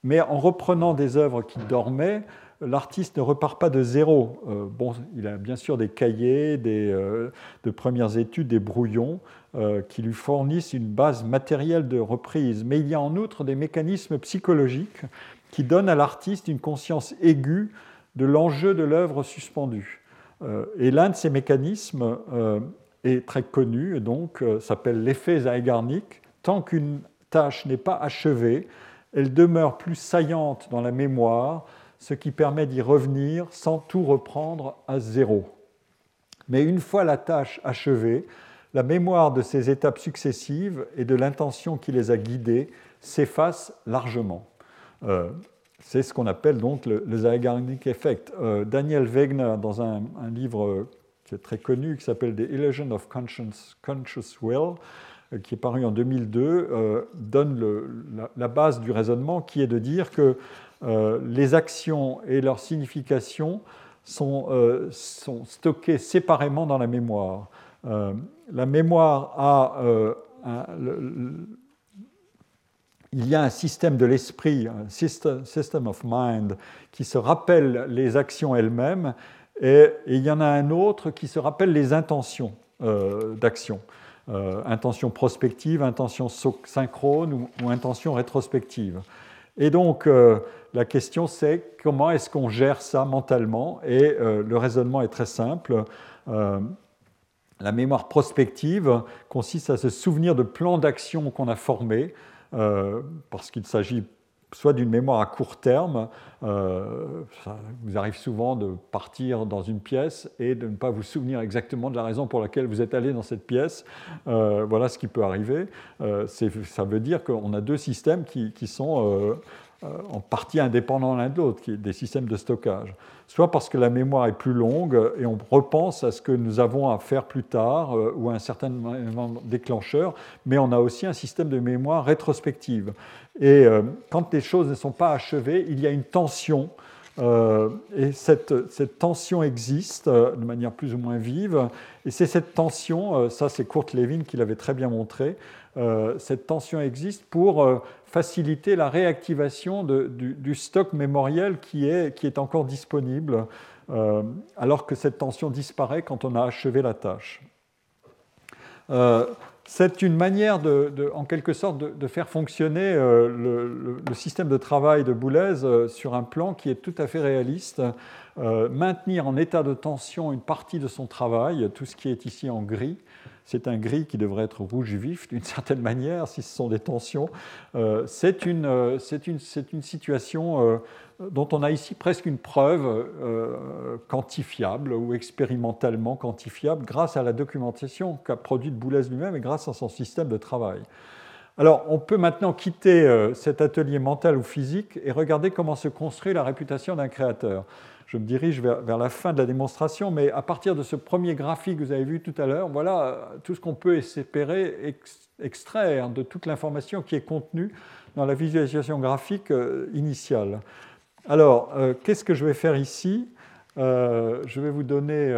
S2: Mais en reprenant des œuvres qui dormaient, l'artiste ne repart pas de zéro. Euh, bon, il a bien sûr des cahiers, des, de premières études, des brouillons, euh, qui lui fournissent une base matérielle de reprise. Mais il y a en outre des mécanismes psychologiques qui donnent à l'artiste une conscience aiguë de l'enjeu de l'œuvre suspendue. Euh, et l'un de ces mécanismes euh, est très connu, donc s'appelle l'effet Zygarnik. Tant qu'une tâche n'est pas achevée, elle demeure plus saillante dans la mémoire, ce qui permet d'y revenir sans tout reprendre à zéro. Mais une fois la tâche achevée, la mémoire de ces étapes successives et de l'intention qui les a guidées s'efface largement. Euh, c'est ce qu'on appelle donc le, Zygarnik Effect. Euh, Daniel Wegner, dans un, livre qui est très connu, qui s'appelle The Illusion of Conscious, Will, euh, qui est paru en 2002, donne la, base du raisonnement qui est de dire que les actions et leur signification sont stockées séparément dans la mémoire. Euh, la mémoire a euh, il y a un système de l'esprit, un system, of mind, qui se rappelle les actions elles-mêmes, et, il y en a un autre qui se rappelle les intentions euh, d'action. intention prospective, intention synchrone ou, ou intention rétrospective. Et donc, la question c'est comment est-ce qu'on gère ça mentalement Et le raisonnement est très simple. La mémoire prospective consiste à se souvenir de plans d'action qu'on a formés, euh, parce qu'il s'agit soit d'une mémoire à court terme, euh, ça vous arrive souvent de partir dans une pièce et de ne pas vous souvenir exactement de la raison pour laquelle vous êtes allé dans cette pièce. Euh, voilà ce qui peut arriver. ça veut dire qu'on a deux systèmes qui sont en partie indépendants l'un de l'autre, des systèmes de stockage soit parce que la mémoire est plus longue et on repense à ce que nous avons à faire plus tard euh, ou à un certain déclencheur, mais on a aussi un système de mémoire rétrospective. Et euh, quand les choses ne sont pas achevées, il y a une tension. Euh, et cette, tension existe de manière plus ou moins vive. Et c'est cette tension, ça c'est Kurt Lewin qui l'avait très bien montré, cette tension existe pour faciliter la réactivation du, stock mémoriel qui est, encore disponible, euh, alors que cette tension disparaît quand on a achevé la tâche. Euh, c'est une manière, en quelque sorte, de, faire fonctionner euh, le, système de travail de Boulez sur un plan qui est tout à fait réaliste. maintenir en état de tension une partie de son travail, tout ce qui est ici en gris, c'est un gris qui devrait être rouge vif d'une certaine manière, si ce sont des tensions. Euh, c'est une, euh, une, une, situation euh, dont on a ici presque une preuve quantifiable ou expérimentalement quantifiable grâce à la documentation qu'a produite Boulez lui-même et grâce à son système de travail. Alors, on peut maintenant quitter euh, cet atelier mental ou physique et regarder comment se construit la réputation d'un créateur. Je me dirige vers, la fin de la démonstration, mais à partir de ce premier graphique que vous avez vu tout à l'heure, voilà euh, tout ce qu'on peut espérer extraire de toute l'information qui est contenue dans la visualisation graphique euh, initiale. Alors, qu'est-ce que je vais faire ici? Je vais vous donner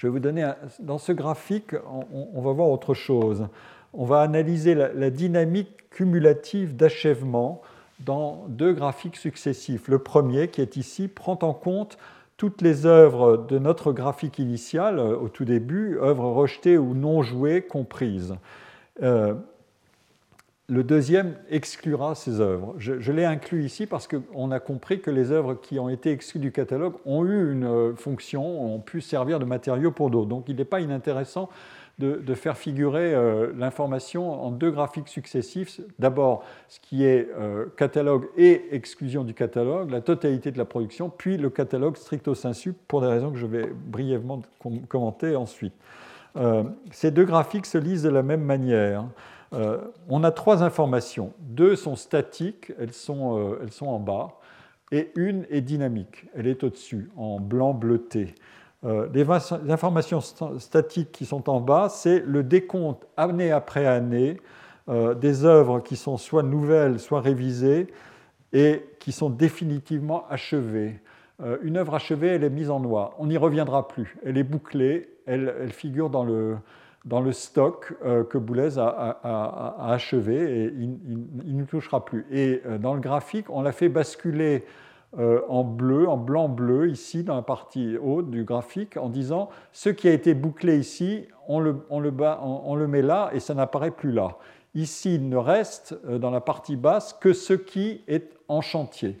S2: je vais vous donner, dans ce graphique, on, va voir autre chose. On va analyser la, dynamique cumulative d'achèvement dans deux graphiques successifs. Le premier, qui est ici, prend en compte toutes les œuvres de notre graphique initial, euh, au tout début, œuvres rejetées ou non jouées comprises. Euh, le deuxième exclura ces œuvres. Je, l'ai inclus ici parce qu'on a compris que les œuvres qui ont été exclues du catalogue ont eu une euh, fonction, ont pu servir de matériau pour d'autres. Donc il n'est pas inintéressant de, faire figurer euh, l'information en deux graphiques successifs. D'abord, ce qui est euh, catalogue et exclusion du catalogue, la totalité de la production, puis le catalogue stricto sensu, pour des raisons que je vais brièvement commenter ensuite. ces deux graphiques se lisent de la même manière. Euh, on a trois informations. Deux sont statiques, elles sont, euh, elles sont en bas, et une est dynamique, elle est au-dessus, en blanc bleuté. Euh, les informations statiques qui sont en bas, c'est le décompte année après année des œuvres qui sont soit nouvelles, soit révisées, et qui sont définitivement achevées. une œuvre achevée, elle est mise en noir. On n'y reviendra plus. Elle est bouclée, elle figure dans le, dans le stock euh, que Boulez a, achevé et il, ne touchera plus. Et euh, dans le graphique, on l'a fait basculer euh, en bleu, en blanc-bleu, ici dans la partie haute du graphique, en disant ce qui a été bouclé ici, on le, le, on le met là et ça n'apparaît plus là. Ici, il ne reste dans la partie basse que ce qui est en chantier.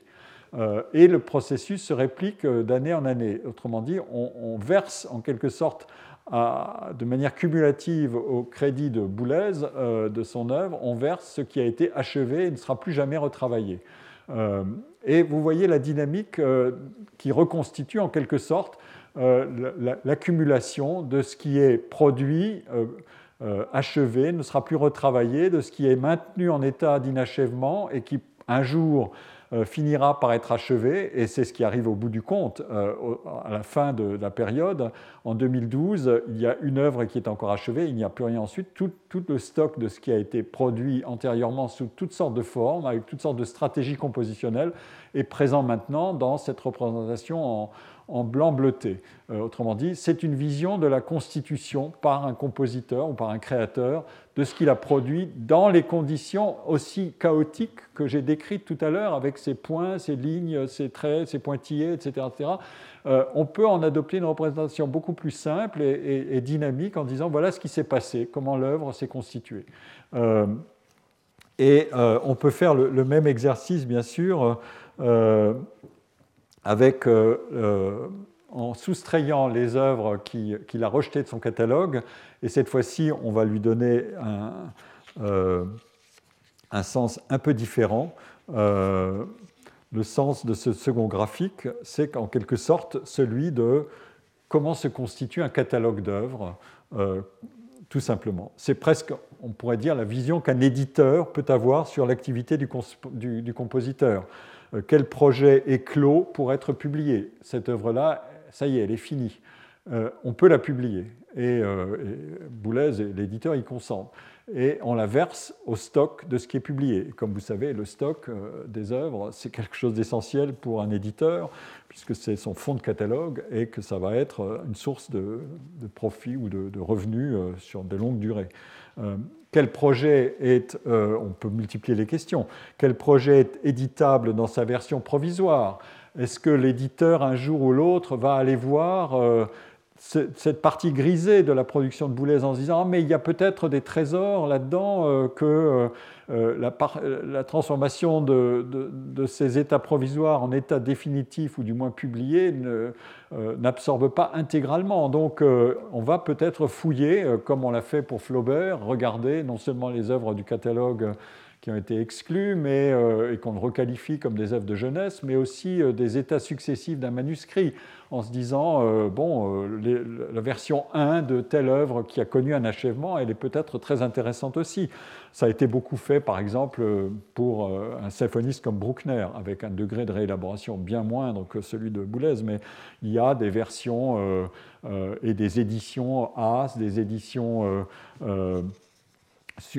S2: et le processus se réplique d'année en année. Autrement dit, on, verse en quelque sorte de manière cumulative au crédit de Boulez euh, de son œuvre, on verse ce qui a été achevé et ne sera plus jamais retravaillé. Euh, et vous voyez la dynamique euh, qui reconstitue en quelque sorte l'accumulation de ce qui est produit, achevé, ne sera plus retravaillé, de ce qui est maintenu en état d'inachèvement et qui un jour euh, finira par être achevé, et c'est ce qui arrive au bout du compte, euh, à la fin de la période. En 2012, il y a une œuvre qui est encore achevée, il n'y a plus rien ensuite. Tout, tout, le stock de ce qui a été produit antérieurement sous toutes sortes de formes, avec toutes sortes de stratégies compositionnelles, est présent maintenant dans cette représentation en, en blanc bleuté. Euh, autrement dit, c'est une vision de la constitution par un compositeur ou par un créateur de ce qu'il a produit dans les conditions aussi chaotiques que j'ai décrites tout à l'heure, avec ses points, ses lignes, ses traits, ses pointillés, etc. Euh, on peut en adopter une représentation beaucoup plus simple et, dynamique en disant voilà ce qui s'est passé, comment l'œuvre s'est constituée. Euh, et on peut faire le, même exercice, bien sûr, euh, euh, en soustrayant les œuvres qu'il a rejetées de son catalogue. Et cette fois-ci, on va lui donner un, euh, sens un peu différent. le sens de ce second graphique, c'est qu'en quelque sorte celui de comment se constitue un catalogue d'œuvres, tout simplement. C'est presque, on pourrait dire, la vision qu'un éditeur peut avoir sur l'activité du, compositeur. Euh, quel projet est clos pour être publié? Cette œuvre-là, ça y est, elle est finie. Euh, on peut la publier. Et, euh, Boulez, l'éditeur, y consent. Et on la verse au stock de ce qui est publié. comme vous savez, le stock des œuvres, c'est quelque chose d'essentiel pour un éditeur, puisque c'est son fonds de catalogue et que ça va être une source de, profit ou de, de revenus sur de longues durées quel projet est, euh, on peut multiplier les questions, quel projet est éditable dans sa version provisoire? Est-ce que l'éditeur, un jour ou l'autre, va aller voir euh, cette partie grisée de la production de Boulez en se disant ah, mais il y a peut-être des trésors là-dedans euh, que la, transformation de, ces états provisoires en états définitifs ou du moins publiés n'absorbe pas intégralement. Donc on va peut-être fouiller, comme on l'a fait pour Flaubert, regarder non seulement les œuvres du catalogue qui ont été exclus mais, euh, et qu'on requalifie comme des œuvres de jeunesse, mais aussi euh, des états successifs d'un manuscrit, en se disant, euh, bon, la version 1 de telle œuvre qui a connu un achèvement, elle est peut-être très intéressante aussi. Ça a été beaucoup fait, par exemple, pour un symphoniste comme Bruckner, avec un degré de réélaboration bien moindre que celui de Boulez, mais il y a des versions et des éditions AS, des éditions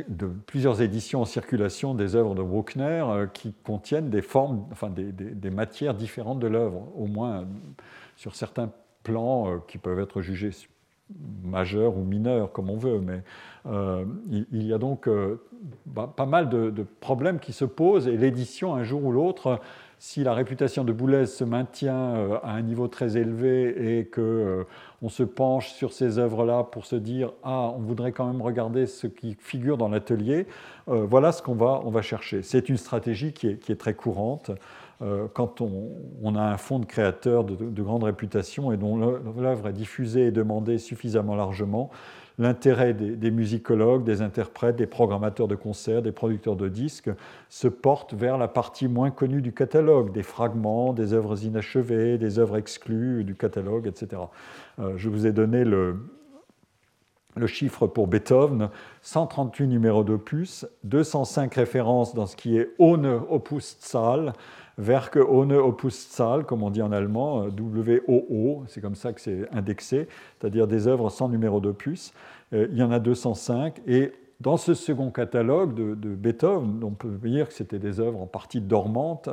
S2: de plusieurs éditions en circulation des œuvres de Bruckner euh, qui contiennent des formes, enfin des, matières différentes de l'œuvre, au moins sur certains plans euh, qui peuvent être jugés majeurs ou mineurs, comme on veut. Mais euh, il, y a donc bah, pas mal de, problèmes qui se posent et l'édition, un jour ou l'autre, si la réputation de Boulez se maintient euh, à un niveau très élevé et que euh, on se penche sur ces œuvres-là pour se dire ah on voudrait quand même regarder ce qui figure dans l'atelier, euh, voilà ce qu'on va, on va chercher. C'est une stratégie qui est très courante quand on, a un fonds de créateurs de, de grande réputation et dont l'œuvre est diffusée et demandée suffisamment largement l'intérêt des, musicologues, des interprètes, des programmateurs de concerts, des producteurs de disques se porte vers la partie moins connue du catalogue, des fragments, des œuvres inachevées, des œuvres exclues du catalogue, etc. Euh, je vous ai donné le, chiffre pour Beethoven, 138 numéros d'opus, 205 références dans ce qui est Ohne Opuszahl, Werke ohne Opuszahl, comme on dit en allemand, WOO, c'est comme ça que c'est indexé, c'est-à-dire des œuvres sans numéro d'opus. Euh, il y en a 205, et dans ce second catalogue de, Beethoven, on peut dire que c'était des œuvres en partie dormantes,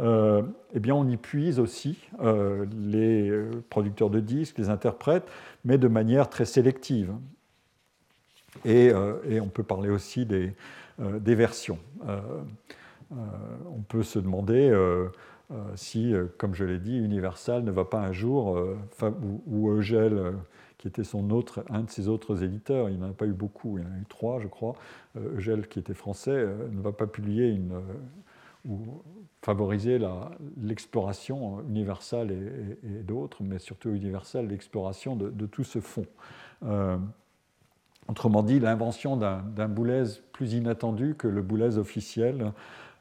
S2: euh, eh bien on y puise aussi euh, les producteurs de disques, les interprètes, mais de manière très sélective. Et, on peut parler aussi des versions. Euh, on peut se demander euh, euh, si, comme je l'ai dit, Universal ne va pas un jour, ou, Eugel, qui était son autre, un de ses autres éditeurs, il n'en a pas eu beaucoup, il en a eu trois, je crois, Eugel, qui était français, ne va pas publier une, ou favoriser l'exploration universelle et, d'autres, mais surtout universelle, l'exploration de, tout ce fond. autrement dit, l'invention d'un Boulez plus inattendu que le Boulez officiel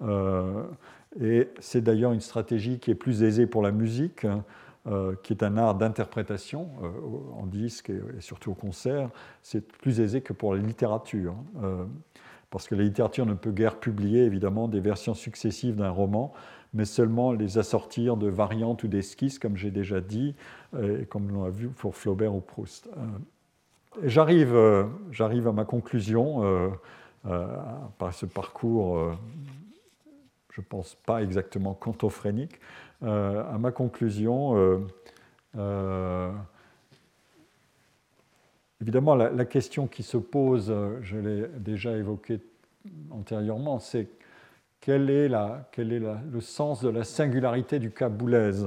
S2: et c'est d'ailleurs une stratégie qui est plus aisée pour la musique, euh, qui est un art d'interprétation euh, en disque et, surtout au concert. C'est plus aisé que pour la littérature. parce que la littérature ne peut guère publier évidemment des versions successives d'un roman, mais seulement les assortir de variantes ou d'esquisses, comme j'ai déjà dit, et comme l'on a vu pour Flaubert ou Proust. J'arrive, j'arrive à ma conclusion par ce parcours je pense pas exactement cantophrénique, euh, à ma conclusion, euh, euh, évidemment, la, question qui se pose, je l'ai déjà évoqué antérieurement, c'est quel est, la, quel est le sens de la singularité du cas Boulez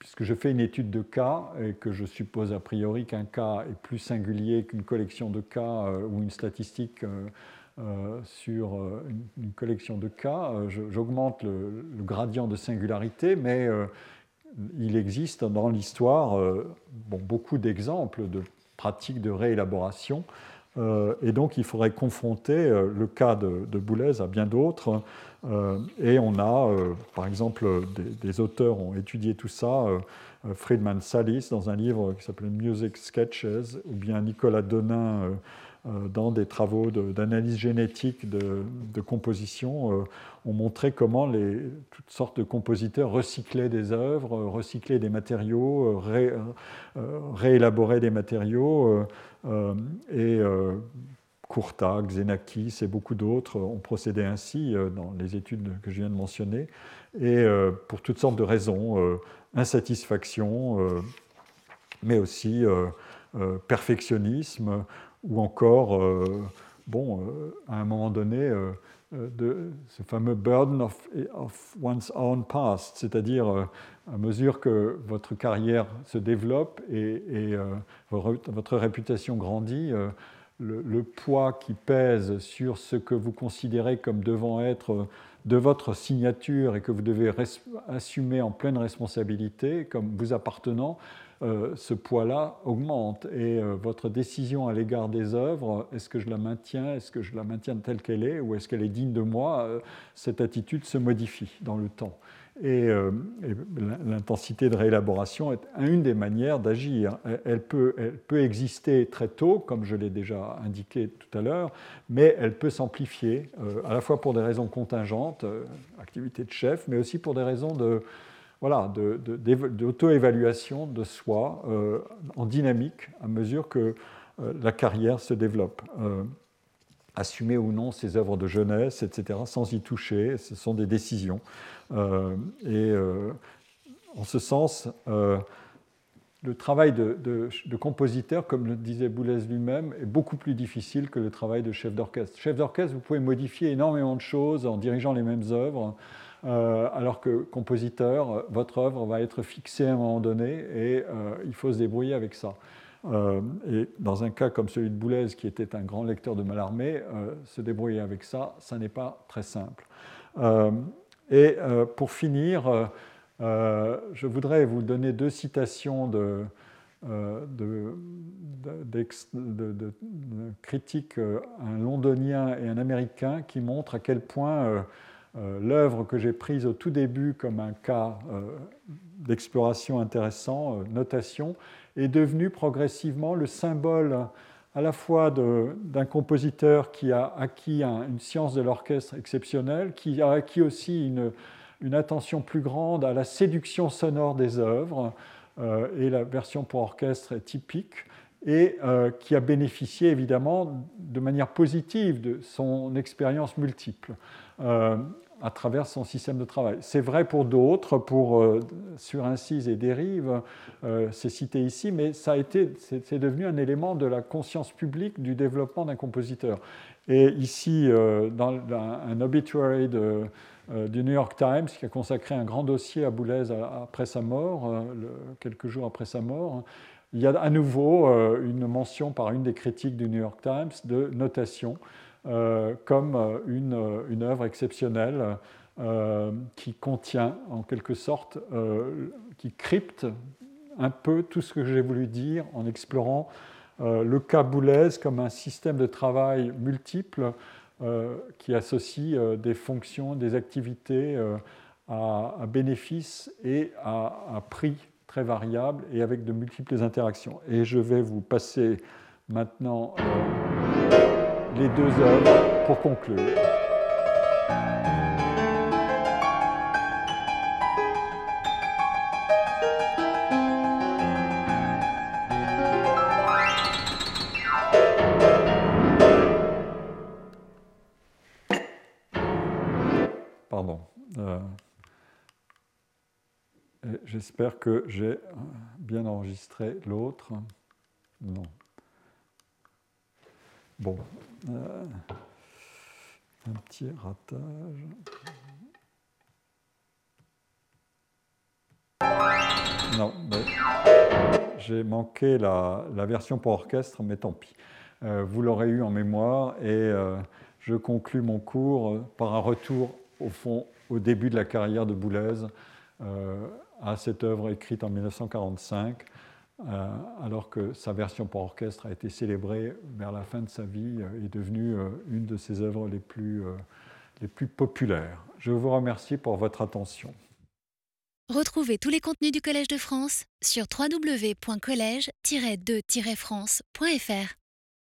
S2: Puisque je fais une étude de cas et que je suppose a priori qu'un cas est plus singulier qu'une collection de cas ou une statistique sur euh, une, collection de cas, euh, j'augmente le, gradient de singularité, mais il existe dans l'histoire beaucoup d'exemples de pratiques de réélaboration. et donc il faudrait confronter le cas de, de Boulez à bien d'autres. et on a, par exemple, des, des, auteurs ont étudié tout ça. Friedman Salis dans un livre qui s'appelle Music Sketches, ou bien Nicolas Donin euh, dans des travaux d'analyse génétique de, composition, euh, ont montré comment toutes sortes de compositeurs recyclaient des œuvres, recyclaient des matériaux, réélaboraient des matériaux. Euh, et Courta, Xenakis et beaucoup d'autres ont procédé ainsi dans les études que je viens de mentionner, et pour toutes sortes de raisons, insatisfaction, mais aussi perfectionnisme, ou encore, euh, bon, euh, à un moment donné, euh, ce fameux burden of, of one's own past, c'est-à-dire à mesure que votre carrière se développe et, votre réputation grandit, le, poids qui pèse sur ce que vous considérez comme devant être de votre signature et que vous devez assumer en pleine responsabilité comme vous appartenant, euh, ce poids-là augmente. Et euh, votre décision à l'égard des œuvres, est-ce que je la maintiens, est-ce que je la maintiens telle qu'elle est, ou est-ce qu'elle est digne de moi, euh, cette attitude se modifie dans le temps. Et, l'intensité de réélaboration est une des manières d'agir. Elle peut, exister très tôt, comme je l'ai déjà indiqué tout à l'heure, mais elle peut s'amplifier, à la fois pour des raisons contingentes, activité de chef, mais aussi pour des raisons de, voilà, d'auto-évaluation de, de, soi en dynamique à mesure que la carrière se développe assumer ou non ses œuvres de jeunesse, etc., sans y toucher. Ce sont des décisions. Euh, et euh, en ce sens, euh, le travail de, compositeur, comme le disait Boulez lui-même, est beaucoup plus difficile que le travail de chef d'orchestre. Chef d'orchestre, vous pouvez modifier énormément de choses en dirigeant les mêmes œuvres, alors que compositeur, votre œuvre va être fixée à un moment donné et il faut se débrouiller avec ça. et dans un cas comme celui de Boulez, qui était un grand lecteur de Mallarmé, se débrouiller avec ça, ça n'est pas très simple. Et euh, pour finir, euh, euh, je voudrais vous donner deux citations de, critiques, un londonien et un américain, qui montrent à quel point l'œuvre que j'ai prise au tout début comme un cas d'exploration intéressant, notation, est devenue progressivement le symbole à la fois d'un compositeur qui a acquis une science de l'orchestre exceptionnelle, qui a acquis aussi une, attention plus grande à la séduction sonore des œuvres, euh, et la version pour orchestre est typique, et euh, qui a bénéficié évidemment de manière positive de son expérience multiple. Euh, à travers son système de travail. C'est vrai pour d'autres, pour euh, sur incise et dérive, euh, c'est cité ici, mais ça a été, c'est devenu un élément de la conscience publique du développement d'un compositeur. Et ici, euh, dans un, obituary du New York Times, qui a consacré un grand dossier à Boulez après sa mort, quelques jours après sa mort, il y a à nouveau une mention par une des critiques du New York Times de notation comme euh, une, euh, une, œuvre exceptionnelle qui contient en quelque sorte, qui crypte un peu tout ce que j'ai voulu dire en explorant le cas Boulez comme un système de travail multiple qui associe des fonctions, des activités à, bénéfices et à, prix très variables et avec de multiples interactions. Et je vais vous passer maintenant les deux œuvres pour conclure. Pardon. Euh, j'espère que j'ai bien enregistré l'autre. Non. Bon, euh, un petit ratage. Non, j'ai manqué la, version pour orchestre, mais tant pis. Euh, vous l'aurez eu en mémoire et euh, je conclus mon cours par un retour au fond au début de la carrière de Boulez à cette œuvre écrite en 1945 euh, alors que sa version pour orchestre a été célébrée vers la fin de sa vie et est devenue euh, une de ses œuvres les plus, euh, les plus populaires. Je vous remercie pour votre attention.
S1: Retrouvez tous les contenus du Collège de France sur www.colège-2-france.fr.